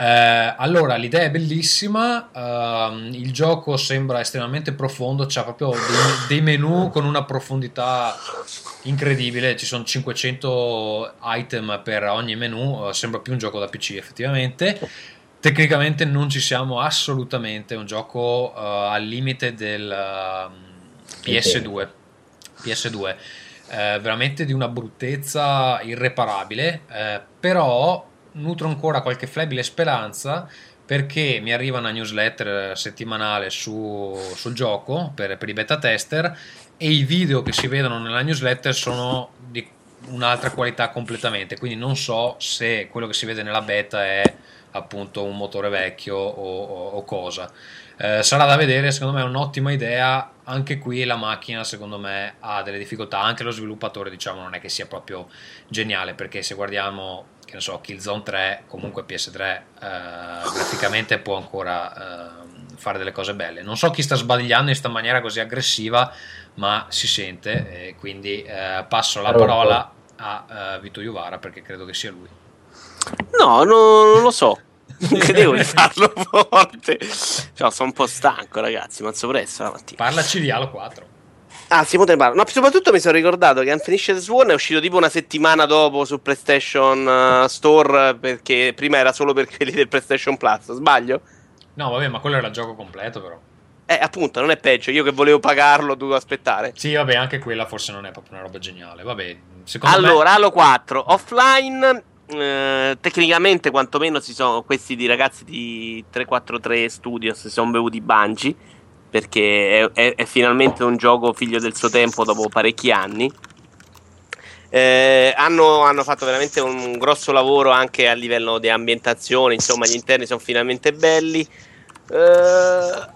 Eh, allora, l'idea è bellissima, uh, il gioco sembra estremamente profondo, c'ha proprio dei, dei, menu con una profondità incredibile, ci sono 500 item per ogni menu, uh, sembra più un gioco da PC effettivamente. Tecnicamente non ci siamo assolutamente, è un gioco uh, al limite del PS2. PS2. Eh, veramente di una bruttezza irreparabile, eh, però nutro ancora qualche flebile speranza perché mi arriva una newsletter settimanale su, sul gioco per, per, i beta tester e i video che si vedono nella newsletter sono di un'altra qualità completamente, quindi non so se quello che si vede nella beta è appunto un motore vecchio o, o, o cosa. Eh, sarà da vedere, secondo me è un'ottima idea. Anche qui la macchina, secondo me, ha delle difficoltà. Anche lo sviluppatore, diciamo, non è che sia proprio geniale. Perché se guardiamo, che ne so, Killzone 3, comunque PS3 eh, graficamente può ancora eh, fare delle cose belle. Non so chi sta sbagliando in questa maniera così aggressiva, ma si sente. quindi eh, passo la parola a eh, Vito Iuvara perché credo che sia lui. No, no non lo so. Non credevo di farlo forte. Cioè, sono un po' stanco, ragazzi. Mazzo presto la mattina. Parlaci di Halo 4. Ah, si poteva parlare. No, soprattutto mi sono ricordato che Unfinished Sworn è uscito tipo una settimana dopo su PlayStation uh, Store perché prima era solo per quelli del PlayStation Plus. Sbaglio? No, vabbè, ma quello era il gioco completo, però. Eh, appunto, non è peggio. Io che volevo pagarlo, dovevo aspettare. Sì, vabbè, anche quella forse non è proprio una roba geniale. Vabbè, secondo allora, me... Halo 4 offline eh, tecnicamente quantomeno si sono, questi di ragazzi di 343 Studios si sono bevuti Bungie perché è, è, è, finalmente un gioco figlio del suo tempo dopo parecchi anni. Eh, hanno, hanno, fatto veramente un grosso lavoro anche a livello di ambientazione insomma gli interni sono finalmente belli. Eh,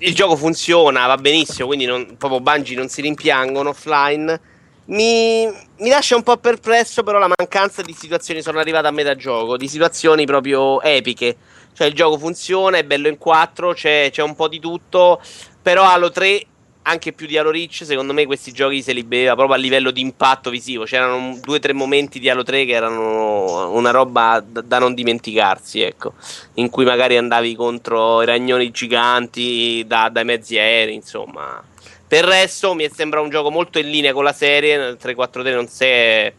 il gioco funziona va benissimo quindi non, proprio Bungie non si rimpiangono offline. Mi, mi, lascia un po' perplesso però la mancanza di situazioni, sono arrivato a metà gioco, di situazioni proprio epiche. Cioè il gioco funziona, è bello in 4, c'è, c'è un po' di tutto, però Halo 3 anche più di Halo Reach, secondo me questi giochi se li beveva proprio a livello di impatto visivo. C'erano due o tre momenti di Halo 3 che erano una roba da, da, non dimenticarsi, ecco. In cui magari andavi contro i ragnoni giganti da, dai mezzi aerei, insomma. Per il resto mi sembra un gioco molto in linea con la serie. 3-4-3 non si è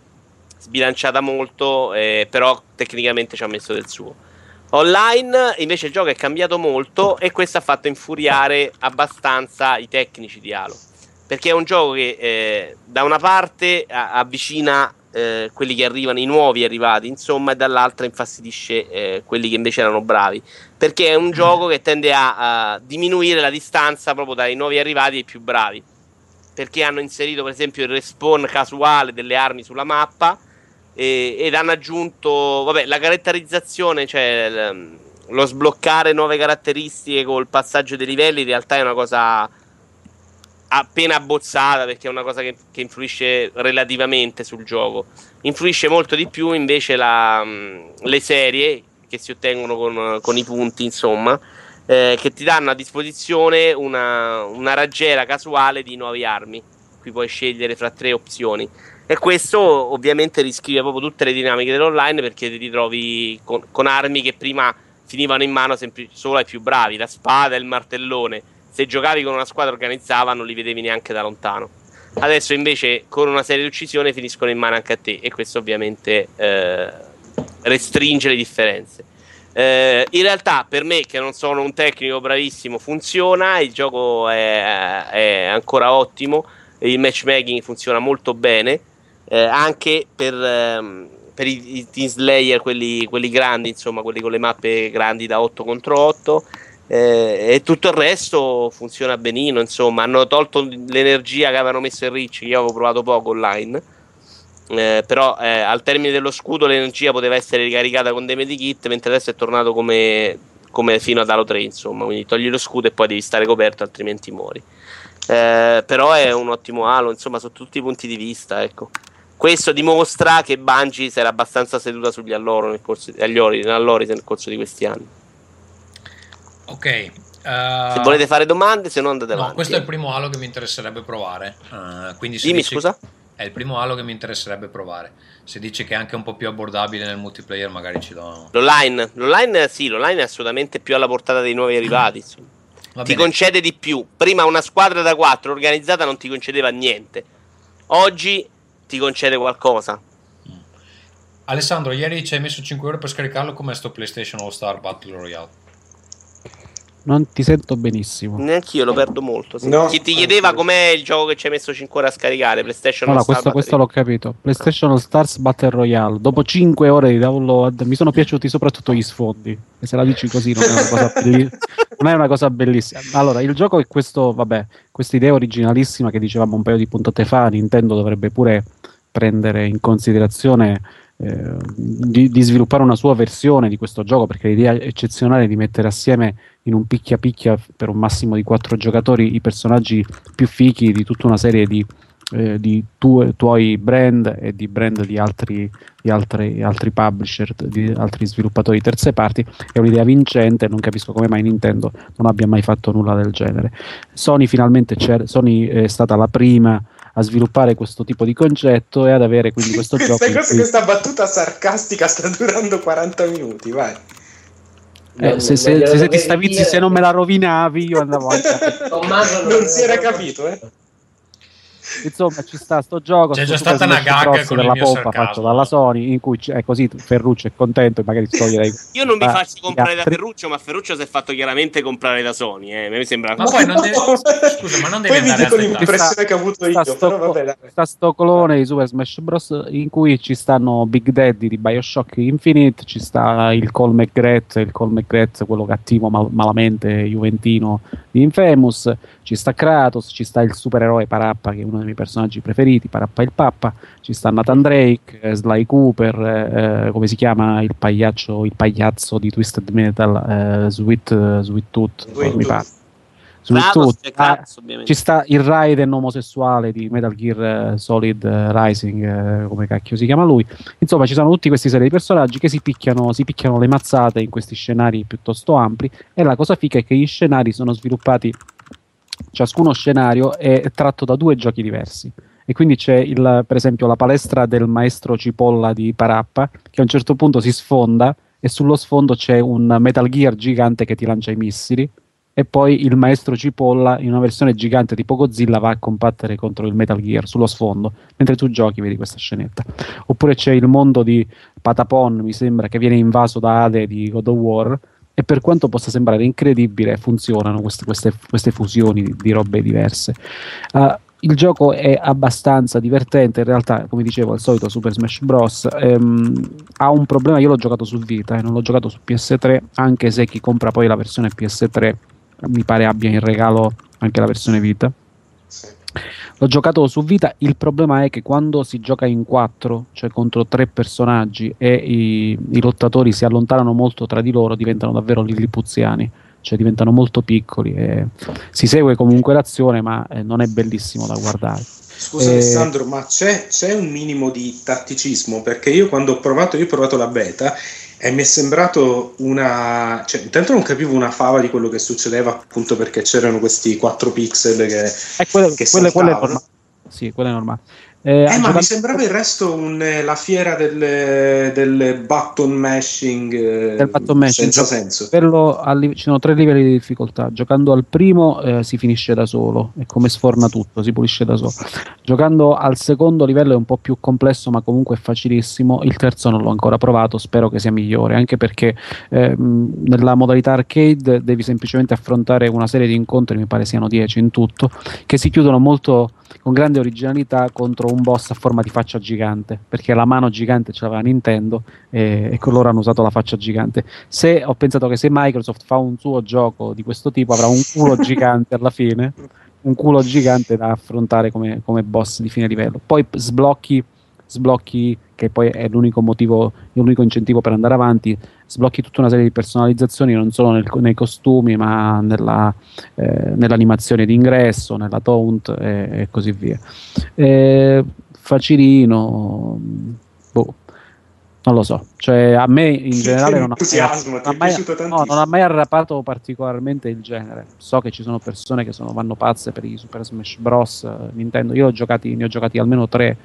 sbilanciata molto, eh, però tecnicamente ci ha messo del suo. Online invece il gioco è cambiato molto e questo ha fatto infuriare abbastanza i tecnici di Halo. Perché è un gioco che eh, da una parte avvicina eh, quelli che arrivano, i nuovi arrivati, insomma, e dall'altra infastidisce eh, quelli che invece erano bravi. Perché è un gioco che tende a, a, diminuire la distanza proprio dai nuovi arrivati ai più bravi. Perché hanno inserito, per esempio, il respawn casuale delle armi sulla mappa e, ed hanno aggiunto, vabbè, la caratterizzazione, cioè lo sbloccare nuove caratteristiche col passaggio dei livelli, in realtà è una cosa appena abbozzata perché è una cosa che, che, influisce relativamente sul gioco. Influisce molto di più invece la, mm, le serie che si ottengono con, con i punti, insomma, eh, che ti danno a disposizione una, una raggiera casuale di nuove armi. Qui puoi scegliere fra tre opzioni. E questo ovviamente riscrive proprio tutte le dinamiche dell'online perché ti ritrovi con, con armi che prima finivano in mano sempl- solo ai più bravi, la spada e il martellone. Se giocavi con una squadra organizzata non li vedevi neanche da lontano. Adesso invece con una serie di uccisioni finiscono in mano anche a te. E questo ovviamente eh, restringe le differenze. Eh, in realtà per me che non sono un tecnico bravissimo funziona, il gioco è, è ancora ottimo, il matchmaking funziona molto bene, eh, anche per, ehm, per i, i, team slayer, quelli, quelli grandi, insomma quelli con le mappe grandi da 8 contro 8 eh, e tutto il resto funziona benino. Insomma, hanno tolto l'energia che avevano messo in Rich. Io avevo provato poco online. Eh, però eh, al termine dello scudo l'energia poteva essere ricaricata con dei medikit mentre adesso è tornato come, come fino ad Halo 3 insomma quindi togli lo scudo e poi devi stare coperto altrimenti muori eh, però è un ottimo Halo insomma sotto tutti i punti di vista ecco questo dimostra che Bungie si era abbastanza seduta sugli allori nel corso, agli ori, allori nel corso di questi anni Ok. Uh, se volete fare domande, se no andate no, avanti. questo è il primo Halo che mi interesserebbe provare. Uh, quindi Dimmi dici, scusa. È il primo Halo che mi interesserebbe provare. Se dici che è anche un po' più abbordabile nel multiplayer, magari ci do. L'online, l'online sì, l'online è assolutamente più alla portata dei nuovi arrivati. ti concede di più. Prima una squadra da 4 organizzata non ti concedeva niente. Oggi ti concede qualcosa. Mm. Alessandro, ieri ci hai messo 5 euro per scaricarlo. Com'è sto PlayStation All Star Battle Royale? Non ti sento benissimo. Neanch'io lo perdo molto. Sì. No. Chi ti chiedeva com'è il gioco che ci hai messo 5 ore a scaricare? PlayStation No, no, questo, questo l'ho capito. PlayStation Stars Battle Royale. Dopo 5 ore di download mi sono piaciuti soprattutto gli sfondi. E se la dici così non è una cosa, belli- non è una cosa bellissima. Allora, il gioco è questo, vabbè, questa idea originalissima che dicevamo un paio di puntate fa. Nintendo dovrebbe pure prendere in considerazione eh, di, di sviluppare una sua versione di questo gioco perché l'idea eccezionale di mettere assieme in un picchia picchia per un massimo di quattro giocatori i personaggi più fichi di tutta una serie di, eh, di tu- tuoi brand e di brand di altri, di altri, altri publisher, di altri sviluppatori terze parti è un'idea vincente non capisco come mai Nintendo non abbia mai fatto nulla del genere. Sony finalmente Sony è stata la prima a sviluppare questo tipo di concetto e ad avere quindi questo questa, gioco cui- questa battuta sarcastica sta durando 40 minuti, vai. Eh, Non- se, se- non se- se ti dovevi stavi dire. se non me la rovinavi, io andavo a- Tommaso non si era capito, eh? Insomma, ci sta sto gioco. C'è già stata una gag con della pompa fatto dalla Sony, in cui è così Ferruccio è contento e magari toglierei. Io non mi Ah, faccio comprare da Ferruccio, ma Ferruccio si è fatto chiaramente comprare da Sony. Eh. A me mi sembra Ma poi non deve- scusa, ma non devi Poi vi andare dico a l'impressione che ho avuto io, sta sto, però vabbè, sta sto colone di Super Smash Bros. in cui ci stanno Big Daddy di Bioshock Infinite, ci sta il Cole McGrath, il Cole McGrath, quello cattivo mal- malamente juventino di Infamous, ci sta Kratos, ci sta il supereroe Parappa che è uno dei miei personaggi preferiti, Parappa il Pappa, ci sta Nathan Drake, eh, Sly Cooper, eh, eh, come si chiama il pagliaccio, il pagliazzo di Twisted Metal, eh, Sweet, eh, Sweet Tooth, Sweet mi pare. Tooth. e Ah, ci sta il Raiden omosessuale di Metal Gear eh, Solid eh, Rising, eh, come cacchio si chiama lui. Insomma, ci sono tutti questi serie di personaggi che si picchiano, si picchiano le mazzate in questi scenari piuttosto ampli. E la cosa fica è che gli scenari sono sviluppati, ciascuno scenario è tratto da due giochi diversi. E quindi c'è il, per esempio la palestra del maestro Cipolla di Parappa, che a un certo punto si sfonda e sullo sfondo c'è un Metal Gear gigante che ti lancia i missili e poi il maestro Cipolla in una versione gigante tipo Godzilla va a combattere contro il Metal Gear sullo sfondo mentre tu giochi vedi questa scenetta oppure c'è il mondo di Patapon mi sembra che viene invaso da Ade di God of War e per quanto possa sembrare incredibile funzionano queste, queste- queste fusioni di, di robe diverse Uh, il gioco è abbastanza divertente, in realtà, come dicevo, al solito Super Smash Bros. ehm, ha un problema. Io l'ho giocato su Vita e non l'ho giocato su PS3, anche se chi compra poi la versione PS3 mi pare abbia in regalo anche la versione Vita. Sì. L'ho giocato su Vita, il problema è che quando si gioca in quattro, cioè contro tre personaggi e i, i lottatori si allontanano molto tra di loro, diventano davvero lillipuziani, cioè diventano molto piccoli e si segue comunque l'azione, ma eh, non è bellissimo da guardare. Scusa Eh, Alessandro, ma c'è, c'è un minimo di tatticismo? Perché io quando ho provato, io ho provato la beta e mi è sembrato una... Cioè, intanto non capivo una fava di quello che succedeva appunto perché c'erano questi 4 pixel che... Eh, quello, Che quello- quello è normale. Sì, quello è normale. Eh, Eh, ma mi giocato- sembrava il resto un, eh, la fiera del, del button mashing, eh, Del button mashing. senza senso. Quello a li- ci sono tre livelli di difficoltà. Giocando al primo eh, si finisce da solo, è come sforna tutto, si pulisce da solo. Giocando al secondo livello è un po' più complesso, ma comunque è facilissimo. Il terzo non l'ho ancora provato, spero che sia migliore, anche perché ehm, nella modalità arcade devi semplicemente affrontare una serie di incontri, mi pare siano 10 in tutto, che si chiudono molto con grande originalità contro un boss a forma di faccia gigante, perché la mano gigante ce l'aveva Nintendo e, e con loro hanno usato la faccia gigante. Se ho pensato che se Microsoft fa un suo gioco di questo tipo avrà un culo gigante alla fine, un culo gigante da affrontare come, come boss di fine livello. Poi sblocchi, sblocchi, che poi è l'unico motivo, l'unico incentivo per andare avanti, sblocchi tutta una serie di personalizzazioni non solo nel- nei costumi, ma nella, eh, nell'animazione d'ingresso, nella taunt e, e così via. Eh, facilino, non lo so, cioè a me in Che generale non ha, mai, no, non ha mai arrapato particolarmente il genere. So che ci sono persone che sono- vanno pazze per i Super Smash Bros. eh, Nintendo. Io ho giocati, ne ho giocati almeno tre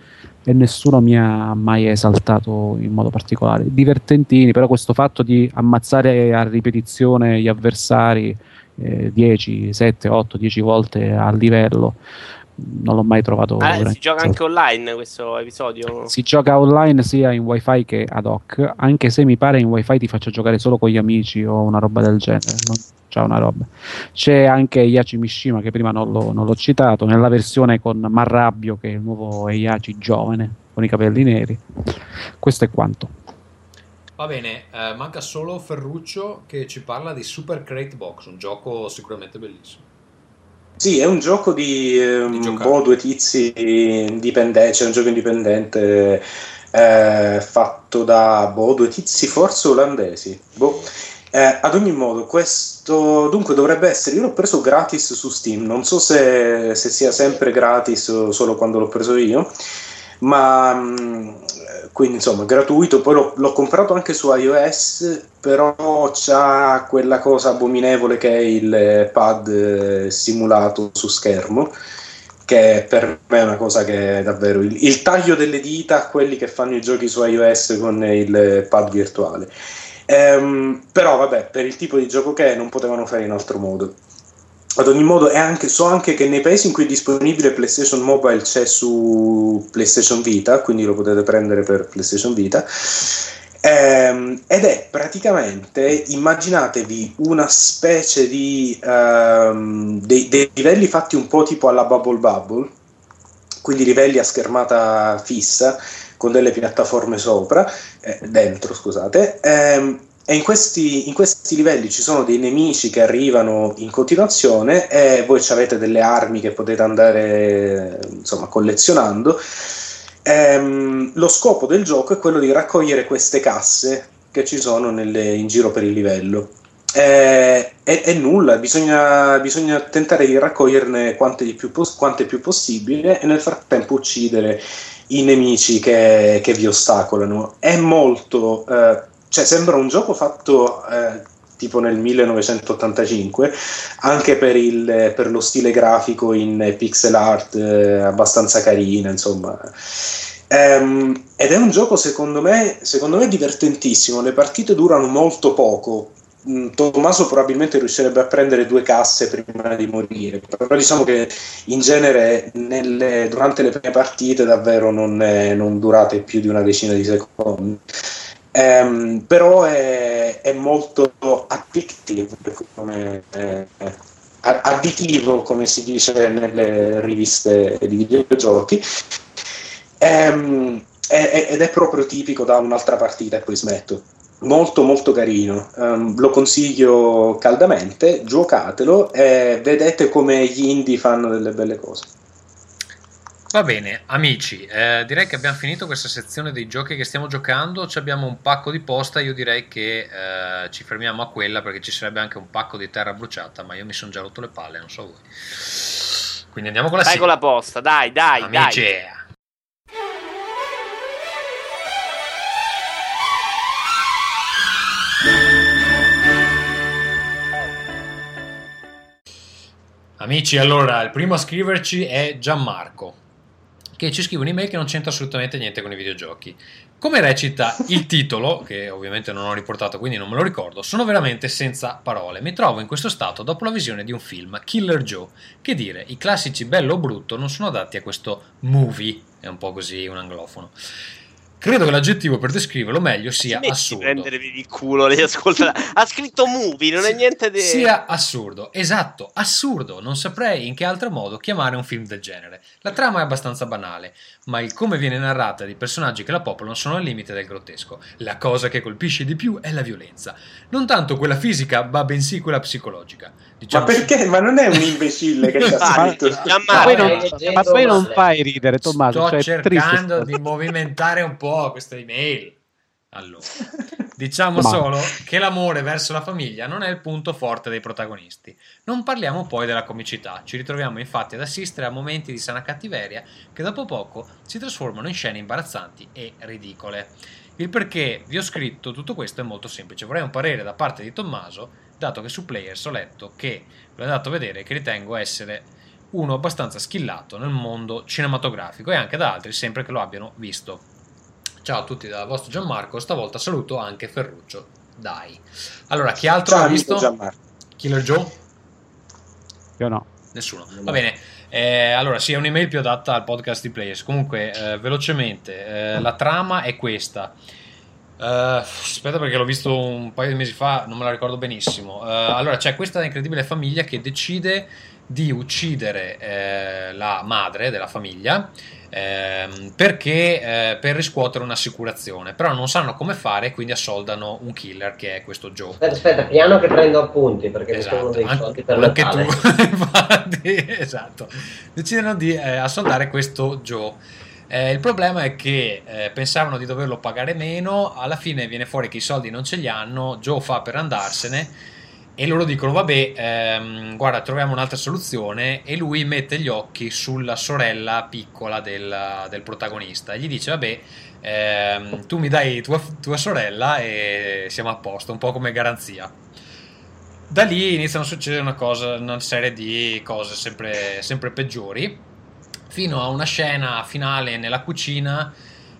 e nessuno mi ha mai esaltato in modo particolare. Divertentini, però questo fatto di ammazzare a ripetizione gli avversari eh, 10, 7, 8, 10 volte a livello non l'ho mai trovato. Ah, si gioca anche online questo episodio? si gioca online sia in wifi che ad hoc, anche se mi pare in wifi ti faccia giocare solo con gli amici o una roba del genere. Non- c'ha una roba. C'è anche Yachi Mishima che prima non l'ho, non l'ho citato, nella versione con Marrabbio che è il nuovo Yachi giovane con i capelli neri. Questo è quanto. Va bene, eh, manca solo Ferruccio che ci parla di Super Crate Box, un gioco sicuramente bellissimo. Sì, è un gioco di, eh, un po' due tizi indipendenti, cioè un gioco indipendente eh, fatto da boh, due tizi forse olandesi. Boh. Eh, ad ogni modo, questo dunque dovrebbe essere. Io l'ho preso gratis su Steam. Non so se, se sia sempre gratis o solo quando l'ho preso io, ma mm, quindi insomma gratuito. Poi l'ho, l'ho, comprato anche su iOS, però c'ha quella cosa abominevole che è il pad eh, simulato su schermo che per me è una cosa che è davvero il, il, taglio delle dita a quelli che fanno i giochi su iOS con il pad virtuale. Ehm, però vabbè, per il tipo di gioco che è non potevano fare in altro modo. Ad ogni modo, anche, so anche che nei paesi in cui è disponibile PlayStation Mobile c'è su PlayStation Vita, quindi lo potete prendere per PlayStation Vita. Ehm, ed è praticamente, immaginatevi una specie di um, dei, dei, livelli fatti un po' tipo alla Bubble Bubble, quindi livelli a schermata fissa con delle piattaforme sopra, eh, dentro, scusate. Ehm, e in questi, in questi, livelli ci sono dei nemici che arrivano in continuazione e voi avete delle armi che potete andare insomma collezionando Ehm, lo scopo del gioco è quello di raccogliere queste casse che ci sono nelle, in giro per il livello. Eh, è, è, nulla, bisogna, bisogna, tentare di raccoglierne quante, più, quante più possibile e nel frattempo uccidere i nemici che, che vi ostacolano. È molto, eh, cioè sembra un gioco fatto eh, tipo nel 1985, anche per, il, per lo stile grafico in pixel art eh, abbastanza carina, insomma. Um, ed è un gioco secondo me, secondo me divertentissimo, le partite durano molto poco, mm, Tommaso probabilmente riuscirebbe a prendere due casse prima di morire, però diciamo che in genere nelle, durante le prime partite davvero non, è, non durate più di una decina di secondi. Um, però è, è, molto addictive come, eh, additivo come si dice nelle riviste di videogiochi. Um, è, ed è proprio tipico da un'altra partita e poi smetto. Molto molto carino. Um, lo consiglio caldamente giocatelo e vedete come gli indie fanno delle belle cose Va bene, amici, eh, direi che abbiamo finito questa sezione dei giochi che stiamo giocando. Ci abbiamo un pacco di posta. Io direi che eh, ci fermiamo a quella perché ci sarebbe anche un pacco di terra bruciata. Ma io mi sono già rotto le palle, non so voi. Quindi andiamo con la con la posta, dai, dai, amici. dai. Amici, allora il primo a scriverci è Gianmarco che ci scrive un'email che non c'entra assolutamente niente con i videogiochi. Come recita il titolo, che ovviamente non ho riportato quindi non me lo ricordo, sono veramente senza parole. Mi trovo in questo stato dopo la visione di un film, Killer Joe. Che dire, i classici bello o brutto non sono adatti a questo movie, è un po' così un anglofono. Credo che l'aggettivo per descriverlo meglio sia assurdo. prendere il culo, lei ascolta. ha scritto movie, non è niente di. Sia assurdo, esatto, assurdo. Non saprei in che altro modo chiamare un film del genere. La trama è abbastanza banale, ma il come viene narrata di personaggi che la popolano sono al limite del grottesco. La cosa che colpisce di più è la violenza. Non tanto quella fisica, ma bensì quella psicologica. Diciamo ma perché? Ma non è un imbecille che ci ha scritto. ma, poi non, ma poi non fai ridere, Tommaso. Sto cioè, cercando di movimentare un po' questa email. Allora, diciamo Ma... solo che l'amore verso la famiglia non è il punto forte dei protagonisti. Non parliamo poi della comicità, ci ritroviamo infatti ad assistere a momenti di sana cattiveria che dopo poco si trasformano in scene imbarazzanti e ridicole. Il perché vi ho scritto tutto questo è molto semplice, vorrei un parere da parte di Tommaso, dato che su Players ho letto che l'ho andato a vedere che ritengo essere uno abbastanza schillato nel mondo cinematografico e anche da altri sempre che lo abbiano visto. Ciao a tutti dal vostro Gianmarco, stavolta saluto anche Ferruccio. Dai. Allora, chi altro Ciao, ha visto? Gianmarco. Killer Joe? Io no. Nessuno. Va bene. Eh, allora, sì, è un'email più adatta al podcast di Players. Comunque, eh, velocemente, eh, la trama è questa. Uh, aspetta perché l'ho visto un paio di mesi fa, non me la ricordo benissimo. Uh, allora c'è questa incredibile famiglia che decide di uccidere eh, la madre della famiglia ehm, perché eh, per riscuotere un'assicurazione. Però non sanno come fare quindi assoldano un killer che è questo Joe. Aspetta, aspetta piano che prendo appunti perché esatto. sono dei An- soldi per anche tu infatti esatto. Decidono di eh, assoldare questo Joe. Eh, il problema è che eh, pensavano di doverlo pagare meno, alla fine viene fuori che i soldi non ce li hanno, Joe fa per andarsene e loro dicono vabbè ehm, guarda troviamo un'altra soluzione. E lui mette gli occhi sulla sorella piccola del, del protagonista. E gli dice vabbè ehm, tu mi dai tua, tua sorella e siamo a posto, un po' come garanzia. Da lì iniziano a succedere una, cosa, una serie di cose sempre, sempre peggiori. Fino a una scena finale nella cucina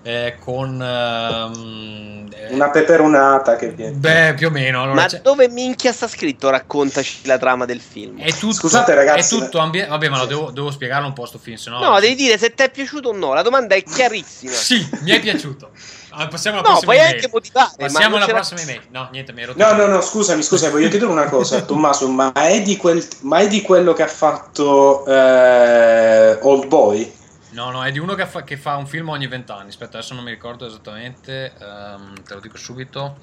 eh, con ehm, eh, Una peperonata che viene. beh più o meno allora Ma c'è- dove minchia sta scritto? Raccontaci la trama del film. è tutto, Scusate, ragazzi, è tutto ambie- vabbè ma lo devo, devo spiegarlo un po' sto film se no No, devi dire se ti è piaciuto o no. La domanda è chiarissima. sì mi è piaciuto Ah, passiamo alla No, prossima email anche motivare. passiamo alla prossima email no niente mi ero No, no, no, scusami, scusami, voglio chiedere una cosa, Tommaso, ma è di, quel, ma è di quello che ha fatto eh, Old Boy? No, no, è di uno che fa, che fa un film ogni vent'anni. Aspetta, adesso non mi ricordo esattamente, ehm, te lo dico subito.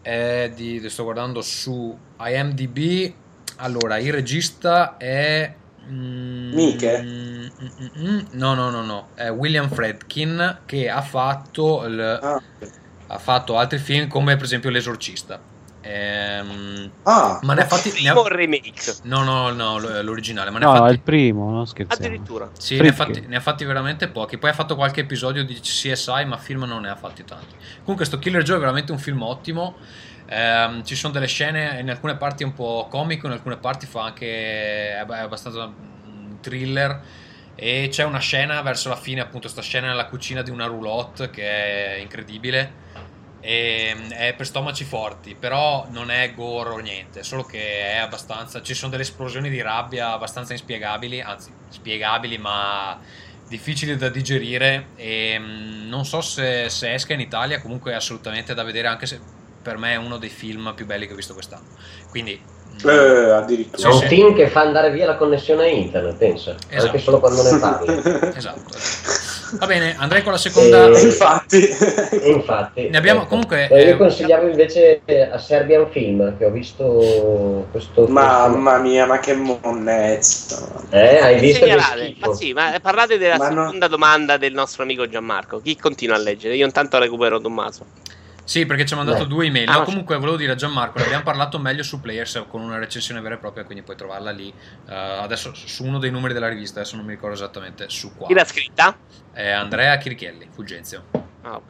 È di, sto guardando su IMDb. Allora, il regista è. mm, Miche? mm, mm, mm, no, no, no, no. È William Fredkin che ha fatto, il- Ah, ha fatto altri film come per esempio L'Esorcista. Ehm, Ah, ma ne ha fatti. ne ha- remake? no, no, no, l'originale. Ma ne ha No, fatti. è il primo, non scherziamo. Addirittura. Sì, ne ha, fatti, ne ha fatti veramente pochi. Poi ha fatto qualche episodio di CSI, ma film non ne ha fatti tanti. Comunque, sto Killer Joe è veramente un film ottimo. Ehm, ci sono delle scene, in alcune parti è un po' comico, in alcune parti fa anche. è è abbastanza un thriller. E c'è una scena verso la fine, appunto, sta scena nella cucina di una roulotte che è incredibile. E è per stomaci forti, però non è gore o niente, solo che è abbastanza. Ci sono delle esplosioni di rabbia abbastanza inspiegabili, anzi, spiegabili, ma difficili da digerire. E mm, non so se, se esca in Italia, comunque è assolutamente da vedere, anche se per me è uno dei film più belli che ho visto quest'anno. Quindi, mm, eh, addirittura. È un sì. film che fa andare via la connessione a internet, pensa, Esatto. anche solo quando ne parli. esatto, esatto. Va bene, andrei con la seconda. Eh, Infatti, E infatti, Ne abbiamo ecco. comunque, Eh, eh, io consigliavo invece a Serbian Film, che ho visto questo. mamma mia, ma che monnezza. Eh, hai visto Segnalate. schifo. Ma sì, ma parlate della Ma no- seconda domanda del nostro amico Gianmarco. Chi continua a leggere? Io intanto recupero Tommaso. Sì, perché ci ha mandato Beh. due email. Ah, No, ma- comunque volevo dire a Gianmarco, ne abbiamo parlato meglio su Players con una recensione vera e propria, quindi puoi trovarla lì. Eh, adesso su uno dei numeri della rivista, adesso non mi ricordo esattamente su Chi l'ha quale. scritta? È Andrea Chirichelli, Fulgenzio. Ah, ok.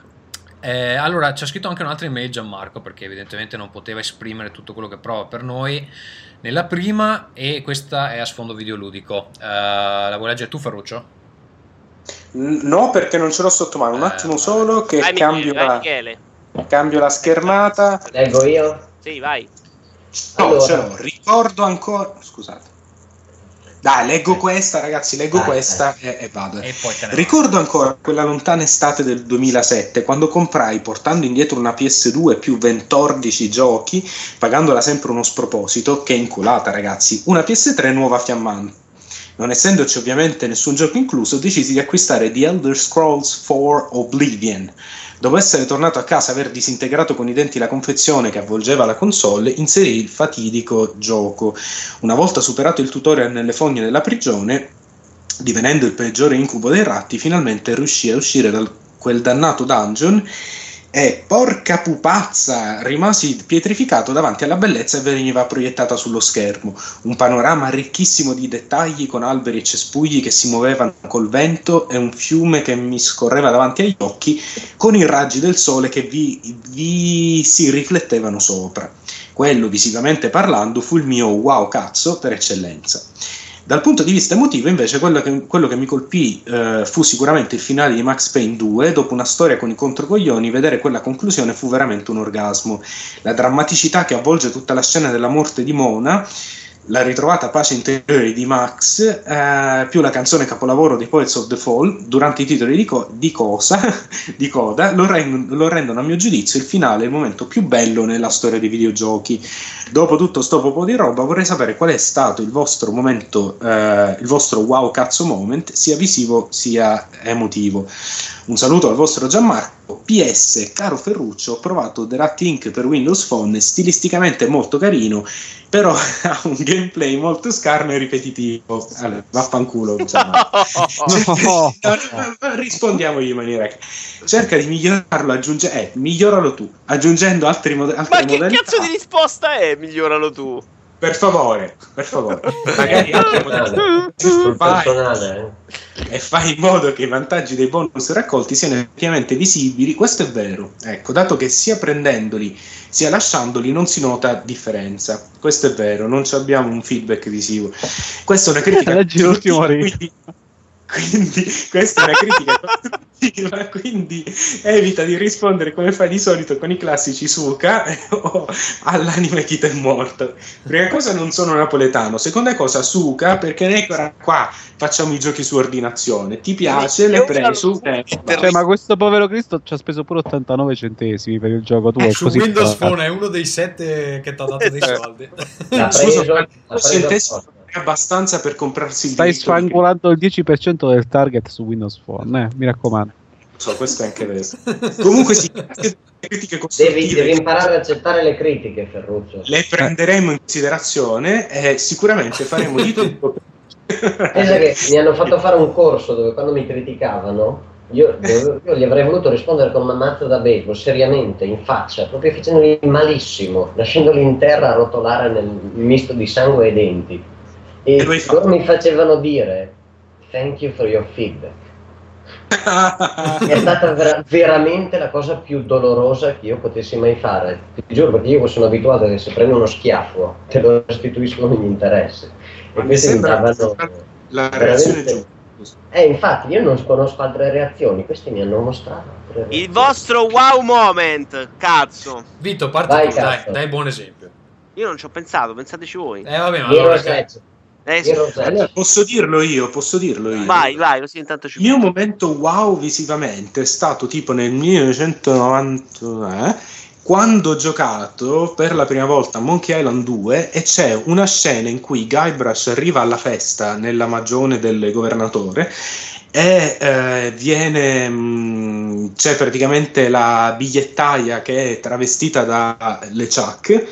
Eh, allora, ci ha scritto anche un'altra email Gianmarco, perché evidentemente non poteva esprimere tutto quello che prova per noi nella prima, e questa è a sfondo videoludico. Eh, la vuoi leggere tu, Ferruccio? No, perché non ce l'ho sotto mano. Un Eh, attimo solo che Vai cambio Michele, vai Michele. Cambio la schermata. Leggo io? Sì, vai. No, Allora. ce l'ho. Ricordo ancora. Scusate. Dai, leggo questa, ragazzi. Leggo Dai, questa e, e vado. E Ricordo ancora quella lontana estate del 2007 quando comprai portando indietro una PS2 più 14 giochi, pagandola sempre uno sproposito, che è inculata ragazzi, una PS3 nuova fiammante. Non essendoci ovviamente nessun gioco incluso, decisi di acquistare The Elder Scrolls 4 Oblivion. Dopo essere tornato a casa e aver disintegrato con i denti la confezione che avvolgeva la console, inserì il fatidico gioco. Una volta superato il tutorial nelle fogne della prigione, divenendo il peggiore incubo dei ratti, finalmente riuscì a uscire da quel dannato dungeon e porca pupazza, rimasi pietrificato davanti alla bellezza che veniva proiettata sullo schermo. Un panorama ricchissimo di dettagli con alberi e cespugli che si muovevano col vento e un fiume che mi scorreva davanti agli occhi con i raggi del sole che vi, vi si riflettevano sopra. Quello, visivamente parlando, fu il mio wow cazzo per eccellenza. Dal punto di vista emotivo, invece, quello che, quello che mi colpì eh, fu sicuramente il finale di Max Payne 2. Dopo una storia con i controcoglioni, vedere quella conclusione fu veramente un orgasmo. La drammaticità che avvolge tutta la scena della morte di Mona la ritrovata pace interiore di Max, eh, più la canzone capolavoro di Poets of the Fall, durante i titoli di, co- di, cosa, di coda, lo, rend- lo, rendono a mio giudizio il finale, il momento più bello nella storia dei videogiochi. Dopo tutto sto po' di roba, vorrei sapere qual è stato il vostro momento, eh, il vostro wow cazzo moment, sia visivo sia emotivo. Un saluto al vostro Gianmarco. PS, caro Ferruccio, ho provato The Rat Inc. per Windows Phone, stilisticamente molto carino, però ha un gameplay molto scarno e ripetitivo. Allora, vaffanculo. Diciamo. no. Rispondiamogli in maniera. Cerca di migliorarlo, aggiunge, eh, miglioralo tu, aggiungendo altri, mod- altre Ma che modalità. cazzo di risposta è? Miglioralo tu. Per favore, per favore, magari. Sul Vai. personale, eh. e fai in modo che i vantaggi dei bonus raccolti siano effettivamente visibili, questo è vero. Ecco, dato che sia prendendoli sia lasciandoli non si nota differenza. Questo è vero, non ci abbiamo un feedback visivo. Questa è una critica Leggi l'ultimo quindi, quindi questa è una critica costruttiva, quindi evita di rispondere come fai di solito con i classici Suka o all'anime chi è morto. Prima cosa non sono napoletano, seconda cosa Suka perché Necora qua facciamo i giochi su ordinazione, ti piace, le prendi su eh, Cioè, ma questo povero Cristo ci ha speso pure 89 centesimi per il gioco tu. Eh, è su così Windows Phone è uno dei sette che ti ha dato dei soldi. L'ha Scusa, preso, ma abbastanza per comprarsi il Stai di- sfangolando il 10% del target su Windows Phone, eh, mi raccomando. So, questo è anche vero. Comunque sì, critiche Devi, costruttive. devi imparare ad accettare le critiche, Ferruccio. Le prenderemo in considerazione e sicuramente faremo di tutto. Pensa che mi hanno fatto fare un corso dove quando mi criticavano, io, io gli avrei voluto rispondere con una mazza da baseball, seriamente, in faccia, proprio facendoli malissimo, lasciandoli in terra a rotolare nel misto di sangue e denti. E E loro mi facevano dire thank you for your feedback. È stata vera- veramente la cosa più dolorosa che io potessi mai fare. Ti giuro, perché io sono abituato che se prendo uno schiaffo te lo restituisco non mi interessa. Ma E mi questi mi sembra davano. la reazione giusta. Eh, infatti, io non conosco altre reazioni, questi mi hanno mostrato. Il vostro wow moment, cazzo. Vito, parti Vai, tu, dai, cazzo. dai buon esempio. Io non ci ho pensato, pensateci voi. Eh vabbè, ma allora... Eh, sì. Allora, posso dirlo io, posso dirlo io. Vai, vai, così intanto ci Il mio momento wow visivamente è stato tipo nel 1990 eh, quando ho giocato per la prima volta a Monkey Island 2 e c'è una scena in cui Guybrush arriva alla festa nella magione del governatore e eh, viene mh, c'è praticamente la bigliettaia che è travestita da LeChuck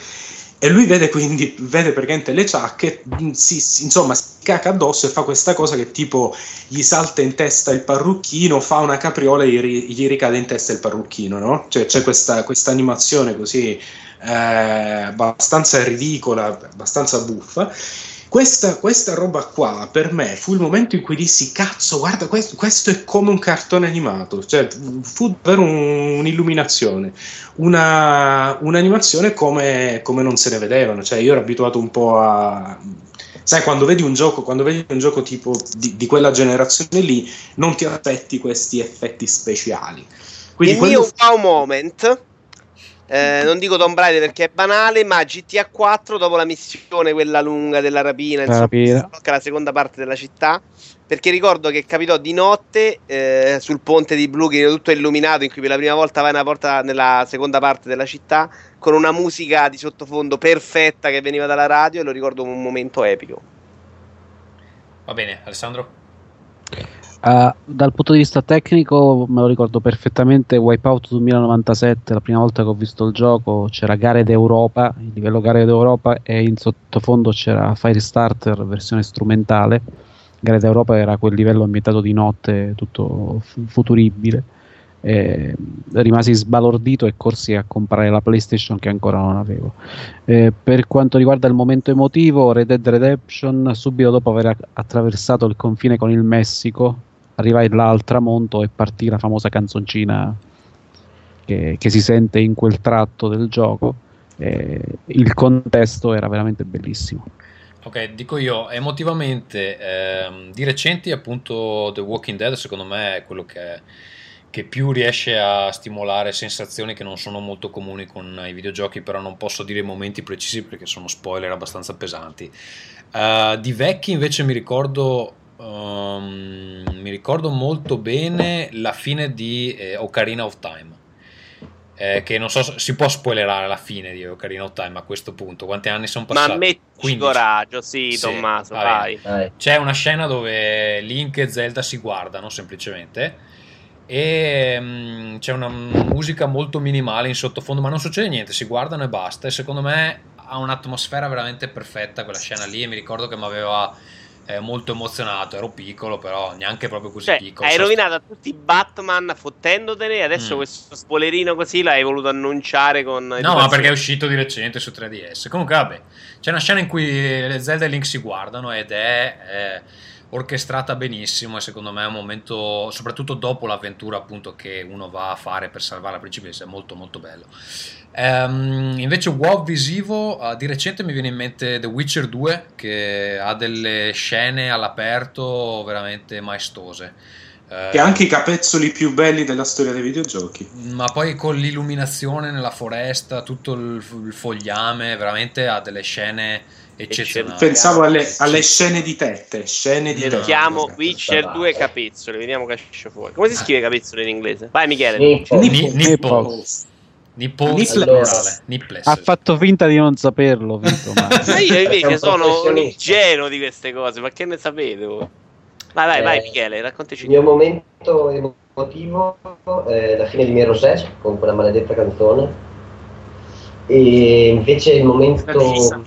e lui vede quindi vede praticamente LeChuck e mh, si, si- insomma si caca addosso e fa questa cosa che tipo gli salta in testa il parrucchino, fa una capriola e gli, gli ricade in testa il parrucchino, no? Cioè c'è questa, questa animazione così eh, abbastanza ridicola, abbastanza buffa. Questa, questa roba qua per me fu il momento in cui dissi: Cazzo, guarda, questo, questo è come un cartone animato. Cioè, fu davvero un- un'illuminazione, una, un'animazione come, come non se ne vedevano. Cioè, io ero abituato un po' a. Sai, quando vedi un gioco, quando vedi un gioco tipo di, di quella generazione lì, non ti aspetti questi effetti speciali. Quindi il quello mio wow moment, eh, non dico Tomb Raider perché è banale, ma GTA 4 dopo la missione, quella lunga della rapina, insomma, rapina. la seconda parte della città. Perché ricordo che capitò di notte eh, sul ponte di Blu, che era tutto illuminato, in cui per la prima volta vai nella, porta, nella seconda parte della città, con una musica di sottofondo perfetta che veniva dalla radio, e lo ricordo come un momento epico. Va bene, Alessandro? Uh, dal punto di vista tecnico me lo ricordo perfettamente Wipeout 2097 la prima volta che ho visto il gioco c'era Gare d'Europa il livello Gare d'Europa e in sottofondo c'era Firestarter versione strumentale. Gare d'Europa era quel livello ambientato di notte tutto fu- futuribile. E rimasi sbalordito e corsi a comprare la PlayStation che ancora non avevo. Eh, per quanto riguarda il momento emotivo, Red Dead Redemption, subito dopo aver attraversato il confine con il Messico, arrivai là al tramonto e partì la famosa canzoncina che, che si sente in quel tratto del gioco. Eh, il contesto era veramente bellissimo. Ok, dico io, emotivamente, ehm, di recenti appunto The Walking Dead secondo me è quello che, che più riesce a stimolare sensazioni che non sono molto comuni con i videogiochi, però non posso dire i momenti precisi perché sono spoiler abbastanza pesanti. Uh, di vecchi invece mi ricordo, um, mi ricordo molto bene la fine di eh, Ocarina of Time. Eh, che non so se si può spoilerare la fine di Ocarina of Time a questo punto. Quanti anni sono passati? Ma metti 15. coraggio, sì, sì Tommaso, vai. vai. C'è una scena dove Link e Zelda si guardano semplicemente e um, c'è una musica molto minimale in sottofondo, ma non succede niente, si guardano e basta. E secondo me ha un'atmosfera veramente perfetta quella scena lì e mi ricordo che mi aveva eh, molto emozionato, ero piccolo però neanche proprio così cioè, piccolo. Hai rovinato a tutti i Batman fottendotene adesso mm. questo spoilerino così l'hai voluto annunciare con... No, ma perché è uscito di recente su 3DS. Comunque vabbè, c'è una scena in cui Zelda e Link si guardano ed è... è orchestrata benissimo e secondo me è un momento, soprattutto dopo l'avventura appunto che uno va a fare per salvare la principessa, è molto molto bello. Um, invece WoW visivo, uh, di recente mi viene in mente The Witcher 2 che ha delle scene all'aperto veramente maestose. Uh, che ha anche i capezzoli più belli della storia dei videogiochi. Ma poi con l'illuminazione nella foresta, tutto il, il fogliame, veramente ha delle scene eccezionali. Pensavo alle, alle scene di tette. Scene di tette. Mettiamo Witcher 2 capezzoli, vediamo che esce fuori. Come si scrive capezzoli in inglese? Vai Michele. Nipples. Nipples. Nipples. Nipples, allora, Nipples. Ha fatto finta di non saperlo. Vinto, ma io invece sono un ingenuo di queste cose, ma che ne sapete voi? Vai, vai, eh, vai, Michele, raccontaci. Il mio momento emotivo è la fine di Mirror's con quella maledetta canzone. E invece il momento.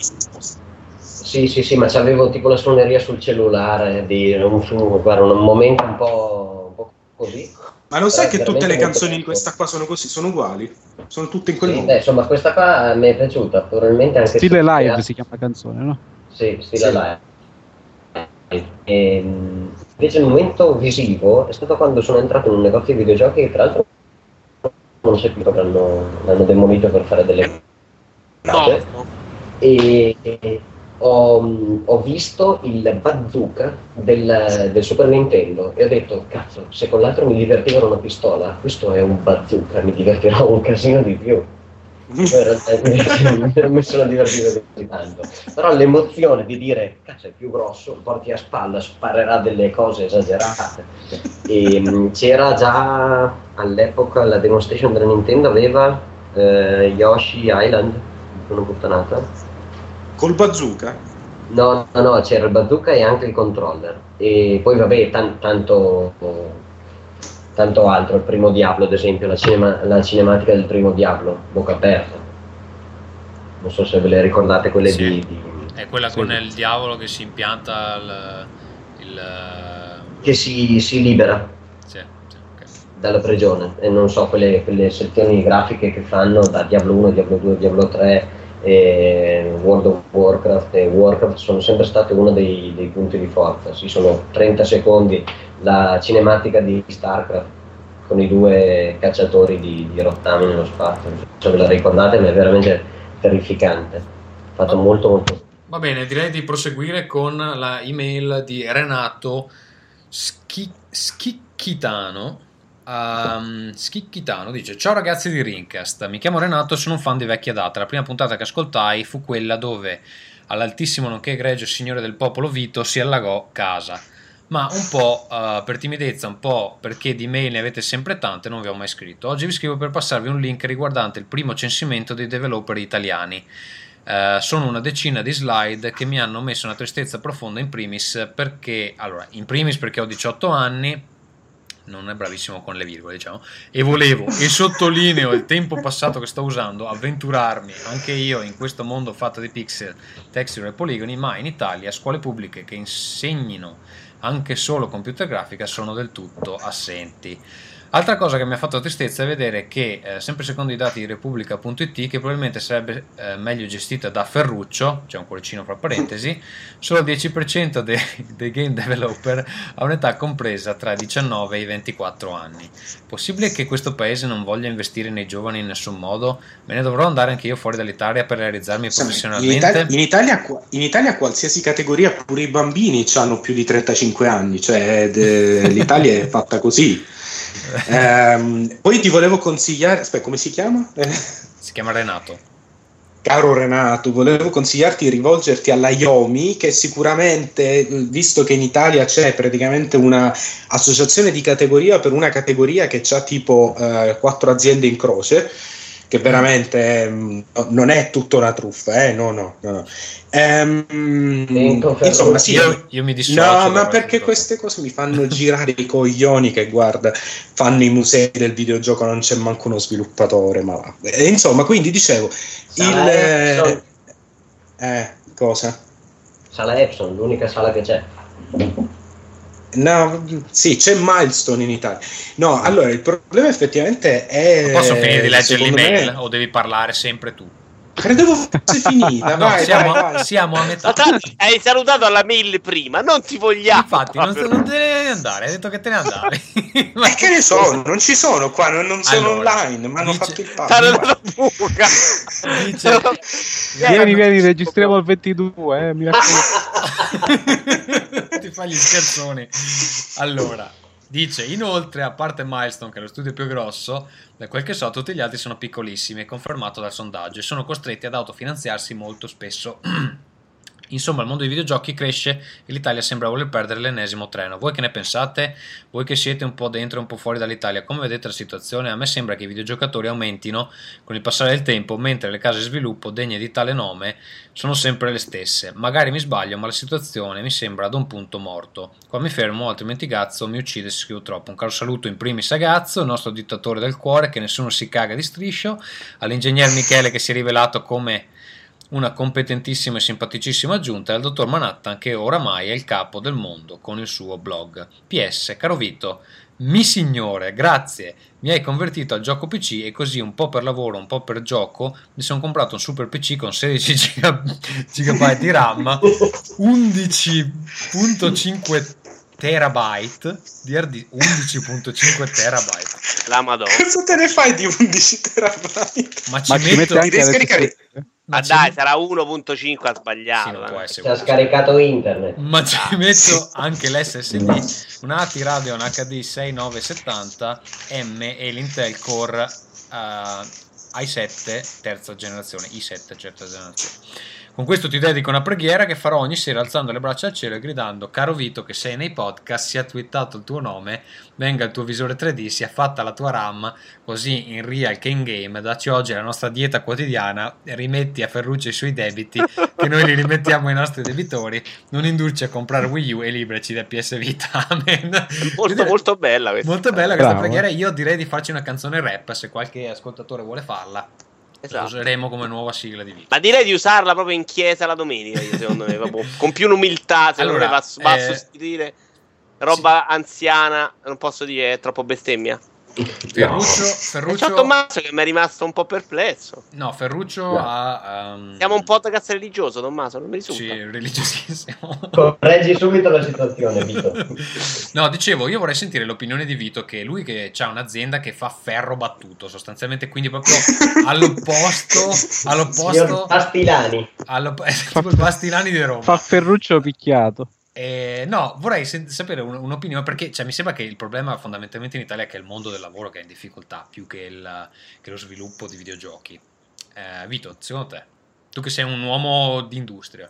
Sì, sì, sì, ma c'avevo tipo la suoneria sul cellulare di un, guarda, un momento un po', un po così. Ma lo sai che tutte le canzoni di questa qua sono così, sono uguali? Sono tutte in quel sì, modo. Beh, insomma, questa qua mi è piaciuta, probabilmente anche Stile live ha... si chiama canzone, no? Sì, stile sì. live. E, ehm, invece il momento visivo è stato quando sono entrato in un negozio di videogiochi che tra l'altro non so più l'hanno, l'hanno demolito per fare delle cose. No. E, e ho, ho, visto il bazooka del, del, Super Nintendo e ho detto, cazzo, se con l'altro mi divertiva una pistola, questo è un bazooka, mi divertirò un casino di più. realtà mi a divertire così tanto. Però l'emozione di dire, cazzo, è più grosso, porti a spalla, sparerà delle cose esagerate. E, mm, c'era già all'epoca la demonstration della Nintendo aveva eh, Yoshi Island, una puttanata Col bazooka? No, no, no, c'era il bazooka e anche il controller. E poi vabbè, tan- tanto, tanto altro, il primo Diablo ad esempio, la, cinema- la, cinematica del primo Diablo, bocca aperta. Non so se ve le ricordate quelle sì. di, di... È quella sì. con il diavolo che si impianta il... il... Che si, si libera. Sì, okay. Dalla prigione. E non so, quelle, quelle sezioni grafiche che fanno da Diablo 1, Diablo 2, Diablo 3 e World of Warcraft e Warcraft sono sempre state uno dei, dei punti di forza. Ci sono 30 secondi la cinematica di StarCraft con i due cacciatori di, di rottami nello spazio. Se ve la ricordate, ma è veramente terrificante. Fatto va, molto molto. Va bene, direi di proseguire con la email di Renato Schi- Schicchitano Um, Schicchitano dice: Ciao ragazzi di Rincast, mi chiamo Renato, sono un fan di vecchia data. La prima puntata che ascoltai fu quella dove all'altissimo nonché egregio signore del popolo Vito si allagò casa. Ma un po' uh, per timidezza, un po' perché di mail ne avete sempre tante, non vi ho mai scritto. Oggi vi scrivo per passarvi un link riguardante il primo censimento dei developer italiani. Uh, sono una decina di slide che mi hanno messo una tristezza profonda in primis perché, allora, in primis perché ho 18 anni, non è bravissimo con le virgole, diciamo, e volevo, e sottolineo il tempo passato che sto usando, avventurarmi anche io in questo mondo fatto di pixel, texture e poligoni, ma in Italia scuole pubbliche che insegnino anche solo computer grafica sono del tutto assenti. Altra cosa che mi ha fatto tristezza è vedere che, eh, sempre secondo i dati di Repubblica.it, che probabilmente sarebbe eh, meglio gestita da Ferruccio, c'è un cuoricino fra parentesi, solo il 10% dei, dei, game developer ha un'età compresa tra i 19 e i 24 anni. Possibile che questo paese non voglia investire nei giovani in nessun modo? Me ne dovrò andare anche io fuori dall'Italia per realizzarmi sì, professionalmente? In Italia, in, Italia, in Italia, qualsiasi categoria, pure i bambini hanno più di 35 anni, cioè de, l'Italia è fatta così. Ehm, poi ti volevo consigliare, aspetta, come si chiama? Si chiama Renato. Caro Renato, volevo consigliarti di rivolgerti alla IOMI, che sicuramente, visto che in Italia c'è praticamente una associazione di categoria per una categoria che ha tipo eh, quattro aziende in croce, che veramente mh, non è tutta una truffa, eh? no, no, no. no. Ehm, insomma, sì, io, io mi dissocio. No, ma perché queste cose mi fanno girare i coglioni che guarda, fanno i musei del videogioco, non c'è manco uno sviluppatore, ma va. E, insomma, quindi dicevo, Sala il... Epson. Eh, cosa? Sala Epson, l'unica sala che c'è. No, sì, c'è Milestone in Italia. No, allora il problema effettivamente è. Posso finire di leggere l'email me- o devi parlare sempre tu? Credevo fosse finita. No, vai, siamo, vai, vai. siamo a metà. Ma hai salutato alla mail prima, non ti vogliamo. Infatti, non, non te ne devi andare. Hai detto che te ne andavi. Ma che ne so, non ci sono qua, non, non sono Allora, online, mi hanno dice- fatto il passo. Dice- Vieni, vieni, registriamo il 22, eh, mi raccomando. Ti fai gli scherzoni. Allora, dice inoltre, a parte Milestone, che è lo studio più grosso, da quel che so, tutti gli altri sono piccolissimi, confermato dal sondaggio, e sono costretti ad autofinanziarsi molto spesso. Insomma, il mondo dei videogiochi cresce e l'Italia sembra voler perdere l'ennesimo treno. Voi che ne pensate? Voi che siete un po' dentro e un po' fuori dall'Italia, come vedete la situazione? A me sembra che i videogiocatori aumentino con il passare del tempo, mentre le case di sviluppo degne di tale nome sono sempre le stesse. Magari mi sbaglio, ma la situazione mi sembra ad un punto morto. Qua mi fermo, altrimenti Gazzo mi uccide se scrivo troppo. Un caro saluto in primis a Gazzo, il nostro dittatore del cuore, che nessuno si caga di striscio, all'ingegner Michele che si è rivelato come una competentissima e simpaticissima aggiunta e al dottor Manhattan che oramai è il capo del mondo con il suo blog. PS, caro Vito, mi signore, grazie, mi hai convertito al gioco PC e così un po' per lavoro, un po' per gioco, mi sono comprato un super PC con 16 GB di RAM, 11.5 terabyte di hard disk, 11.5 terabyte. La Madonna. Cosa te ne fai di 11 terabyte? Ma ci Ma ci metto... mette anche ma ci- dai, sarà 1.5 ha Sì, sbagliato. può eh. essere Ci ha scaricato internet. Ma ci metto anche l'SSD, un ATI Radeon HD 6970 M e l'Intel Core eh, i7 terza generazione, i7 terza generazione. Con questo ti dedico una preghiera che farò ogni sera alzando le braccia al cielo e gridando Caro Vito che sei nei podcast, sia twittato il tuo nome, venga il tuo visore 3D, sia fatta la tua RAM, così in real che in game, dacci oggi la nostra dieta quotidiana, rimetti a Ferruccio i suoi debiti, che noi li rimettiamo ai nostri debitori, non indurci a comprare Wii U e liberaci da PS Vita. Amen. Molto, molto bella questa. Molto bella questa Bravo. preghiera. Io direi di farci una canzone rap se qualche ascoltatore vuole farla. La Esatto. useremo come nuova sigla di Vita. Ma direi di usarla proprio in chiesa la domenica, secondo me, proprio, con più umiltà, secondo Allora, me va, va eh, a sostituire roba anziana, non posso dire è troppo bestemmia. Ferruccio, C'è Ferruccio, Tommaso che mi è rimasto un po' perplesso. no, Ferruccio ha. ehm, Siamo un podcast religioso, Tommaso, non mi risulta. Sì, religiosissimo. Correggi subito la situazione, Vito. No, dicevo, io vorrei sentire l'opinione di Vito che lui che ha un'azienda che fa ferro battuto, sostanzialmente, quindi proprio all'opposto, all'opposto, Pastilani. all'op- è Bastilani di Roma. Fa Ferruccio picchiato. Eh, no, vorrei sen- sapere un- un'opinione perché cioè, mi sembra che il problema fondamentalmente in Italia è che è il mondo del lavoro che è in difficoltà più che, il- che lo sviluppo di videogiochi. Eh, Vito, secondo te, tu che sei un uomo di industria,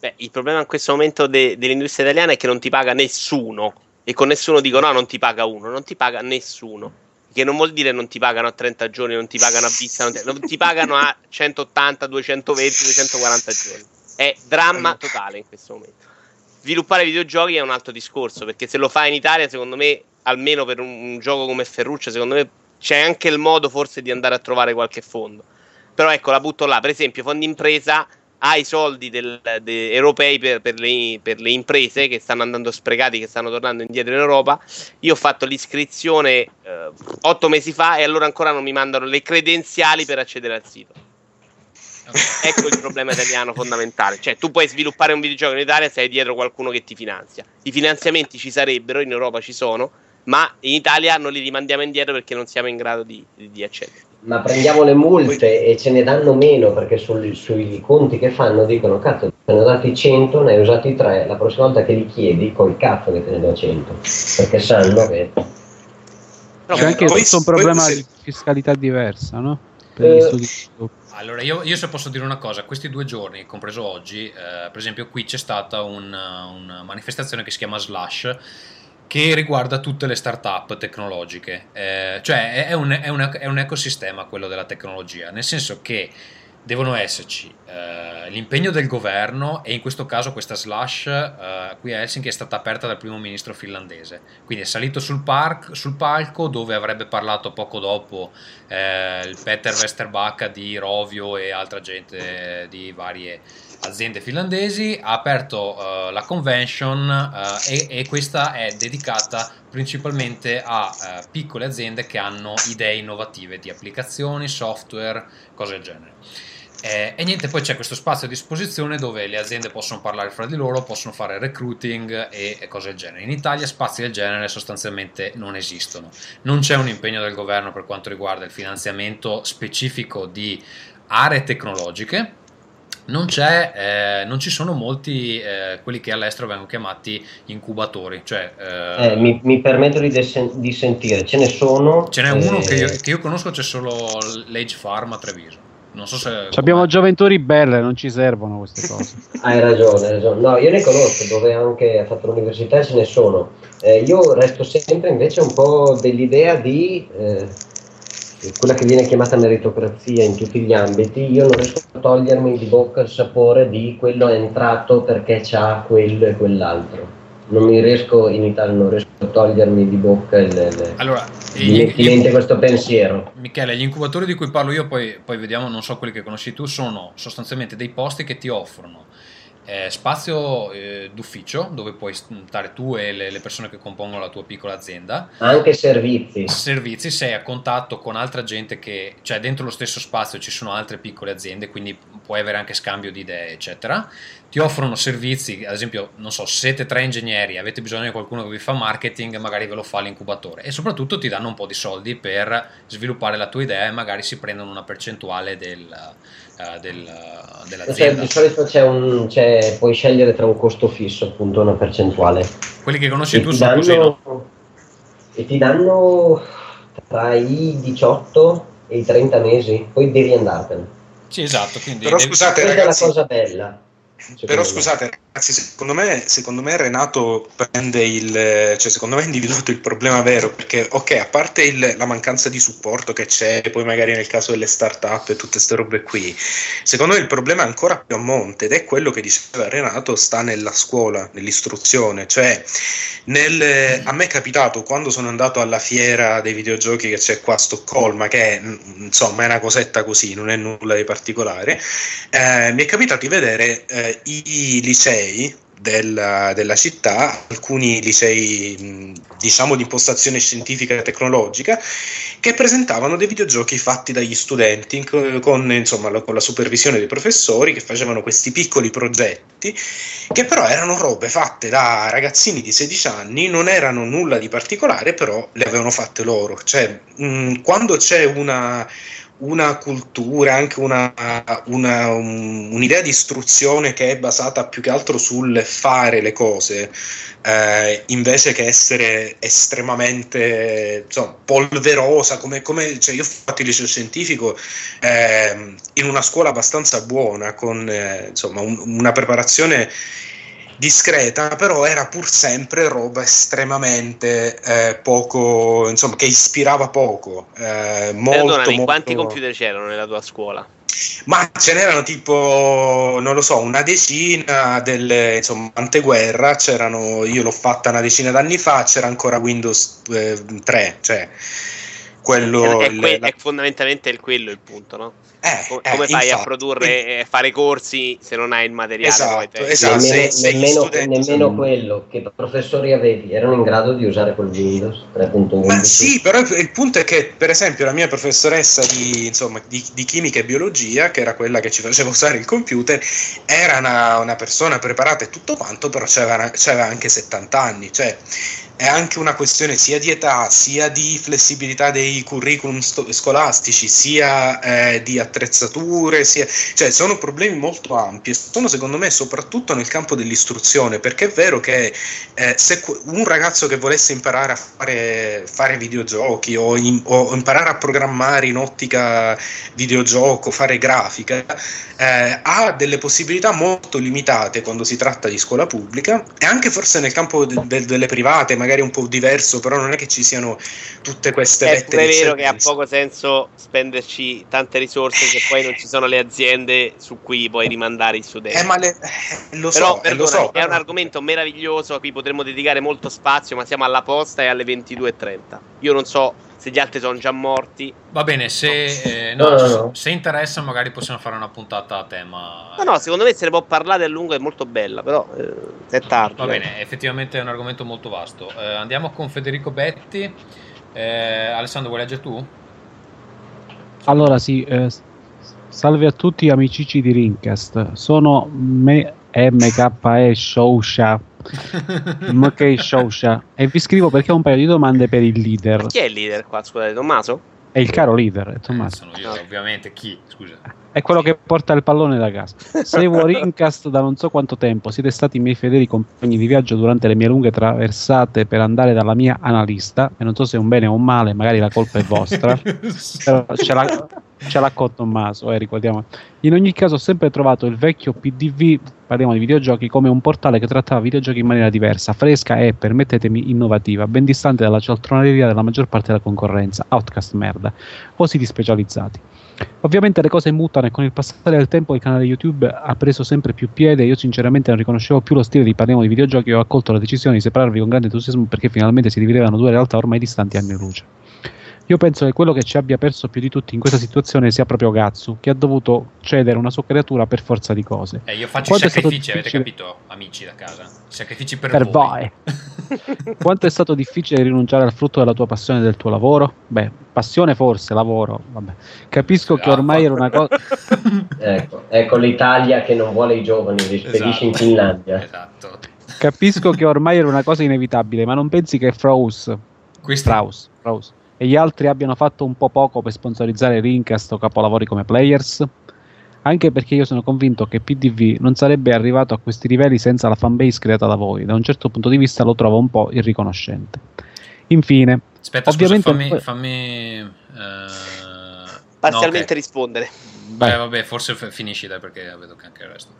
Beh, il problema in questo momento de- dell'industria italiana è che non ti paga nessuno. E con nessuno dico no, non ti paga uno, non ti paga nessuno. Che non vuol dire non ti pagano a 30 giorni, non ti pagano a vista, non ti, non ti pagano a 180, 220, 240 giorni. È dramma totale in questo momento. Sviluppare videogiochi è un altro discorso, perché se lo fai in Italia, secondo me, almeno per un, un gioco come Ferruccio, secondo me c'è anche il modo forse di andare a trovare qualche fondo. Però ecco, la butto là. Per esempio, fondi impresa ha i soldi del- de- europei per, per le, per le imprese che stanno andando sprecati, che stanno tornando indietro in Europa. Io ho fatto l'iscrizione eh, otto mesi fa e allora ancora non mi mandano le credenziali per accedere al sito. Ecco il problema italiano fondamentale. Cioè, tu puoi sviluppare un videogioco in Italia se hai dietro qualcuno che ti finanzia. I finanziamenti ci sarebbero, in Europa ci sono, ma in Italia non li rimandiamo indietro perché non siamo in grado di, di, di accedere. Ma prendiamo le multe e ce ne danno meno perché sul- sui conti che fanno dicono cazzo te ne ho dati 100, ne hai usati 3, la prossima volta che li chiedi col cazzo che te ne do 100 perché sanno che C'è anche tutto un problema se- di fiscalità diversa, no? Per gli Eh, studi di sviluppo. Allora, io, io se posso dire una cosa, questi due giorni, compreso oggi, eh, per esempio qui c'è stata un- una manifestazione che si chiama Slash, che riguarda tutte le start-up tecnologiche, Eh, cioè è, un, è un- è un ecosistema quello della tecnologia, nel senso che devono esserci eh, l'impegno del governo e in questo caso questa Slash eh, qui a Helsinki è stata aperta dal primo ministro finlandese, quindi è salito sul, park- sul palco dove avrebbe parlato poco dopo eh, il Peter Westerbacka di Rovio e altra gente di varie aziende finlandesi, ha aperto eh, la convention eh, e, e questa è dedicata principalmente a eh, piccole aziende che hanno idee innovative di applicazioni, software, cose del genere. Eh, e niente, poi c'è questo spazio a disposizione dove le aziende possono parlare fra di loro, possono fare recruiting e, e cose del genere. In Italia spazi del genere sostanzialmente non esistono. Non c'è un impegno del governo per quanto riguarda il finanziamento specifico di aree tecnologiche. Non, c'è, eh, non ci sono molti eh, quelli che all'estero vengono chiamati incubatori, cioè eh, Eh, mi, mi permetto di, desen- di sentire, ce ne sono. ce n'è uno eh, che io, che io conosco, c'è solo l'Age Farm a Treviso. Non so se Ci Abbiamo gioventù ribelle, non ci servono queste cose. Hai ragione, hai ragione. No, io ne conosco, dove anche ha fatto l'università e ce ne sono. Eh, io resto sempre invece un po' dell'idea di eh, quella che viene chiamata meritocrazia in tutti gli ambiti. Io non riesco a togliermi di bocca il sapore di quello è entrato perché c'ha quello e quell'altro. Non mi riesco, in Italia non riesco a togliermi di bocca il, il- Allora, mente gli- questo pensiero. Michele, gli incubatori di cui parlo io, poi, poi vediamo, non so quelli che conosci tu, sono sostanzialmente dei posti che ti offrono eh, spazio eh, d'ufficio dove puoi stare tu e le, le persone che compongono la tua piccola azienda, Anche servizi. servizi, sei a contatto con altra gente che, cioè dentro lo stesso spazio ci sono altre piccole aziende, quindi puoi avere anche scambio di idee, eccetera. Ti offrono servizi, ad esempio, non so, siete tre ingegneri, avete bisogno di qualcuno che vi fa marketing, magari ve lo fa l'incubatore e soprattutto ti danno un po' di soldi per sviluppare la tua idea e magari si prendono una percentuale del, eh, del- Cioè, dell'azienda. di solito c'è un, c'è- puoi scegliere tra un costo fisso, appunto, una percentuale. Quelli che conosci E tu ti, sono così, no? danno, e ti danno tra i 18 e i 30 mesi, poi devi andartene. Sì, esatto, quindi Però devi- scusate Questa ragazzi, è la cosa bella. Però scusate ragazzi, secondo me, secondo me Renato prende il, cioè secondo me ha individuato il problema vero, perché ok, a parte il- la mancanza di supporto che c'è, poi magari nel caso delle start-up e tutte queste robe qui, secondo me il problema è ancora più a monte ed è quello che diceva Renato, sta nella scuola, nell'istruzione, cioè nel, a me è capitato quando sono andato alla fiera dei videogiochi che c'è qua a Stoccolma, che è, mm, insomma è una cosetta così, non è nulla di particolare, eh, mi è capitato di vedere eh, i licei della, della città, alcuni licei diciamo di impostazione scientifica e tecnologica, che presentavano dei videogiochi fatti dagli studenti co- con, insomma, la, con la supervisione dei professori che facevano questi piccoli progetti, che però erano robe fatte da ragazzini di 16 anni, non erano nulla di particolare, però le avevano fatte loro. Cioè, mh, quando c'è una una cultura, anche una, una- un- un'idea di istruzione che è basata più che altro sul fare le cose, eh, invece che essere estremamente insomma, polverosa, come, come- cioè io ho fatto il liceo scientifico ehm, in una scuola abbastanza buona, con eh, insomma, un- una preparazione discreta, però era pur sempre roba estremamente eh, poco, insomma, che ispirava poco, eh, molto, Perdonami, molto... quanti computer c'erano nella tua scuola? Ma ce n'erano tipo, non lo so, una decina delle, insomma, anteguerra, c'erano, io l'ho fatta una decina d'anni fa, c'era ancora Windows eh, 3, cioè quello... è, il- que- la- è fondamentalmente il- quello il punto, no? eh, Come, eh, come fai a infatti. produrre e fare corsi se non hai il materiale? Esatto, come te? esatto. nemmeno, se- nemmeno- nemmeno sono- quello che professori avevi erano in grado di usare quel Windows 3.11. Ma sì, però il punto è che, per esempio, la mia professoressa di, insomma, di, di chimica e biologia, che era quella che ci faceva usare il computer, era una, una persona preparata e tutto quanto, però c'aveva, c'aveva anche 70 anni. Cioè, è anche una questione sia di età, sia di flessibilità dei curriculum sto- scolastici, sia eh, di attrezzature, sia... cioè sono problemi molto ampi e sono secondo me soprattutto nel campo dell'istruzione, perché è vero che eh, se un ragazzo che volesse imparare a fare, fare videogiochi o, in, o, imparare a programmare in ottica videogioco, fare grafica, eh, ha delle possibilità molto limitate quando si tratta di scuola pubblica e anche forse nel campo de- de- delle private, magari un po' diverso, però non è che ci siano tutte queste è pure vero che ha poco senso spenderci tante risorse se poi non ci sono le aziende su cui puoi rimandare i studenti. Eh, ma le, eh, lo però, so, perdona, eh, lo so, è un argomento meraviglioso a cui potremmo dedicare molto spazio, ma siamo alla posta e alle 22.30. Io non so se gli altri sono già morti. Va bene, se, eh, no, No, no, no. se interessa magari possiamo fare una puntata a tema. No, no, secondo me se ne può parlare a lungo, è molto bella, però eh, è tardi. Va dai. bene, effettivamente è un argomento molto vasto. Eh, andiamo con Federico Betti. Eh, Alessandro, vuoi leggere tu? Allora sì, eh, salve a tutti amici di Rincast, sono me MKE Showsha, MK Showsha e vi scrivo perché ho un paio di domande per il leader. Chi è il leader qua? Scusate, Tommaso? È il caro leader, è Eh, Tommaso. sono io, ovviamente. Chi? Scusa. È quello che porta il pallone da casa. Seguo Rincast da non so quanto tempo. Siete stati i miei fedeli compagni di viaggio durante le mie lunghe traversate per andare dalla mia analista. E non so se è un bene o un male, magari la colpa è vostra. Però ce l'ha, ce l'ha con Tommaso, eh, ricordiamo. In ogni caso ho sempre trovato il vecchio PDV, parliamo di videogiochi, come un portale che trattava videogiochi in maniera diversa, fresca e, permettetemi, innovativa, ben distante dalla cialtroneria della maggior parte della concorrenza, outcast merda, o siti specializzati. Ovviamente le cose mutano e con il passare del tempo il canale YouTube ha preso sempre più piede io sinceramente non riconoscevo più lo stile di Parliamo di videogiochi e ho accolto la decisione di separarvi con grande entusiasmo perché finalmente si dividevano due realtà ormai distanti anni luce. Io penso che quello che ci abbia perso più di tutti in questa situazione sia proprio Gatsu, che ha dovuto cedere una sua creatura per forza di cose. Eh, io faccio Quanto i sacrifici, avete capito, amici da casa? I sacrifici per, Per voi. voi. Quanto è stato difficile rinunciare al frutto della tua passione e del tuo lavoro? Beh, passione forse, lavoro, vabbè. Capisco che ormai era una cosa... Ecco, ecco l'Italia che non vuole i giovani, li spedisce in Esatto. Finlandia. Esatto. Capisco che ormai era una cosa inevitabile, ma non pensi che Fraus, Questi Strauss, Strauss e gli altri abbiano fatto un po' poco per sponsorizzare Rincast o capolavori come Players? Anche perché io sono convinto che PDV non sarebbe arrivato a questi livelli senza la fanbase creata da voi. Da un certo punto di vista lo trovo un po' irriconoscente. Infine, Aspetta, Ovviamente- scusa, fammi... fammi eh, Parzialmente no, rispondere. ok. Beh, vabbè, forse f- finisci dai perché vedo che anche il resto.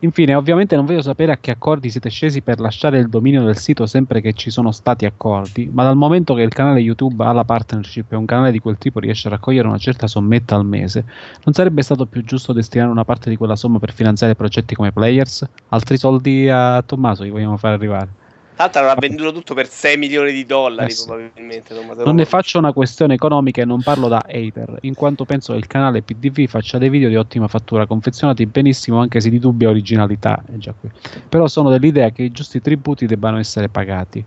Infine, ovviamente non voglio sapere a che accordi siete scesi per lasciare il dominio del sito sempre che ci sono stati accordi, ma dal momento che il canale YouTube ha la partnership e un canale di quel tipo riesce a raccogliere una certa sommetta al mese, non sarebbe stato più giusto destinare una parte di quella somma per finanziare progetti come Players? Altri soldi a Tommaso li vogliamo far arrivare. Tanto avrà venduto tutto per 6 milioni di dollari, Eh sì. probabilmente. Tommaso. Non ne faccio una questione economica e non parlo da hater, in quanto penso che il canale PDV faccia dei video di ottima fattura, confezionati benissimo anche se di dubbia originalità. È già qui. Però sono dell'idea che i giusti tributi debbano essere pagati.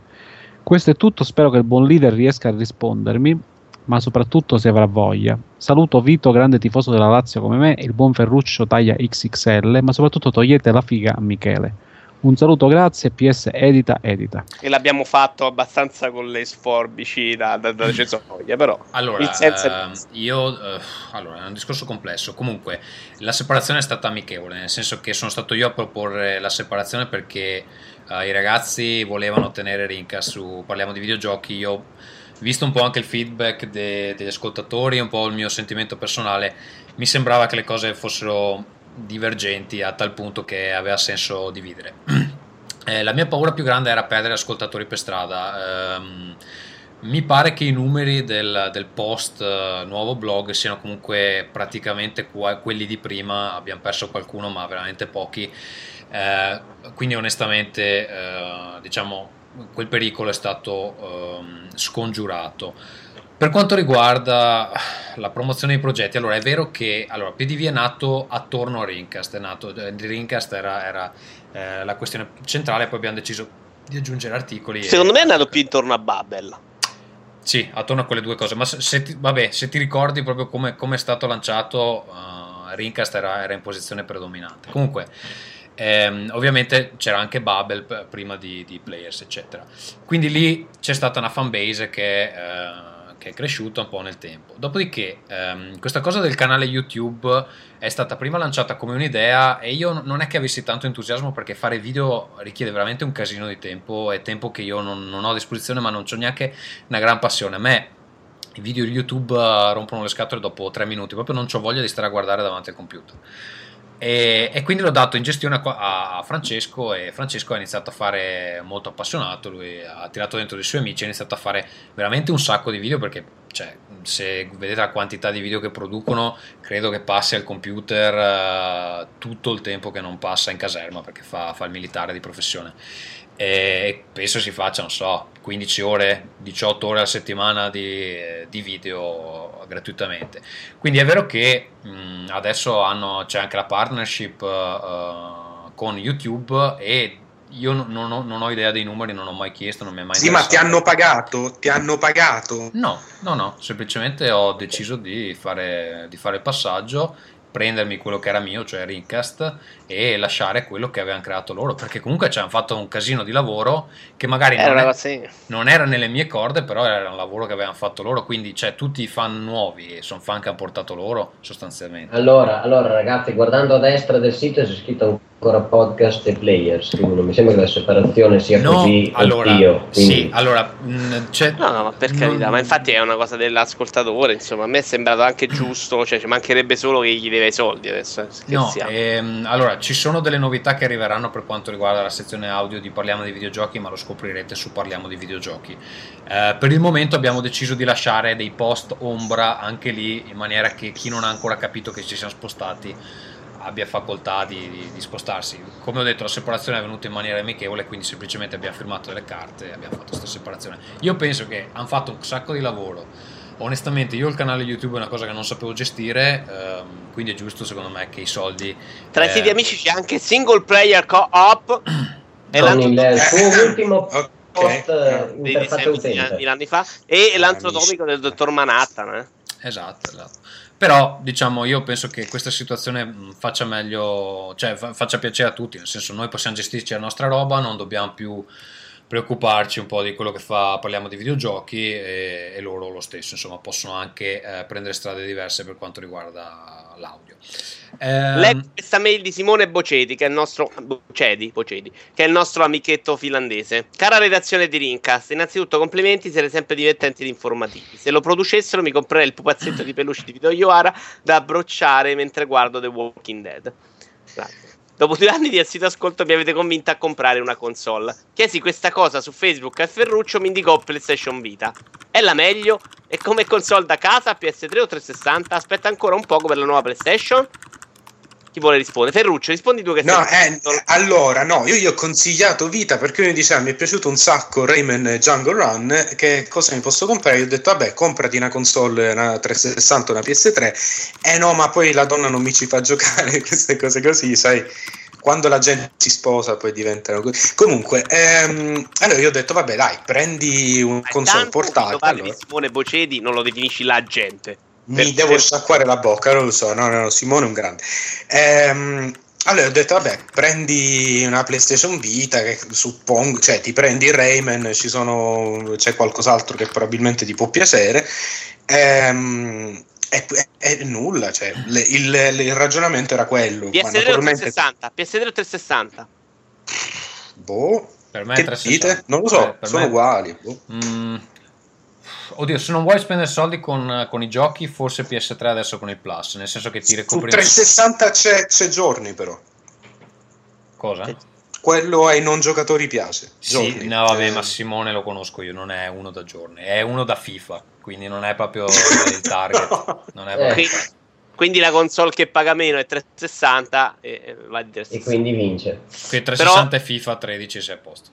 Questo è tutto, spero che il buon leader riesca a rispondermi, ma soprattutto se avrà voglia. Saluto Vito, grande tifoso della Lazio come me, e il buon Ferruccio taglia XXL, ma soprattutto togliete la figa a Michele. Un saluto, grazie, PS edita, edita. E l'abbiamo fatto abbastanza con le sforbici da, da, da Cesoglia, però. Allora, ehm, io eh, allora, è un discorso complesso. Comunque, la separazione è stata amichevole, nel senso che sono stato io a proporre la separazione perché eh, i ragazzi volevano tenere Rinca su parliamo di videogiochi. Io, visto un po' anche il feedback de- degli ascoltatori, un po' il mio sentimento personale, mi sembrava che le cose fossero divergenti a tal punto che aveva senso dividere. Eh, la mia paura più grande era perdere ascoltatori per strada. Ehm, mi pare che i numeri del, del post eh, nuovo blog siano comunque praticamente qua- quelli di prima. Abbiamo perso qualcuno, ma veramente pochi. Eh, quindi, onestamente, eh, diciamo, quel pericolo è stato ehm, scongiurato. Per quanto riguarda la promozione dei progetti, allora è vero che allora, PDV è nato attorno a Rincast, è nato, eh, Rincast era, era, eh, la questione centrale, poi abbiamo deciso di aggiungere articoli. e- Secondo me è andato più intorno a Babel. Sì, attorno a quelle due cose, ma se, ti, vabbè, se ti ricordi proprio come come è stato lanciato, uh, Rincast era, era in posizione predominante. Comunque, Ehm, ovviamente c'era anche p- prima di, di, Players, eccetera. Quindi lì c'è stata una fanbase che, eh, che è cresciuta un po' nel tempo. Dopodiché, ehm, questa cosa del canale YouTube è stata prima lanciata come un'idea e io non è che avessi tanto entusiasmo perché fare video richiede veramente un casino di tempo e tempo che io non, non ho a disposizione, ma non ho neanche una gran passione. A me i video di YouTube uh, rompono le scatole dopo tre minuti, proprio non ho voglia di stare a guardare davanti al computer. E, e, quindi l'ho dato in gestione a, a, Francesco e Francesco ha iniziato a fare molto appassionato, lui ha tirato dentro dei suoi amici, ha iniziato a fare veramente un sacco di video perché cioè, se vedete la quantità di video che producono credo che passi al computer uh, tutto il tempo che non passa in caserma perché fa, fa il militare di professione. E penso si faccia, non so, 15 ore, 18 ore a settimana di, di video gratuitamente. Quindi è vero che mh, adesso hanno, c'è anche la partnership uh, con YouTube e io non, non, ho, non, ho, idea dei numeri, non ho mai chiesto, non mi è mai Sì, ma ti hanno pagato? Ti hanno pagato? No, no, no, semplicemente ho deciso di fare, di fare il passaggio prendermi quello che era mio, cioè Rincast, e lasciare quello che avevano creato loro, perché comunque ci hanno fatto un casino di lavoro che magari non, è, non, era nelle mie corde, però era un lavoro che avevano fatto loro, quindi cioè, tutti i fan nuovi e sono fan che hanno portato loro sostanzialmente. Allora, allora ragazzi, guardando a destra del sito c'è scritto ancora podcast e players, quindi non mi sembra che la separazione sia no, così allora, oddio. Sì, allora, mh, mm, no, no, ma per carità, non... ma infatti è una cosa dell'ascoltatore, insomma, a me è sembrato anche giusto, cioè ci mancherebbe solo che gli deve i soldi adesso. No, ehm, allora, ci sono delle novità che arriveranno per quanto riguarda la sezione audio di Parliamo di videogiochi, ma lo scoprirete su Parliamo di videogiochi. Eh, per il momento abbiamo deciso di lasciare dei post ombra anche lì, in maniera che chi non ha ancora capito che ci siamo spostati abbia facoltà di, di, di, spostarsi. Come ho detto, la separazione è venuta in maniera amichevole, quindi semplicemente abbiamo firmato delle carte e abbiamo fatto questa separazione. Io penso che hanno fatto un sacco di lavoro. Onestamente, io il canale YouTube è una cosa che non sapevo gestire, ehm, quindi è giusto secondo me che i soldi. Tra i siti eh, amici c'è anche single player co-op. e il suo ultimo post okay. interfaccia utente. anni fa e l'antrodomico del dottor Manhattan. Eh. Esatto, esatto. Però diciamo io penso che questa situazione mm, faccia meglio, cioè faccia piacere a tutti, nel senso noi possiamo gestirci la nostra roba, non dobbiamo più preoccuparci un po' di quello che fa, parliamo di videogiochi e, e loro lo stesso, insomma possono anche eh, prendere strade diverse per quanto riguarda l'audio. Eh, Leggo questa mail di Simone Bocedi, che è il nostro Bocedi, Bocedi, che è il nostro amichetto finlandese. Cara redazione di Rincast, innanzitutto complimenti, siete sempre divertenti ed informativi. Se lo producessero mi comprerei il pupazzetto di peluche di Vito Ioara da abbrocciare mentre guardo The Walking Dead. Grazie. Dopo due anni di assito ascolto mi avete convinto a comprare una console. Chiesi questa cosa su Facebook a Ferruccio mi indicò PlayStation Vita. È la meglio? E come console da casa PS3 o 360? Aspetta ancora un poco per la nuova PlayStation? Chi vuole rispondere? Ferruccio, rispondi tu che no, sei eh, allora, no, io gli ho consigliato Vita perché lui mi diceva mi è piaciuto un sacco Rayman Jungle Run, che cosa mi posso comprare? Io ho detto vabbè, comprati una console, una 360, una PS3. Eh no, ma poi la donna non mi ci fa giocare, queste cose così, sai quando la gente si sposa poi diventano così. Comunque, ehm, allora io ho detto, vabbè, dai, prendi un console portatile. Allora. Simone Bocedi non lo definisci la gente mi devo sciacquare la bocca, non lo so, no, no, Simone è un grande. Ehm, allora ho detto, vabbè, prendi una PlayStation Vita, che suppongo, cioè ti prendi Rayman, ci sono, c'è qualcos'altro che probabilmente ti può piacere. Ehm, è, è, è, nulla, cioè, le, il, il, ragionamento era quello. PS3 naturalmente... 360, PS3 360. Boh, per me che 360. dite? Non lo so, eh, sono me... uguali. Boh. Mm, Oddio, se non vuoi spendere soldi con, con, i giochi, forse PS3 adesso con il Plus, nel senso che ti recuperi... Su 360 c'è, c'è giorni però. Cosa? Quello ai non giocatori piace. Giorni. Sì, no vabbè, ma Simone lo conosco io, non è uno da giorni, è uno da FIFA, quindi non è proprio il target. Non è proprio... Eh. Quindi la console che paga meno è 360 e, va di 360. E quindi vince. Qui 360 però... e FIFA 13 sei a posto.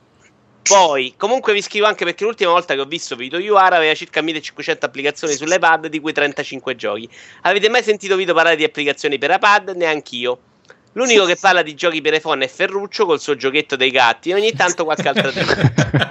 Poi, comunque vi scrivo anche perché l'ultima volta che ho visto Vito UR aveva circa 1500 applicazioni sull'iPad, di cui 35 giochi. Avete mai sentito Vito parlare di applicazioni per iPad? Neanch'io. L'unico che parla di giochi per iPhone è Ferruccio col suo giochetto dei gatti e ogni tanto qualche altra tema.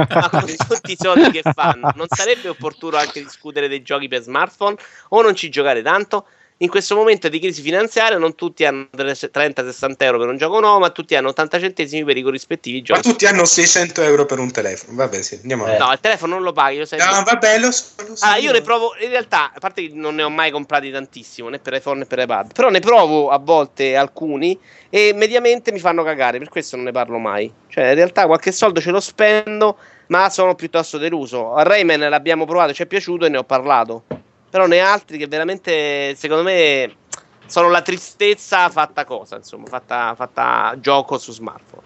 Ma con tutti i soldi che fanno, non sarebbe opportuno anche discutere dei giochi per smartphone o non ci giocare tanto? In questo momento di crisi finanziaria non tutti hanno 30-60 euro per un gioco nuovo, ma tutti hanno 80 centesimi per i corrispettivi giochi. Ma tutti hanno 600 euro per un telefono. Vabbè, sì, andiamo avanti. No, il telefono non lo paghi, lo sai. No, vabbè, lo so. Lo so ah, io ne provo, in realtà, a parte che non ne ho mai comprati tantissimo, né per iPhone né per iPad, però ne provo a volte alcuni e mediamente mi fanno cagare, per questo non ne parlo mai. Cioè, in realtà qualche soldo ce lo spendo, ma sono piuttosto deluso. A Rayman l'abbiamo provato, ci è piaciuto e ne ho parlato. Però ne altri che veramente, secondo me, sono la tristezza fatta cosa, insomma, fatta, fatta gioco su smartphone.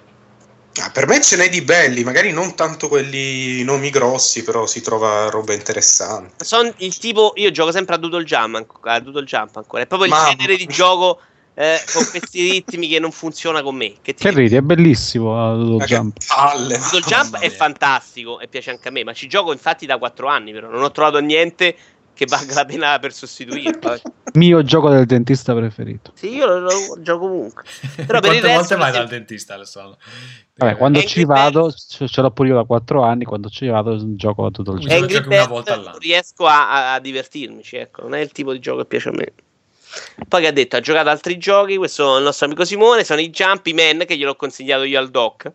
Ah, per me ce n'è di belli, magari non tanto quelli nomi grossi, però si trova roba interessante. Sono il tipo, io gioco sempre a Doodle Jump, a Doodle Jump ancora, è proprio il Ma... genere di gioco eh, con questi ritmi che non funziona con me. Che, che ridi, è bellissimo uh, Doodle Jump. Palle, Doodle Jump è fantastico e piace anche a me, ma ci gioco infatti da 4 anni, però non ho trovato niente che valga la pena per sostituirlo. Mio gioco del dentista preferito. Sì, io lo, lo gioco comunque. Però per resto volte vai dal dentista, Alessandro? Vabbè, quando Angry ci vado, ce, ce l'ho pure io da 4 anni, quando ci vado gioco tutto il giorno. Angry una volta all'anno. riesco a, a, divertirmici, ecco, non è il tipo di gioco che piace a me. Poi che ha detto, ha giocato altri giochi, questo è il nostro amico Simone, sono i Jumpy Man che gliel'ho consigliato io al doc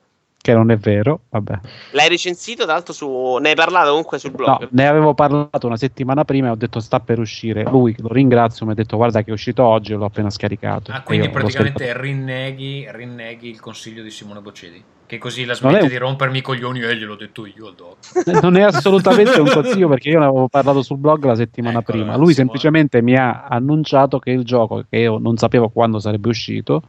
che non è vero, vabbè. L'hai recensito, tra l'altro su... ne hai parlato comunque sul blog? No, ne avevo parlato una settimana prima e ho detto sta per uscire. Lui, lo ringrazio, mi ha detto guarda che è uscito oggi e l'ho appena scaricato. Ah, quindi praticamente rinneghi, rinneghi, il consiglio di Simone Boccedi? Che così la smette è... di rompermi i coglioni e gliel'ho detto io al doc. Non è assolutamente un consiglio perché io ne avevo parlato sul blog la settimana ecco, prima. Lui semplicemente mi ha annunciato che il gioco, che io non sapevo quando sarebbe uscito,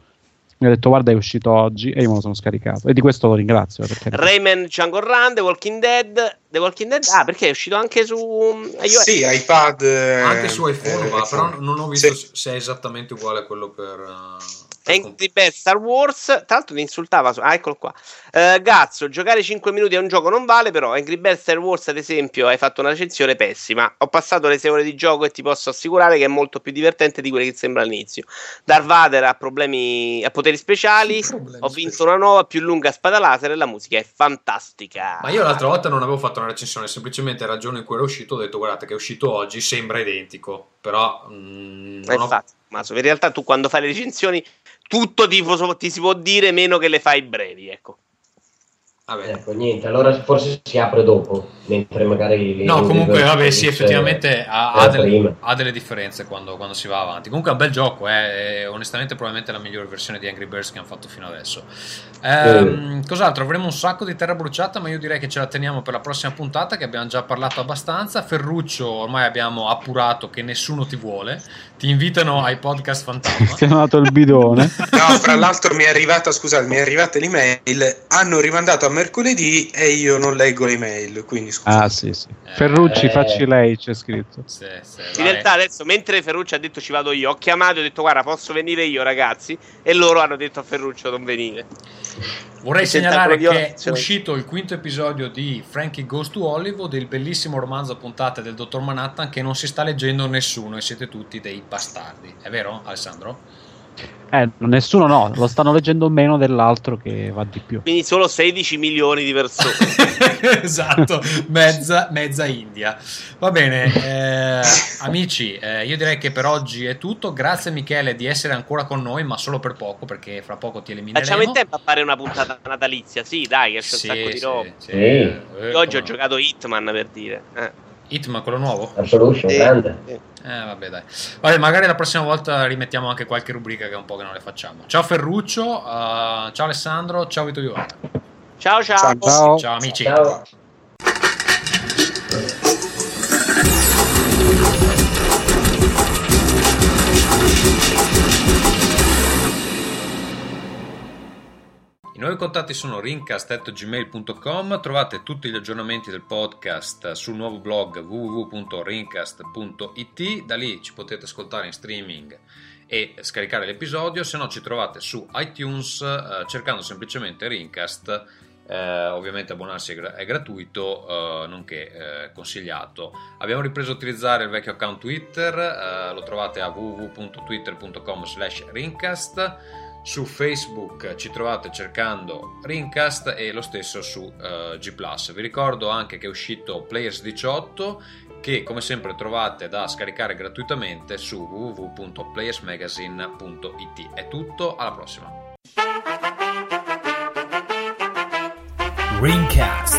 mi ha detto guarda è uscito oggi e io me lo sono scaricato. E di questo lo ringrazio perché... Rayman Django Run The Walking Dead The Walking Dead? Ah perché è uscito anche su iOS. Sì iPad anche su iPhone eh, ma però non ho visto sì. se è esattamente uguale a quello per uh Angry Birds Star Wars, tra l'altro mi insultava, su, ah, eccolo qua. Uh, Gazzo, giocare 5 minuti a un gioco non vale, però Angry Birds Star Wars, ad esempio, hai fatto una recensione pessima. Ho passato le 6 ore di gioco e ti posso assicurare che è molto più divertente di quello che sembra all'inizio. Darth Vader ha problemi, ha poteri speciali, ho vinto speciali. una nuova più lunga spada laser e la musica è fantastica. Ma io l'altra volta non avevo fatto una recensione, semplicemente ragione in cui era uscito, ho detto guardate che è uscito oggi, sembra identico, però... Mm, non infatti, ho... Maso, in realtà tu quando fai le recensioni tutto ti, ti, si può dire meno che le fai brevi, ecco. Vabbè. Ecco, niente, allora forse si apre dopo, mentre magari... No, comunque, vabbè, sì, effettivamente ha, ha, delle, ha, delle, differenze quando, quando, si va avanti. Comunque è un bel gioco, eh, è onestamente probabilmente la migliore versione di Angry Birds che hanno fatto fino adesso. Ehm, cos'altro? Avremo un sacco di terra bruciata, ma io direi che ce la teniamo per la prossima puntata, che abbiamo già parlato abbastanza. Ferruccio, ormai abbiamo appurato che nessuno ti vuole. Ti invitano ai podcast fantasma. Ti hanno dato il bidone. no, fra l'altro mi è arrivata, scusate, mi è arrivata l'email, hanno rimandato a mercoledì e io non leggo le email, quindi scusate. Ah sì, sì. Ferrucci, eh... facci lei, c'è scritto. Sì, sì, In realtà adesso, mentre Ferrucci ha detto ci vado io, ho chiamato e ho detto guarda posso venire io ragazzi e loro hanno detto a Ferruccio non venire. Vorrei segnalare che è uscito il quinto episodio di Frankie Goes to Hollywood, il bellissimo romanzo a puntate del dottor Manhattan che non si sta leggendo nessuno e siete tutti dei bastardi. È vero, Alessandro? Eh, nessuno no, lo stanno leggendo meno dell'altro che va di più. Quindi solo 16 milioni di persone. esatto, mezza, mezza, India. Va bene, eh, amici, eh, io direi che per oggi è tutto. Grazie Michele di essere ancora con noi, ma solo per poco, perché fra poco ti elimineremo. Facciamo in tempo a fare una puntata natalizia, sì, dai, che c'è sì, un sacco di roba. Sì, sì. Eh, oggi ho giocato Hitman per dire. Hitman, quello nuovo? Absolution, grande. Eh, vabbè, dai. Vabbè, magari la prossima volta rimettiamo anche qualche rubrica che è un po' che non le facciamo. Ciao Ferruccio, uh, ciao Alessandro, ciao Vito Iovara. Ciao, ciao. Ciao, ciao. ciao amici. Ciao. I nuovi contatti sono rincast.gmail.com, trovate tutti gli aggiornamenti del podcast sul nuovo blog www.rincast.it, da lì ci potete ascoltare in streaming e scaricare l'episodio, se no ci trovate su iTunes eh, cercando semplicemente Rincast, eh, ovviamente abbonarsi è, gra- è gratuito, eh, nonché eh, consigliato. Abbiamo ripreso a utilizzare il vecchio account Twitter, eh, lo trovate a www.twitter.com slash rincast su Facebook ci trovate cercando Rincast e lo stesso su uh, G ⁇ Vi ricordo anche che è uscito Players 18 che come sempre trovate da scaricare gratuitamente su www.playersmagazine.it. È tutto, alla prossima. Ringcast